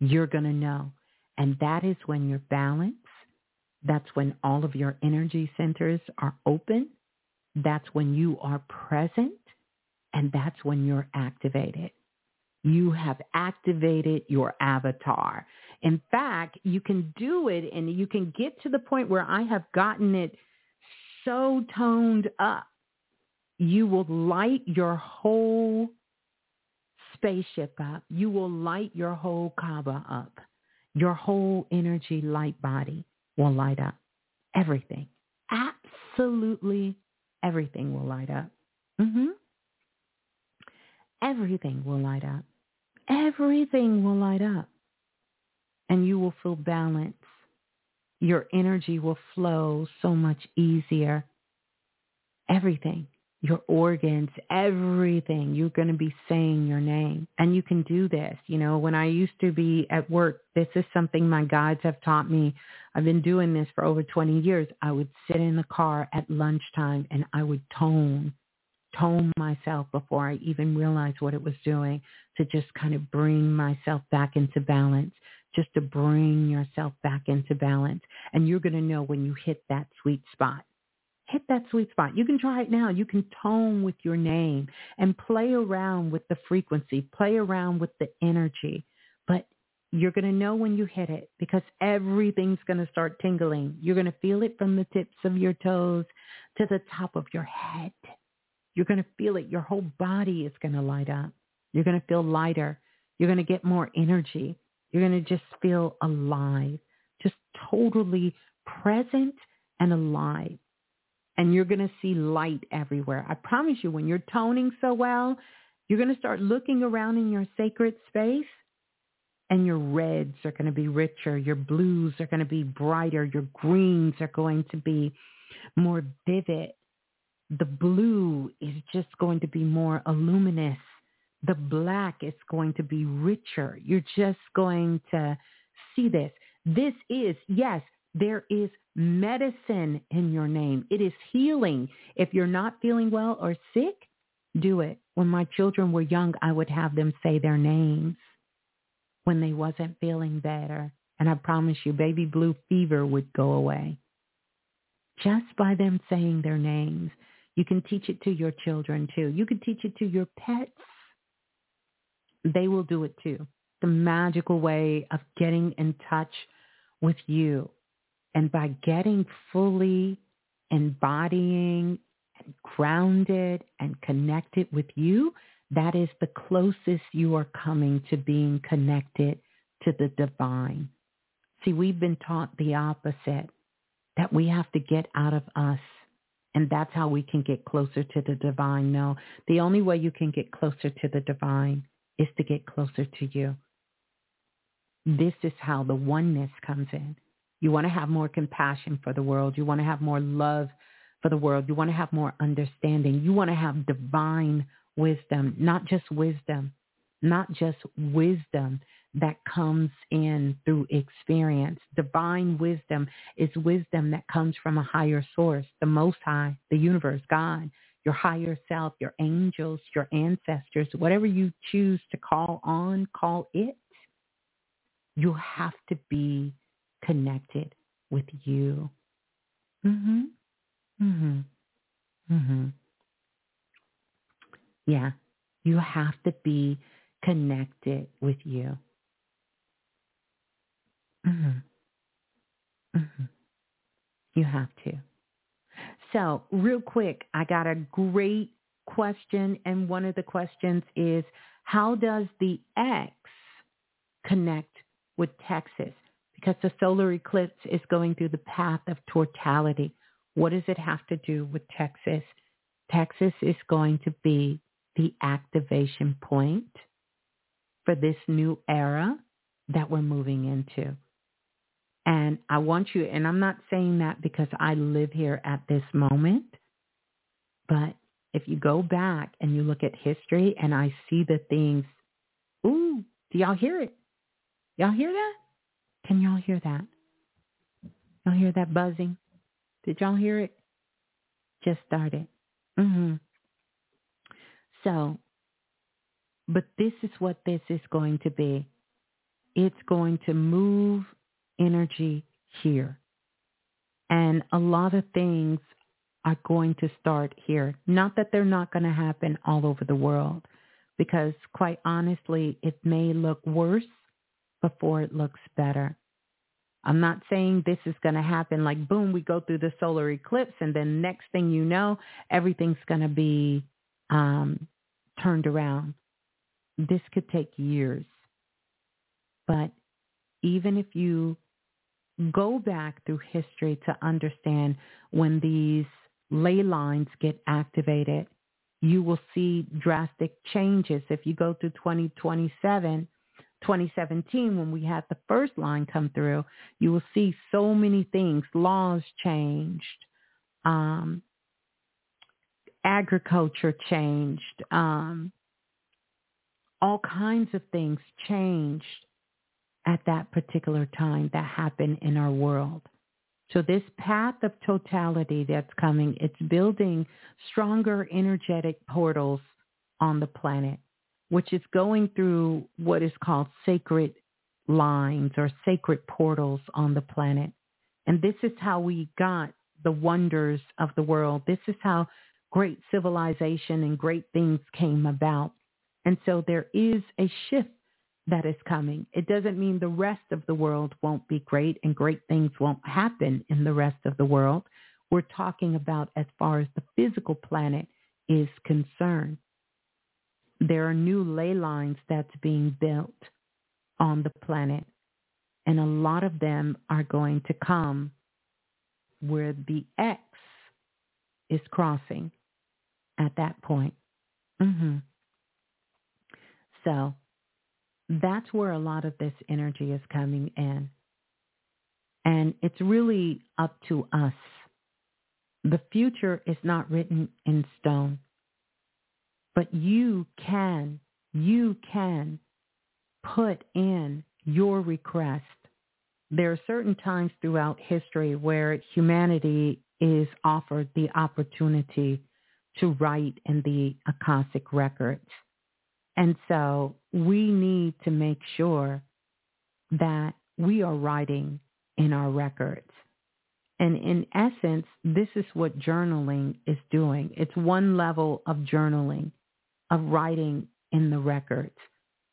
You're going to know. And that is when you're balanced. That's when all of your energy centers are open. That's when you are present. And that's when you're activated. You have activated your avatar. In fact, you can do it and you can get to the point where I have gotten it so toned up. You will light your whole spaceship up. You will light your whole Kaaba up. Your whole energy light body will light up. Everything. Absolutely everything will light up. Mm-hmm. Everything will light up. Everything will light up and you will feel balance. Your energy will flow so much easier. Everything, your organs, everything, you're going to be saying your name. And you can do this. You know, when I used to be at work, this is something my guides have taught me. I've been doing this for over 20 years. I would sit in the car at lunchtime and I would tone tone myself before I even realized what it was doing to just kind of bring myself back into balance just to bring yourself back into balance. And you're going to know when you hit that sweet spot. Hit that sweet spot. You can try it now. You can tone with your name and play around with the frequency, play around with the energy. But you're going to know when you hit it because everything's going to start tingling. You're going to feel it from the tips of your toes to the top of your head. You're going to feel it. Your whole body is going to light up. You're going to feel lighter. You're going to get more energy. You're going to just feel alive, just totally present and alive. And you're going to see light everywhere. I promise you, when you're toning so well, you're going to start looking around in your sacred space and your reds are going to be richer. Your blues are going to be brighter. Your greens are going to be more vivid. The blue is just going to be more luminous. The black is going to be richer. You're just going to see this. This is, yes, there is medicine in your name. It is healing. If you're not feeling well or sick, do it. When my children were young, I would have them say their names when they wasn't feeling better. And I promise you, baby blue fever would go away. Just by them saying their names. You can teach it to your children too. You can teach it to your pets. They will do it too. The magical way of getting in touch with you. And by getting fully embodying and grounded and connected with you, that is the closest you are coming to being connected to the divine. See, we've been taught the opposite, that we have to get out of us. And that's how we can get closer to the divine. No, the only way you can get closer to the divine is to get closer to you. This is how the oneness comes in. You want to have more compassion for the world. You want to have more love for the world. You want to have more understanding. You want to have divine wisdom, not just wisdom, not just wisdom that comes in through experience. Divine wisdom is wisdom that comes from a higher source, the Most High, the universe, God, your higher self, your angels, your ancestors, whatever you choose to call on, call it. You have to be connected with you. Mhm. Mhm. Mhm. Yeah. You have to be connected with you. Mhm. Mhm. You have to. So, real quick, I got a great question, and one of the questions is, how does the X connect with Texas? Because the solar eclipse is going through the path of totality. What does it have to do with Texas? Texas is going to be the activation point for this new era that we're moving into. And I want you, and I'm not saying that because I live here at this moment, but if you go back and you look at history and I see the things, ooh, do y'all hear it? Y'all hear that? Can y'all hear that? Y'all hear that buzzing? Did y'all hear it? Just started. Mm-hmm. So, but this is what this is going to be. It's going to move energy here. And a lot of things are going to start here. Not that they're not going to happen all over the world, because quite honestly, it may look worse before it looks better. I'm not saying this is going to happen like boom, we go through the solar eclipse and then next thing you know, everything's going to be um, turned around. This could take years. But even if you go back through history to understand when these ley lines get activated, you will see drastic changes. If you go to 2027, 2017, when we had the first line come through, you will see so many things. Laws changed. Um, agriculture changed. Um, all kinds of things changed at that particular time that happened in our world. So this path of totality that's coming, it's building stronger energetic portals on the planet which is going through what is called sacred lines or sacred portals on the planet. And this is how we got the wonders of the world. This is how great civilization and great things came about. And so there is a shift that is coming. It doesn't mean the rest of the world won't be great and great things won't happen in the rest of the world. We're talking about as far as the physical planet is concerned there are new ley lines that's being built on the planet. And a lot of them are going to come where the X is crossing at that point. Mm-hmm. So that's where a lot of this energy is coming in. And it's really up to us The future is not written in stone. But you can, you can put in your request. There are certain times throughout history where humanity is offered the opportunity to write in the Akashic records. And so we need to make sure that we are writing in our records. And in essence, this is what journaling is doing. It's one level of journaling, of writing in the records,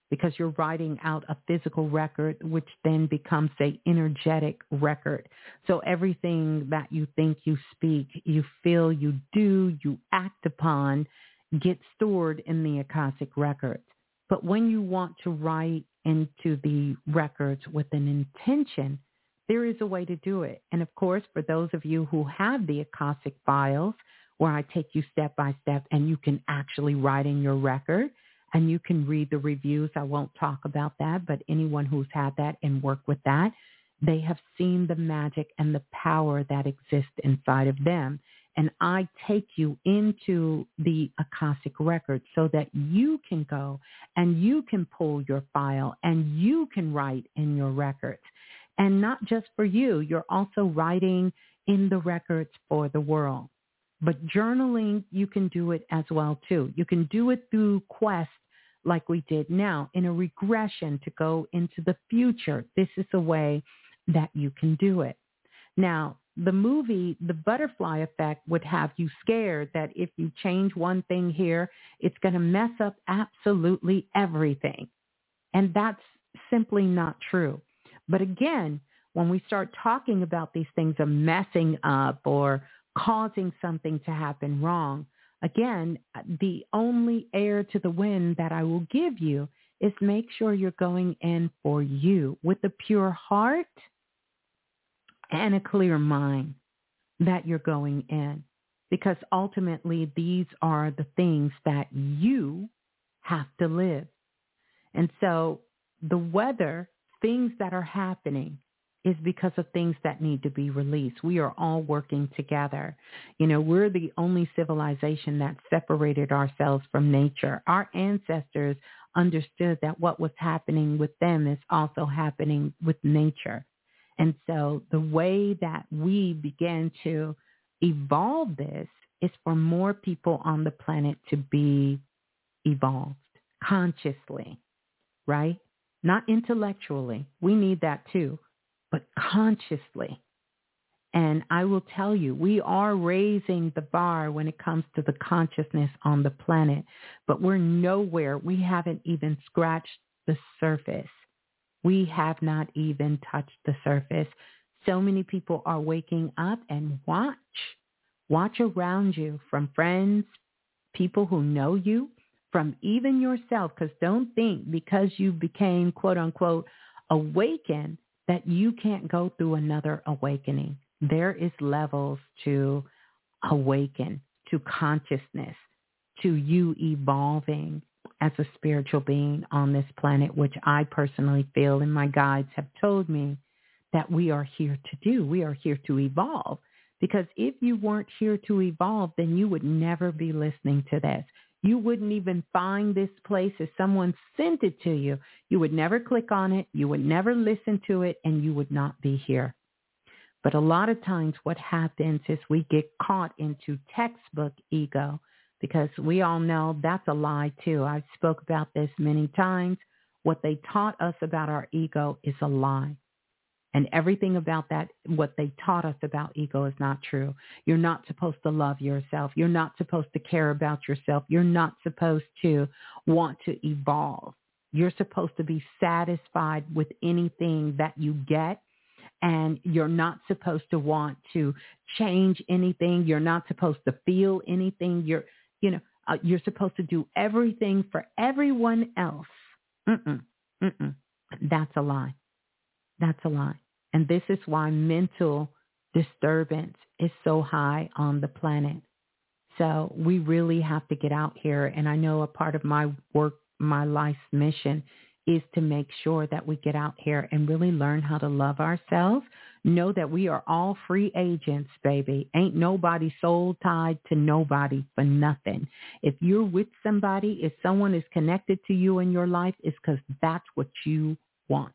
because you're writing out a physical record, which then becomes a energetic record. So everything that you think, you speak, you feel, you do, you act upon gets stored in the Akashic records. But when you want to write into the records with an intention, there is a way to do it. And of course, for those of you who have the Akashic files, where I take you step by step and you can actually write in your record and you can read the reviews. I won't talk about that, but anyone who's had that and worked with that, they have seen the magic and the power that exists inside of them. And I take you into the Akashic record so that you can go and you can pull your file and you can write in your records. And not just for you, you're also writing in the records for the world. But journaling, you can do it as well too. You can do it through Quest like we did now in a regression to go into the future. This is a way that you can do it. Now, the movie, The Butterfly Effect, would have you scared that if you change one thing here, it's going to mess up absolutely everything. And that's simply not true. But again, when we start talking about these things of messing up or causing something to happen wrong, again, the only air to the wind that I will give you is make sure you're going in for you with a pure heart and a clear mind that you're going in. Because ultimately, these are the things that you have to live. And so the weather, things that are happening, is because of things that need to be released. We are all working together. You know, we're the only civilization that separated ourselves from nature. Our ancestors understood that what was happening with them is also happening with nature. And so the way that we begin to evolve this is for more people on the planet to be evolved consciously, right? Not intellectually. We need that too, but consciously. And I will tell you, we are raising the bar when it comes to the consciousness on the planet, but we're nowhere. We haven't even scratched the surface we have not even touched the surface. So many people are waking up and watch. Watch around you from friends, people who know you, from even yourself, because don't think because you became quote unquote awakened that you can't go through another awakening. There is levels to awaken, to consciousness, to you evolving as a spiritual being on this planet, which I personally feel and my guides have told me that we are here to do. We are here to evolve. Because if you weren't here to evolve, then you would never be listening to this. You wouldn't even find this place if someone sent it to you. You would never click on it. You would never listen to it and you would not be here. But a lot of times what happens is we get caught into textbook ego because we all know that's a lie too. I've spoke about this many times. What they taught us about our ego is a lie. And everything about that, what they taught us about ego is not true. You're not supposed to love yourself. You're not supposed to care about yourself. You're not supposed to want to evolve. You're supposed to be satisfied with anything that you get. And you're not supposed to want to change anything. You're not supposed to feel anything. You're you know, uh, you're supposed to do everything for everyone else. Mm-mm, mm-mm. That's a lie. That's a lie. And this is why mental disturbance is so high on the planet. So we really have to get out here. And I know a part of my work, my life's mission is to make sure that we get out here and really learn how to love ourselves, Know that we are all free agents, baby. Ain't nobody soul tied to nobody for nothing. If you're with somebody, if someone is connected to you in your life, it's because that's what you want.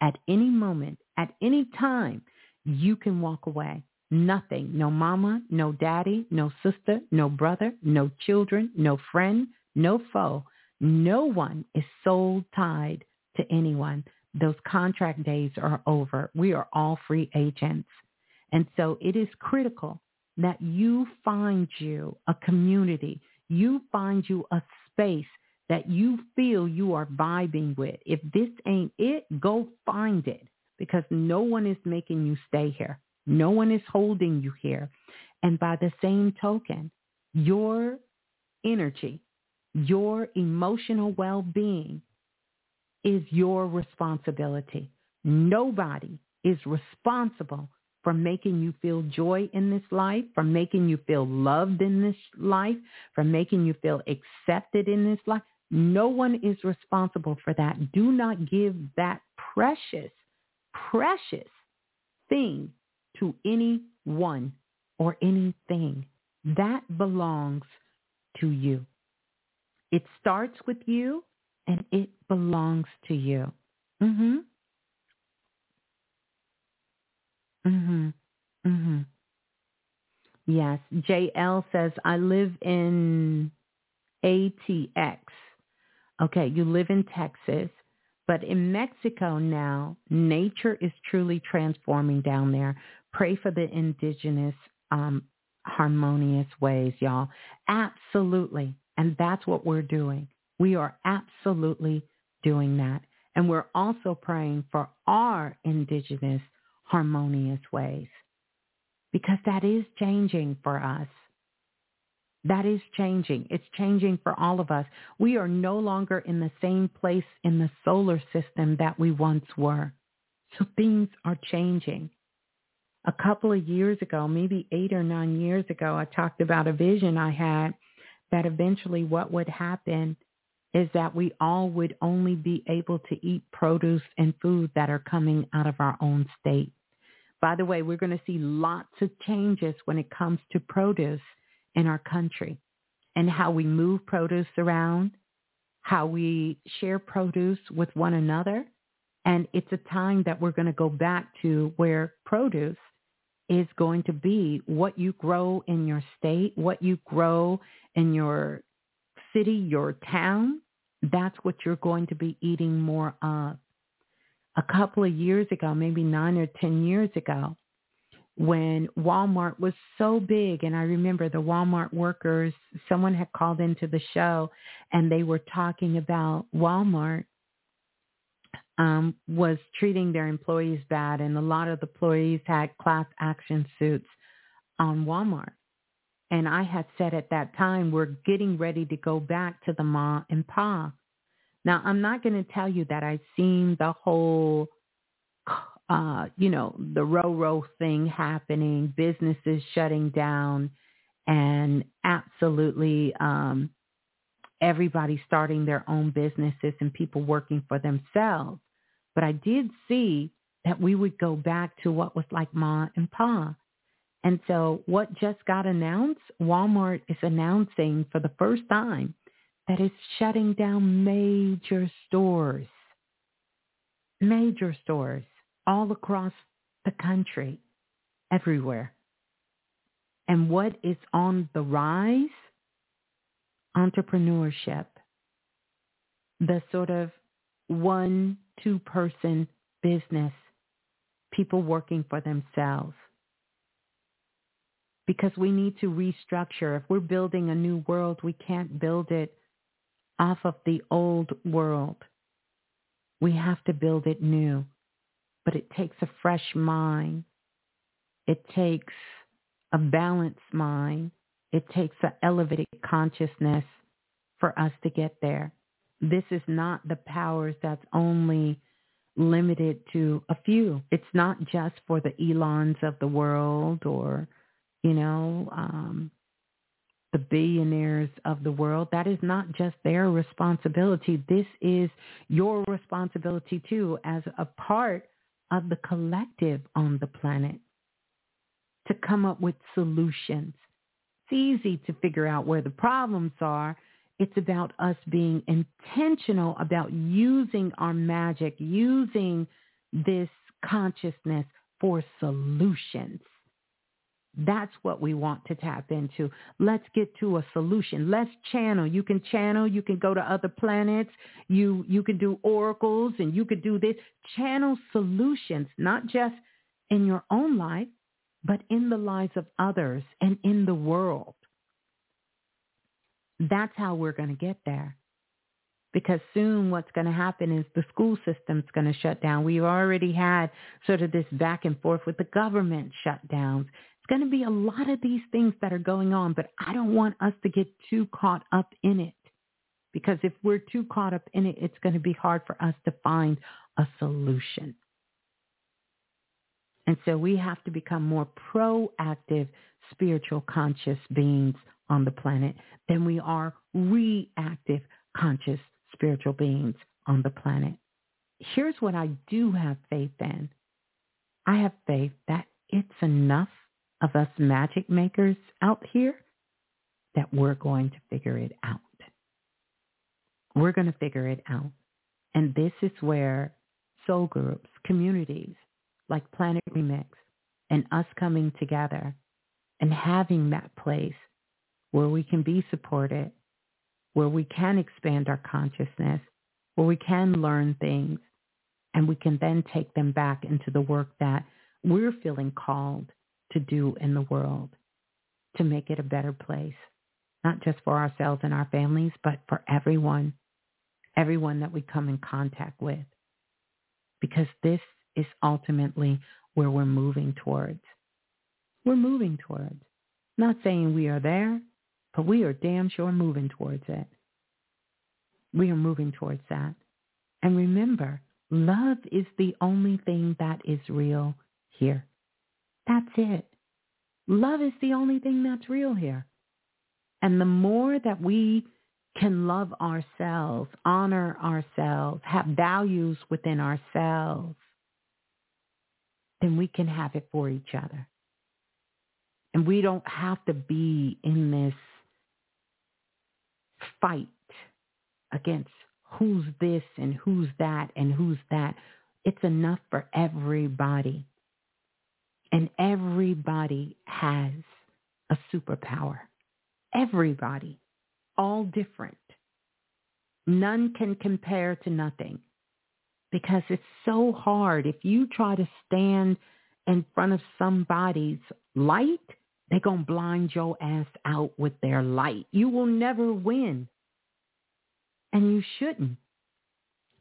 At any moment, at any time, you can walk away. Nothing. No mama, no daddy, no sister, no brother, no children, no friend, no foe. No one is soul tied to anyone. Those contract days are over. We are all free agents. And so it is critical that you find you a community. You find you a space that you feel you are vibing with. If this ain't it, go find it because no one is making you stay here. No one is holding you here. And by the same token, your energy, your emotional well-being is your responsibility. Nobody is responsible for making you feel joy in this life, for making you feel loved in this life, for making you feel accepted in this life. No one is responsible for that. Do not give that precious, precious thing to anyone or anything. That belongs to you. It starts with you and it belongs to you. Mhm. Mhm. Mhm. Yes, JL says I live in ATX. Okay, you live in Texas, but in Mexico now, nature is truly transforming down there. Pray for the indigenous um, harmonious ways, y'all. Absolutely. And that's what we're doing. We are absolutely doing that. And we're also praying for our indigenous harmonious ways because that is changing for us. That is changing. It's changing for all of us. We are no longer in the same place in the solar system that we once were. So things are changing. A couple of years ago, maybe eight or nine years ago, I talked about a vision I had that eventually what would happen is that we all would only be able to eat produce and food that are coming out of our own state. By the way, we're going to see lots of changes when it comes to produce in our country and how we move produce around, how we share produce with one another. And it's a time that we're going to go back to where produce is going to be what you grow in your state, what you grow in your city, your town. That's what you're going to be eating more of. A couple of years ago, maybe nine or 10 years ago, when Walmart was so big. And I remember the Walmart workers, someone had called into the show and they were talking about Walmart um, was treating their employees bad. And a lot of the employees had class action suits on Walmart. And I had said at that time, we're getting ready to go back to the ma and pa. Now, I'm not going to tell you that I've seen the whole uh, you know, the row-row thing happening, businesses shutting down, and absolutely um, everybody starting their own businesses and people working for themselves. But I did see that we would go back to what was like Ma and Pa. And so what just got announced, Walmart is announcing for the first time that it's shutting down major stores. Major stores all across the country, everywhere. And what is on the rise? Entrepreneurship. The sort of one, two person business, people working for themselves. Because we need to restructure. If we're building a new world, we can't build it off of the old world. We have to build it new but it takes a fresh mind. It takes a balanced mind. It takes an elevated consciousness for us to get there. This is not the powers that's only limited to a few. It's not just for the Elons of the world or, you know, um, the billionaires of the world. That is not just their responsibility. This is your responsibility too as a part of the collective on the planet to come up with solutions. It's easy to figure out where the problems are. It's about us being intentional about using our magic, using this consciousness for solutions. That's what we want to tap into. Let's get to a solution. Let's channel. You can channel. You can go to other planets. You you can do oracles and you could do this. Channel solutions, not just in your own life, but in the lives of others and in the world. That's how we're going to get there. Because soon what's going to happen is the school system's going to shut down. We've already had sort of this back and forth with the government shutdowns It's going to be a lot of these things that are going on, but I don't want us to get too caught up in it. Because if we're too caught up in it, it's going to be hard for us to find a solution. And so we have to become more proactive spiritual conscious beings on the planet than we are reactive conscious spiritual beings on the planet. Here's what I do have faith in. I have faith that it's enough of us magic makers out here that we're going to figure it out. We're going to figure it out. And this is where soul groups, communities like Planet Remix and us coming together and having that place where we can be supported, where we can expand our consciousness, where we can learn things, and we can then take them back into the work that we're feeling called to do in the world to make it a better place, not just for ourselves and our families, but for everyone, everyone that we come in contact with. Because this is ultimately where we're moving towards. We're moving towards. Not saying we are there, but we are damn sure moving towards it. We are moving towards that. And remember, love is the only thing that is real here. That's it. Love is the only thing that's real here. And the more that we can love ourselves, honor ourselves, have values within ourselves, then we can have it for each other. And we don't have to be in this fight against who's this and who's that and who's that. It's enough for everybody. And everybody has a superpower. Everybody. All different. None can compare to nothing because it's so hard. If you try to stand in front of somebody's light, they're going to blind your ass out with their light. You will never win. And you shouldn't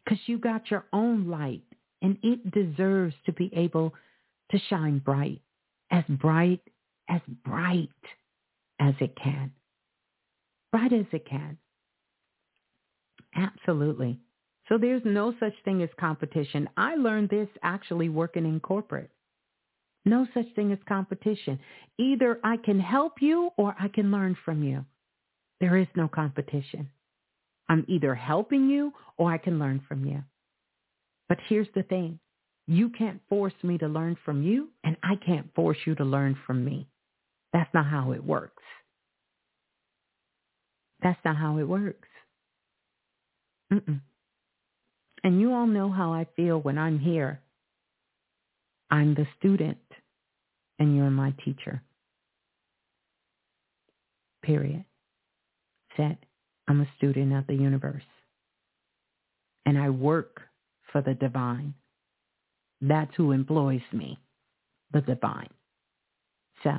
because you got your own light and it deserves to be able to shine bright, as bright, as bright as it can. Bright as it can. Absolutely. So there's no such thing as competition. I learned this actually working in corporate. No such thing as competition. Either I can help you or I can learn from you. There is no competition. I'm either helping you or I can learn from you. But here's the thing. You can't force me to learn from you, and I can't force you to learn from me. That's not how it works. That's not how it works. Mm-mm. And you all know how I feel when I'm here. I'm the student, and you're my teacher. Period. Set. I'm a student of the universe. And I work for the divine. That's who employs me, the divine. So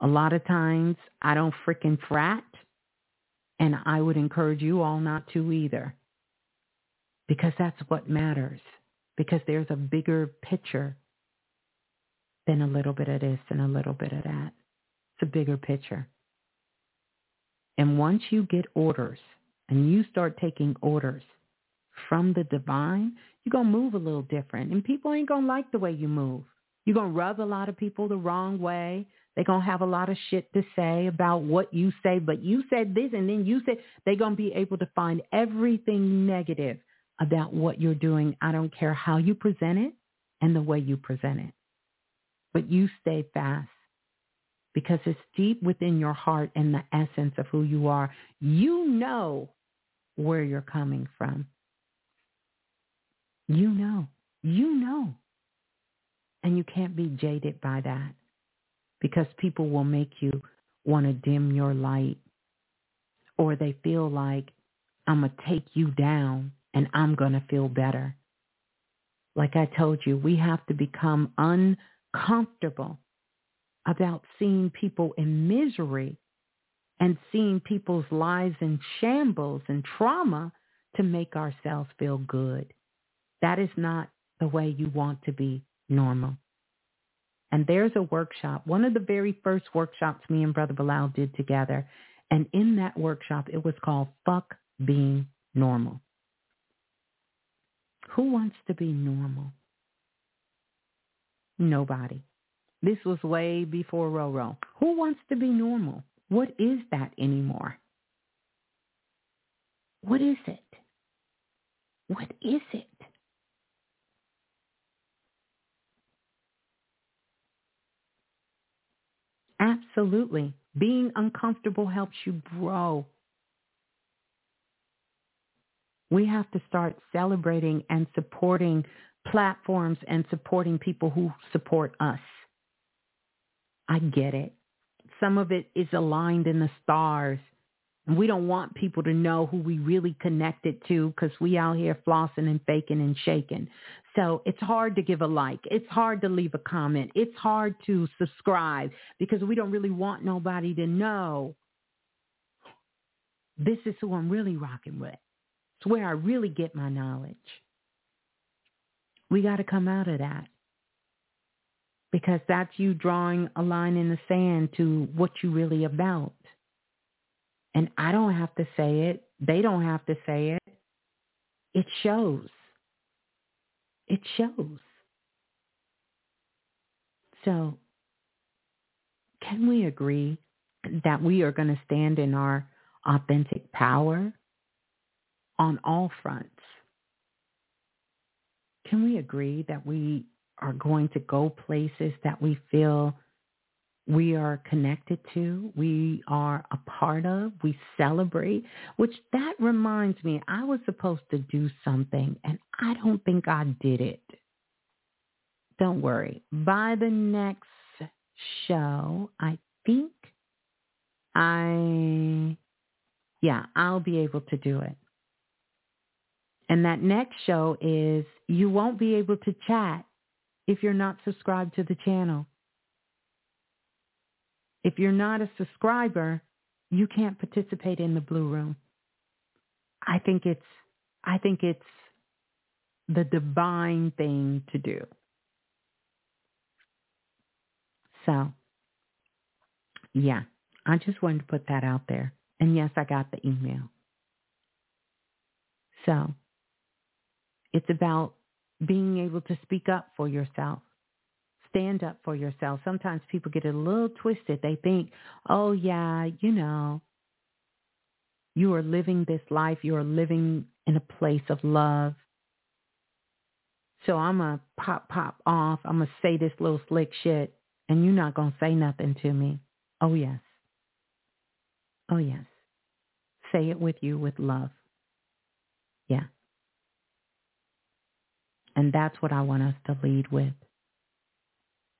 a lot of times I don't frickin' frat, and I would encourage you all not to either, because that's what matters, because there's a bigger picture than a little bit of this and a little bit of that. It's a bigger picture. And once you get orders and you start taking orders from the divine, you're going to move a little different. And people ain't going to like the way you move. You're going to rub a lot of people the wrong way. They're going to have a lot of shit to say about what you say, but you said this and then you said they're going to be able to find everything negative about what you're doing. I don't care how you present it and the way you present it. But you stay fast because it's deep within your heart and the essence of who you are. You know where you're coming from. You know. You know. And you can't be jaded by that because people will make you want to dim your light or they feel like I'm going to take you down and I'm going to feel better. Like I told you, we have to become uncomfortable about seeing people in misery and seeing people's lives in shambles and trauma to make ourselves feel good. That is not the way you want to be normal. And there's a workshop, one of the very first workshops me and Brother Balah did together. And in that workshop, it was called Fuck Being Normal. Who wants to be normal? Nobody. This was way before Roro. Who wants to be normal? What is that anymore? What is it? What is it? Absolutely. Being uncomfortable helps you grow. We have to start celebrating and supporting platforms and supporting people who support us. I get it. Some of it is aligned in the stars. And we don't want people to know who we really connected to because we out here flossing and faking and shaking. So it's hard to give a like. It's hard to leave a comment. It's hard to subscribe because we don't really want nobody to know this is who I'm really rocking with. It's where I really get my knowledge. We got to come out of that because that's you drawing a line in the sand to what you really about. And I don't have to say it. They don't have to say it. It shows. It shows. So can we agree that we are going to stand in our authentic power on all fronts? Can we agree that we are going to go places that we feel we are connected to, we are a part of, we celebrate, which that reminds me, I was supposed to do something and I don't think I did it. Don't worry. By the next show, I think I, yeah, I'll be able to do it. And that next show is you won't be able to chat if you're not subscribed to the channel. If you're not a subscriber, you can't participate in the blue room. I think it's I think it's the divine thing to do. So, yeah, I just wanted to put that out there. And yes, I got the email. So, it's about being able to speak up for yourself. Stand up for yourself. Sometimes people get a little twisted. They think, oh, yeah, you know, you are living this life. You are living in a place of love. So I'm going to pop, pop off. I'm going to say this little slick shit, and you're not going to say nothing to me. Oh, yes. Oh, yes. Say it with you with love. Yeah. And that's what I want us to lead with.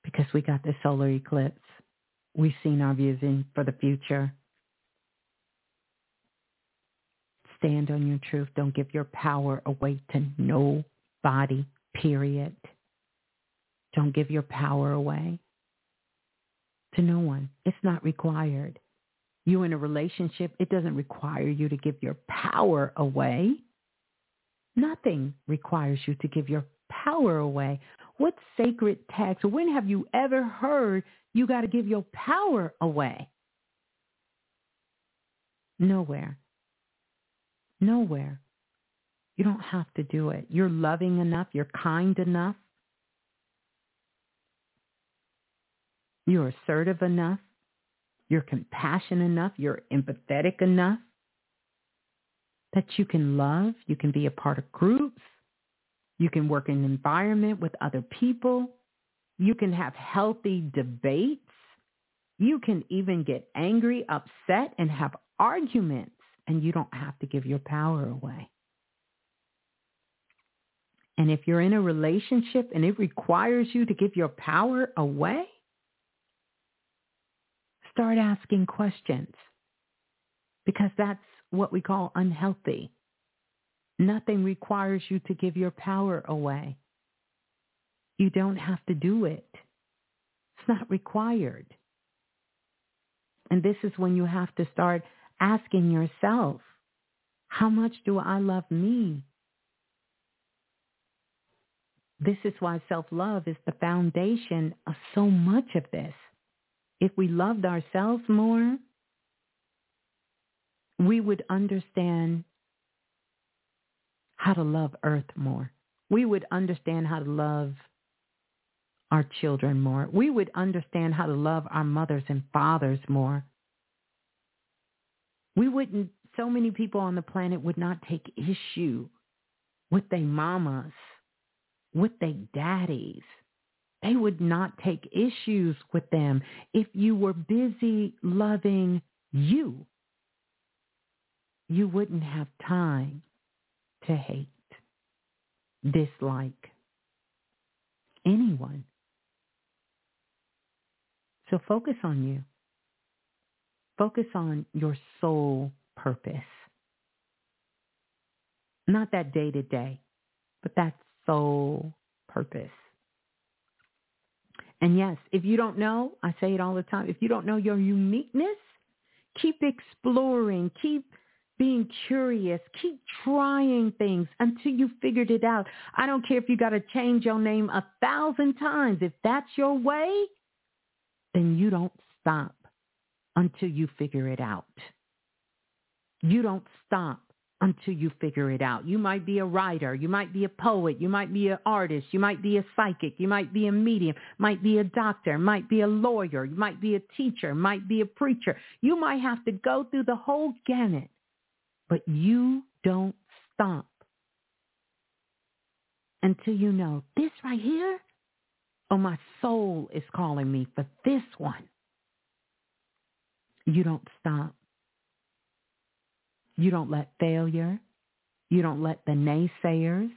Because we got the solar eclipse. We've seen our vision for the future. Stand on your truth. Don't give your power away to nobody, period. Don't give your power away to no one. It's not required. You in a relationship, it doesn't require you to give your power away. Nothing requires you to give your power away. What sacred text? When have you ever heard you got to give your power away? Nowhere. Nowhere. You don't have to do it. You're loving enough. You're kind enough. You're assertive enough. You're compassionate enough. You're empathetic enough that you can love, you can be a part of groups, You can work in an environment with other people. You can have healthy debates. You can even get angry, upset, and have arguments, and you don't have to give your power away. And if you're in a relationship and it requires you to give your power away, start asking questions because that's what we call unhealthy. Nothing requires you to give your power away. You don't have to do it. It's not required. And this is when you have to start asking yourself, how much do I love me? This is why self-love is the foundation of so much of this. If we loved ourselves more, we would understand how to love earth more. We would understand how to love our children more. We would understand how to love our mothers and fathers more. We wouldn't, so many people on the planet would not take issue with their mamas, with their daddies. They would not take issues with them if you were busy loving you. You wouldn't have time to hate, dislike anyone. So focus on you. Focus on your soul purpose. Not that day to day, but that soul purpose. And yes, if you don't know, I say it all the time, if you don't know your uniqueness, keep exploring, keep being curious, keep trying things until you figured it out. I don't care if you got to change your name a thousand times. If that's your way, then you don't stop until you figure it out. You don't stop until you figure it out. You might be a writer, you might be a poet, you might be an artist, you might be a psychic, you might be a medium, might be a doctor, might be a lawyer, you might be a teacher, might be a preacher. You might have to go through the whole gamut, but you don't stop until you know this right here Oh, my soul is calling me for this one. You don't stop. You don't let failure. You don't let the naysayers.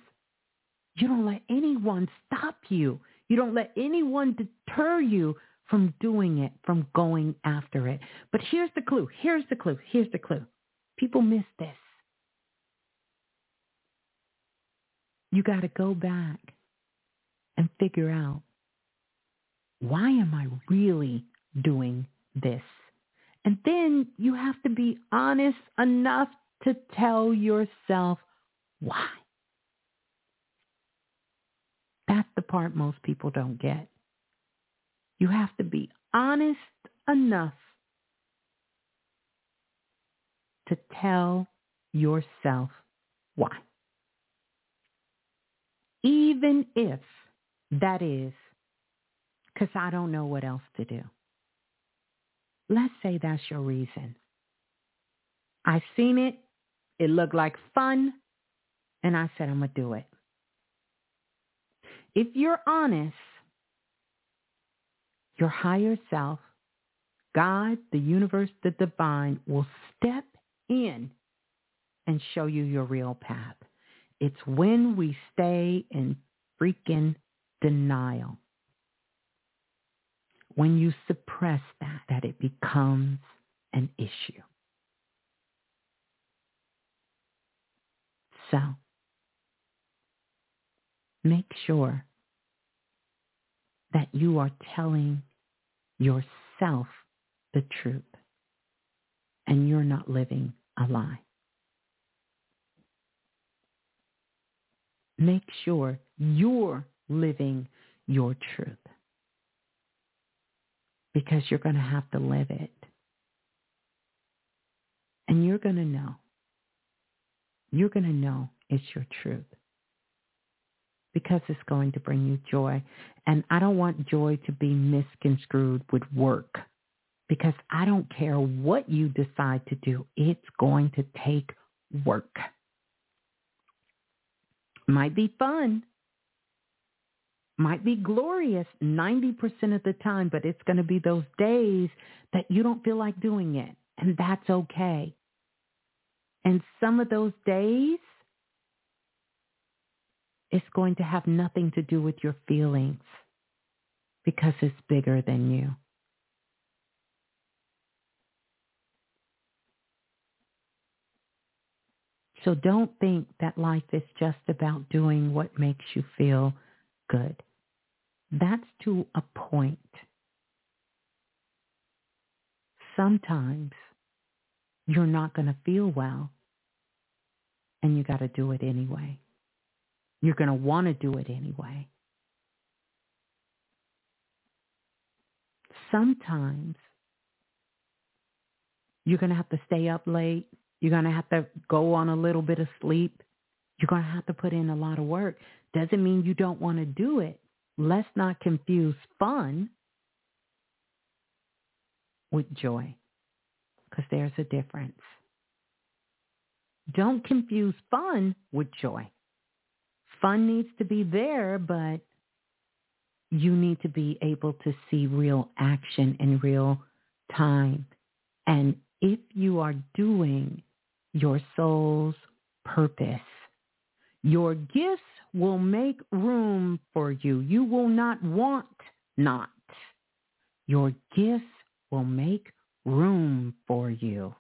You don't let anyone stop you. You don't let anyone deter you from doing it, from going after it. But here's the clue. Here's the clue. Here's the clue. People miss this. You got to go back and figure out why am I really doing this? And then you have to be honest enough to tell yourself why. That's the part most people don't get. You have to be honest enough to tell yourself why. Even if that is because I don't know what else to do. Let's say that's your reason. I seen it. It looked like fun. And I said, I'm going to do it. If you're honest, your higher self, God, the universe, the divine will step in and show you your real path. It's when we stay in freaking denial when you suppress that, that it becomes an issue. So make sure that you are telling yourself the truth and you're not living a lie. Make sure you're living your truth because you're going to have to live it. And you're going to know. You're going to know it's your truth because it's going to bring you joy. And I don't want joy to be misconstrued with work because I don't care what you decide to do. It's going to take work. Might be fun. might be glorious 90% of the time, but it's going to be those days that you don't feel like doing it. And that's okay. And some of those days, it's going to have nothing to do with your feelings because it's bigger than you. So don't think that life is just about doing what makes you feel good. That's to a point. Sometimes you're not going to feel well and you got to do it anyway. You're going to want to do it anyway. Sometimes you're going to have to stay up late. You're going to have to go on a little bit of sleep. You're going to have to put in a lot of work. Doesn't mean you don't want to do it. Let's not confuse fun with joy because there's a difference. Don't confuse fun with joy. Fun needs to be there, but you need to be able to see real action in real time. And if you are doing your soul's purpose, your gifts will make room for you. You will not want not. Your gifts will make room for you.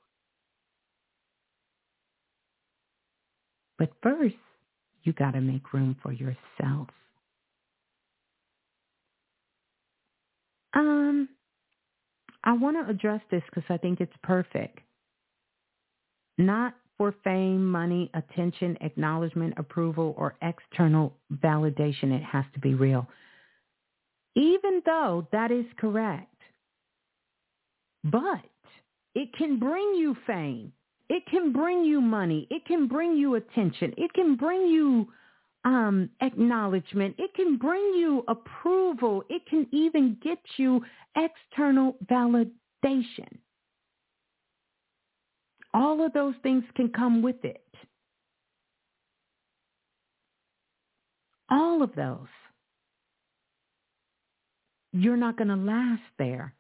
But first, you got to make room for yourself. Um, I want to address this because I think it's perfect. Not for fame, money, attention, acknowledgement, approval, or external validation. It has to be real. Even though that is correct, but it can bring you fame. It can bring you money. It can bring you attention. It can bring you um, acknowledgement. It can bring you approval. It can even get you external validation. All of those things can come with it. All of those. You're not going to last there.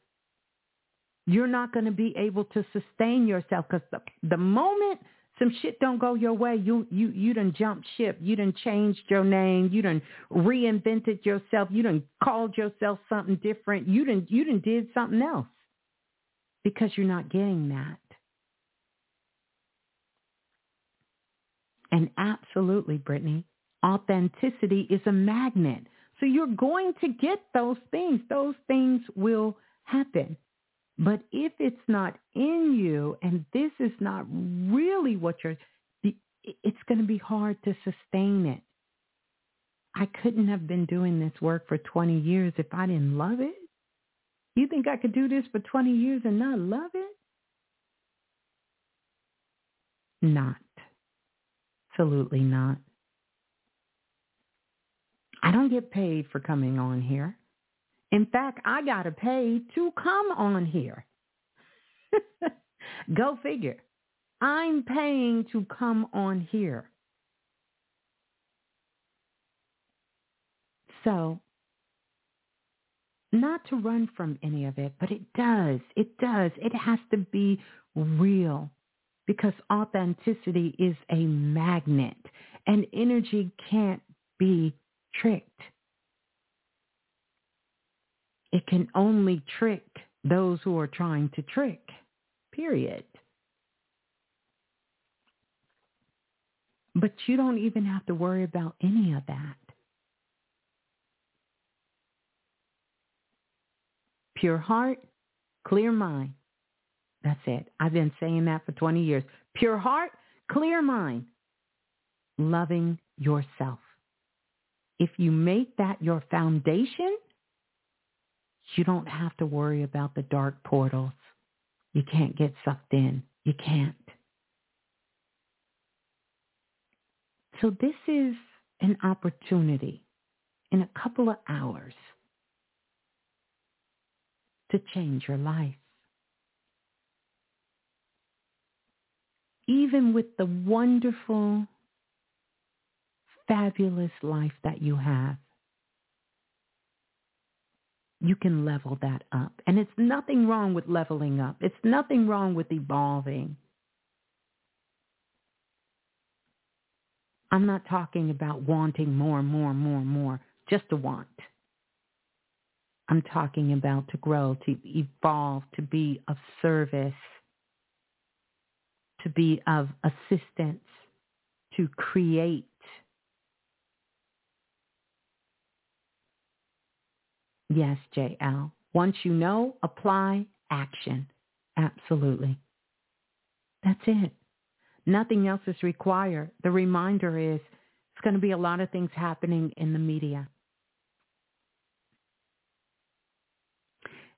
You're not going to be able to sustain yourself because the, the moment some shit don't go your way, you you you done jumped ship. You done changed your name. You done reinvented yourself. You done called yourself something different. You done you done did something else because you're not getting that. And absolutely, Brittany, authenticity is a magnet. So you're going to get those things. Those things will happen. But if it's not in you and this is not really what you're, it's going to be hard to sustain it. I couldn't have been doing this work for 20 years if I didn't love it. You think I could do this for 20 years and not love it? Not. Absolutely not. I don't get paid for coming on here. In fact, I got to pay to come on here. Go figure. I'm paying to come on here. So, not to run from any of it, but it does. It does. It has to be real because authenticity is a magnet and energy can't be tricked. It can only trick those who are trying to trick, period. But you don't even have to worry about any of that. Pure heart, clear mind. That's it. I've been saying that for 20 years. Pure heart, clear mind, loving yourself. If you make that your foundation, you don't have to worry about the dark portals. You can't get sucked in. You can't. So this is an opportunity in a couple of hours to change your life. Even with the wonderful, fabulous life that you have, you can level that up. And it's nothing wrong with leveling up. It's nothing wrong with evolving. I'm not talking about wanting more more more more, just to want. I'm talking about to grow, to evolve, to be of service, to be of assistance, to create. Yes, JL. Once you know, apply action. Absolutely. That's it. Nothing else is required. The reminder is it's going to be a lot of things happening in the media.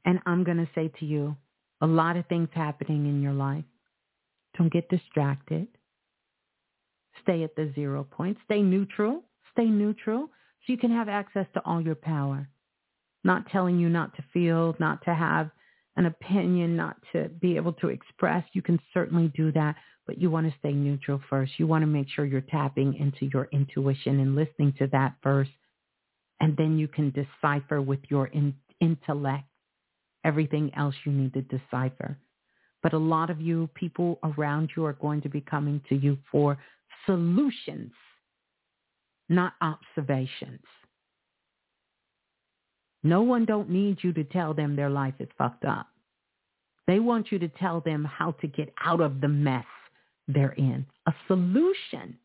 And I'm going to say to you, a lot of things happening in your life. Don't get distracted. Stay at the zero point. Stay neutral. Stay neutral so you can have access to all your power. Not telling you not to feel, not to have an opinion, not to be able to express. You can certainly do that, but you want to stay neutral first. You want to make sure you're tapping into your intuition and listening to that first. And then you can decipher with your in- intellect everything else you need to decipher. But a lot of you, people around you are going to be coming to you for solutions, not observations. No one don't need you to tell them their life is fucked up. They want you to tell them how to get out of the mess they're in. A solution.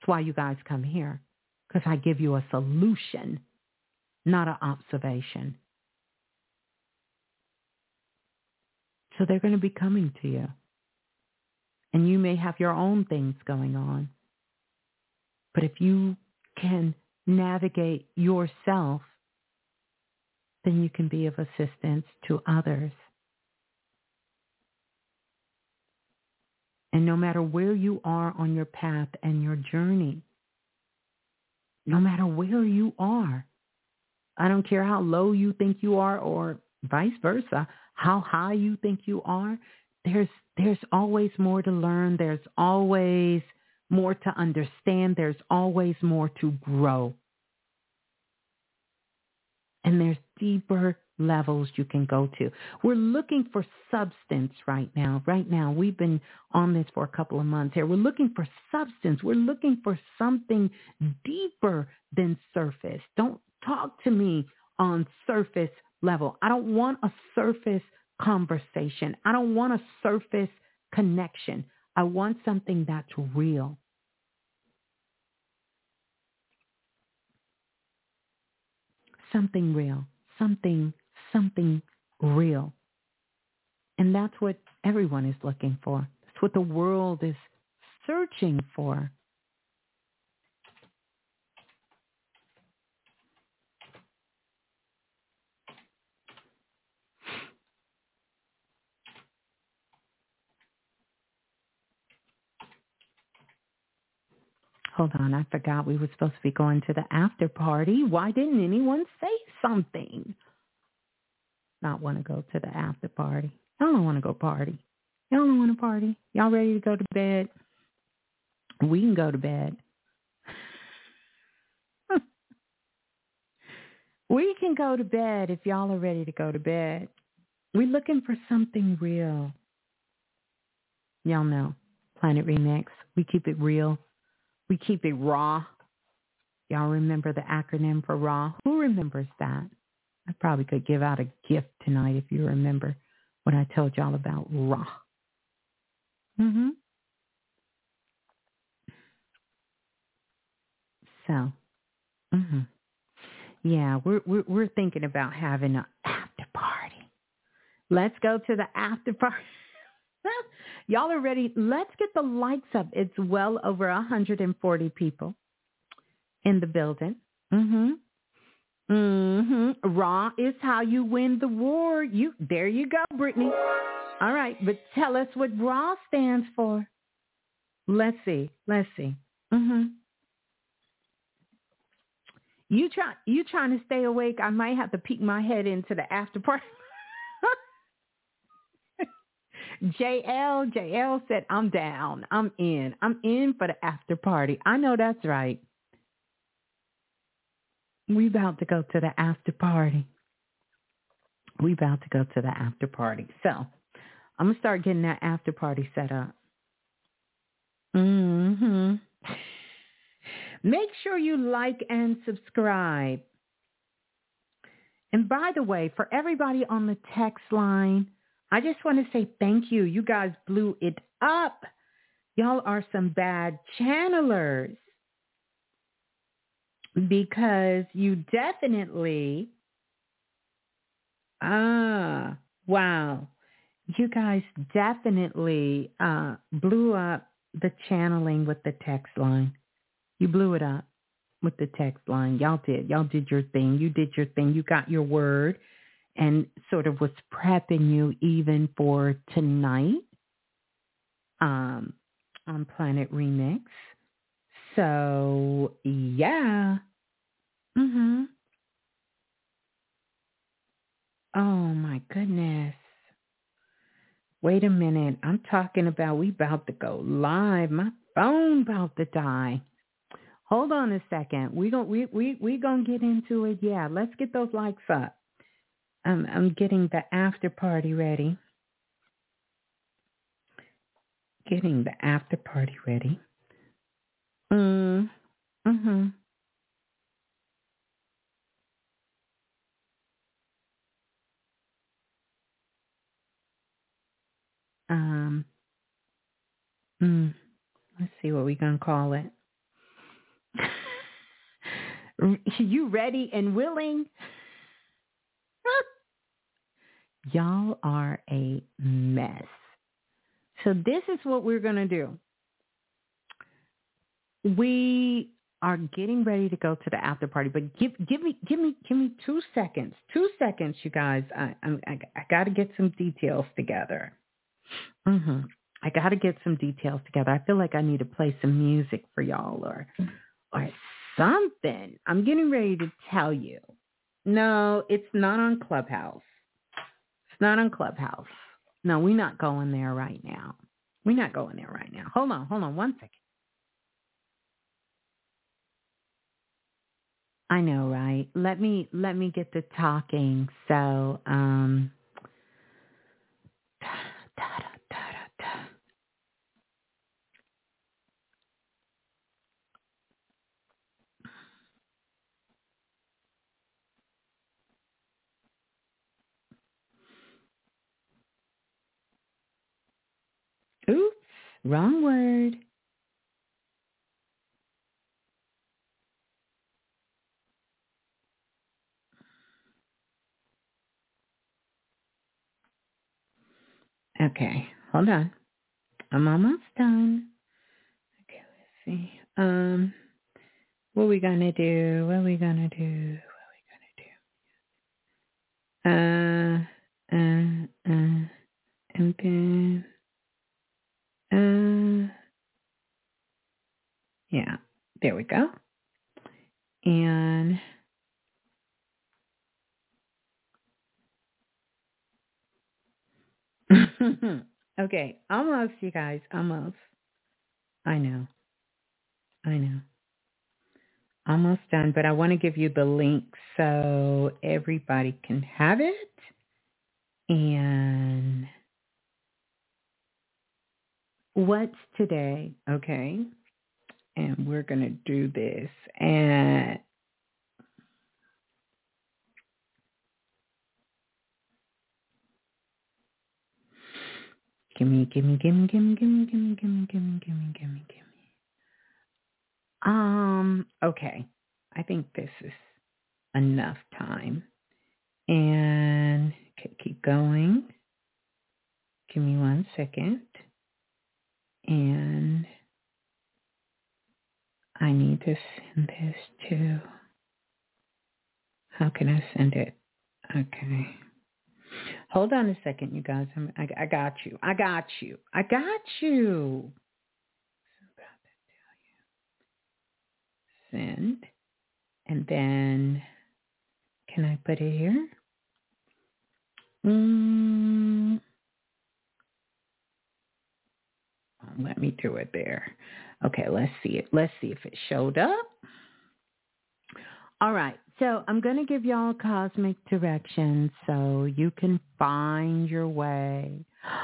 That's why you guys come here, because I give you a solution, not an observation. So they're going to be coming to you. And you may have your own things going on. But if you can navigate yourself, then you can be of assistance to others. And no matter where you are on your path and your journey, no matter where you are, I don't care how low you think you are or vice versa, how high you think you are, there's there's always more to learn. There's always more to understand. There's always more to grow. And there's deeper levels you can go to. We're looking for substance right now. Right now, we've been on this for a couple of months here. We're looking for substance. We're looking for something deeper than surface. Don't talk to me on surface level. I don't want a surface conversation. I don't want a surface connection. I want something that's real. Something real. Something, something real. And that's what everyone is looking for. That's what the world is searching for. Hold on, I forgot we were supposed to be going to the after party. Why didn't anyone say something? Not want to go to the after party. Y'all don't want to go party. Y'all don't want to party. Y'all ready to go to bed? We can go to bed. we can go to bed if y'all are ready to go to bed. We're looking for something real. Y'all know, Planet Remix. We keep it real. We keep it raw. Y'all remember the acronym for RAW? Who remembers that? I probably could give out a gift tonight if you remember what I told y'all about RAW. Mhm. So, mhm. Yeah, we're we're we're thinking about having an after party. Let's go to the after party. Y'all are ready. Let's get the lights up. It's well over 140 people in the building. Mm Mhm. Mm Mhm. Raw is how you win the war. You there you go, Brittany. All right, but tell us what RAW stands for. Let's see. Let's see. Mm Mhm. You try you trying to stay awake? I might have to peek my head into the after party. JL, JL said, I'm down. I'm in. I'm in for the after party. I know that's right. We about to go to the after party. we about to go to the after party. So I'm gonna start getting that after party set up. Mm-hmm. Make sure you like and subscribe. And by the way, for everybody on the text line, I just want to say thank you. You guys blew it up. Y'all are some bad channelers because you definitely, ah, wow. You guys definitely uh, blew up the channeling with the text line. You blew it up with the text line. Y'all did. Y'all did your thing. You did your thing. You got your word and sort of was prepping you even for tonight um, on Planet Remix. So, yeah. Mhm. Oh my goodness. Wait a minute. I'm talking about we about to go live. My phone about to die. Hold on a second. We going we we we gonna get into it. Yeah, let's get those likes up. I'm I'm getting the after party ready. Getting the after party ready. Mm. Mhm. Um. Mm, let's see what we're gonna call it. you ready and willing? Y'all are a mess. So this is what we're going to do. We are getting ready to go to the after party, but give give me give me give me two seconds. Two seconds, you guys. I I, I got to get some details together. hmm I got to get some details together. I feel like I need to play some music for y'all or or something. I'm getting ready to tell you. No, it's not on Clubhouse. It's not on Clubhouse. No, we're not going there right now. We're not going there right now. Hold on, hold on one second. I know, right? Let me let me get to talking. So, um wrong word. Okay, hold on. I'm almost done. Okay, let's see. Um, what we gonna do? What are we gonna do? What are we gonna do? Uh, uh, uh, and then, uh, yeah, there we go. And okay, almost, you guys, almost. I know. I know. Almost done, but I want to give you the link so everybody can have it. And what's today? Okay. And we're going to do this at Gimme, gimme, gimme, gimme, gimme, gimme, gimme, gimme, gimme, gimme, gimme. Um, okay. I think this is enough time. And keep going. Give me one second. And I need to send this to, how can I send it? Okay. Hold on a second, you guys. I'm, I, I got you. I got you. I got you. Send. And then, can I put it here? Mm. Let me do it there. Okay, let's see it. Let's see if it showed up. All right. So I'm going to give y'all cosmic directions so you can find your way.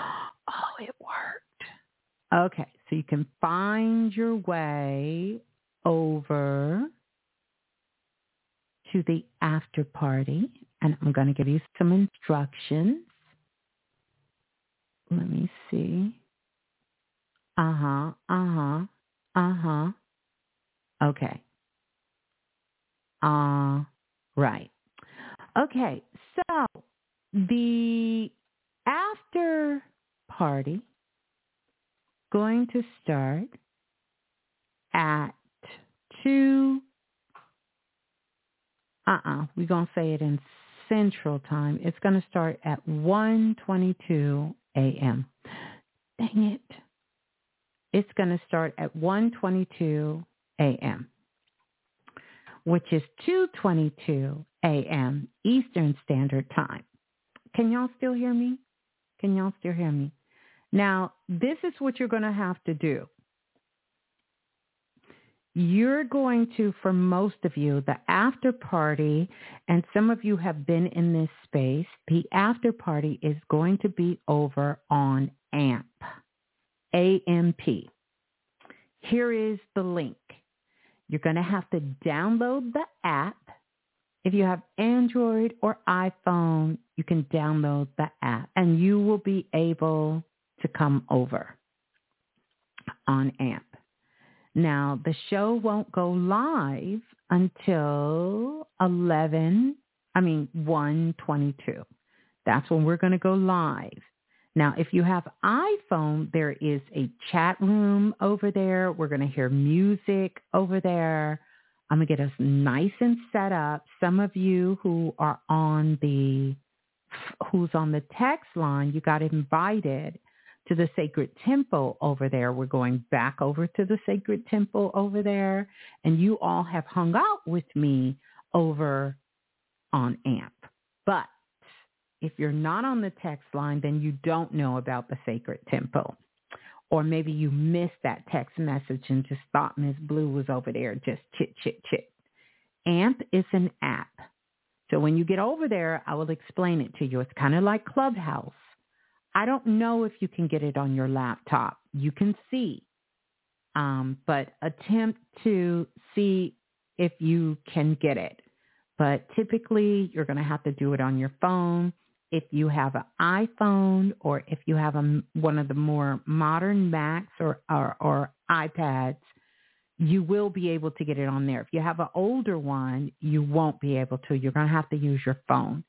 Oh, it worked. Okay, so you can find your way over to the after party, and I'm going to give you some instructions. Let me see. Uh-huh, uh-huh, uh-huh. Okay. Uh, right. Okay, so the after party going to start at 2 uh-uh we're going to say it in central time it's going to start at 1.22 a.m dang it it's going to start at 1.22 a.m which is 2.22 a.m eastern standard time. Can y'all still hear me? Can y'all still hear me? Now, this is what you're going to have to do. You're going to, for most of you, the after party, and some of you have been in this space, the after party is going to be over on AMP, A-M-P. Here is the link. You're going to have to download the app. If you have Android or iPhone, you can download the app and you will be able to come over on AMP. Now, the show won't go live until 11, I mean 122. That's when we're going to go live. Now, if you have iPhone, there is a chat room over there. We're going to hear music over there. I'm going to get us nice and set up. Some of you who are on the who's on the text line, you got invited to the sacred temple over there. We're going back over to the sacred temple over there. And you all have hung out with me over on AMP. But if you're not on the text line, then you don't know about the sacred temple. Or maybe you missed that text message and just thought Miss Blue was over there just chit, chit, chit. AMP is an app. So when you get over there, I will explain it to you. It's kind of like Clubhouse. I don't know if you can get it on your laptop. You can see, um, but attempt to see if you can get it. But typically, you're going to have to do it on your phone. If you have an iPhone or if you have a, one of the more modern Macs or, or, or iPads, you will be able to get it on there. If you have an older one, you won't be able to. You're going to have to use your phone.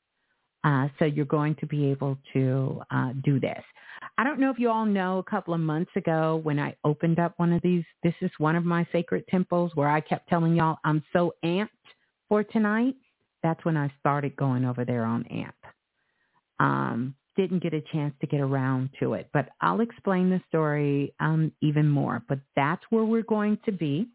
Uh, so you're going to be able to uh, do this. I don't know if you all know a couple of months ago when I opened up one of these, this is one of my sacred temples where I kept telling y'all I'm so amped for tonight. That's when I started going over there on AMP. Um, didn't get a chance to get around to it, but I'll explain the story um, even more. But that's where we're going to be.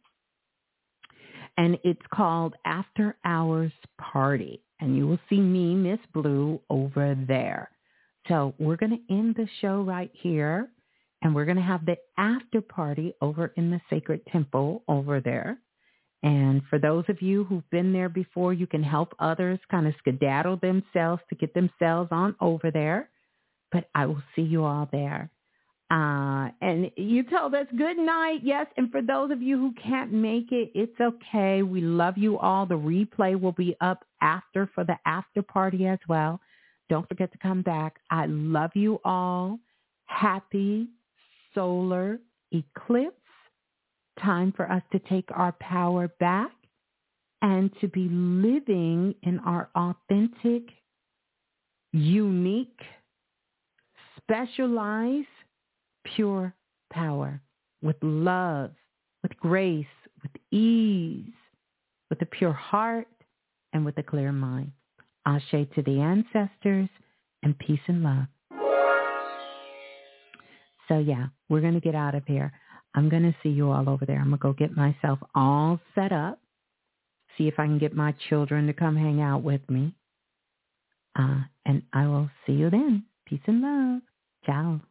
And it's called After Hours Party and you will see me, Miss Blue, over there. So we're going to end the show right here, and we're going to have the after party over in the sacred temple over there. And for those of you who've been there before, you can help others kind of skedaddle themselves to get themselves on over there. But I will see you all there. Uh, and you told us good night. Yes. And for those of you who can't make it, it's okay. We love you all. The replay will be up after for the after party as well. Don't forget to come back. I love you all. Happy solar eclipse. Time for us to take our power back and to be living in our authentic, unique, specialized, pure power, with love, with grace, with ease, with a pure heart, and with a clear mind. Ashe to the ancestors and peace and love. So yeah, we're going to get out of here. I'm going to see you all over there. I'm going to go get myself all set up, see if I can get my children to come hang out with me. Uh, and I will see you then. Peace and love. Ciao.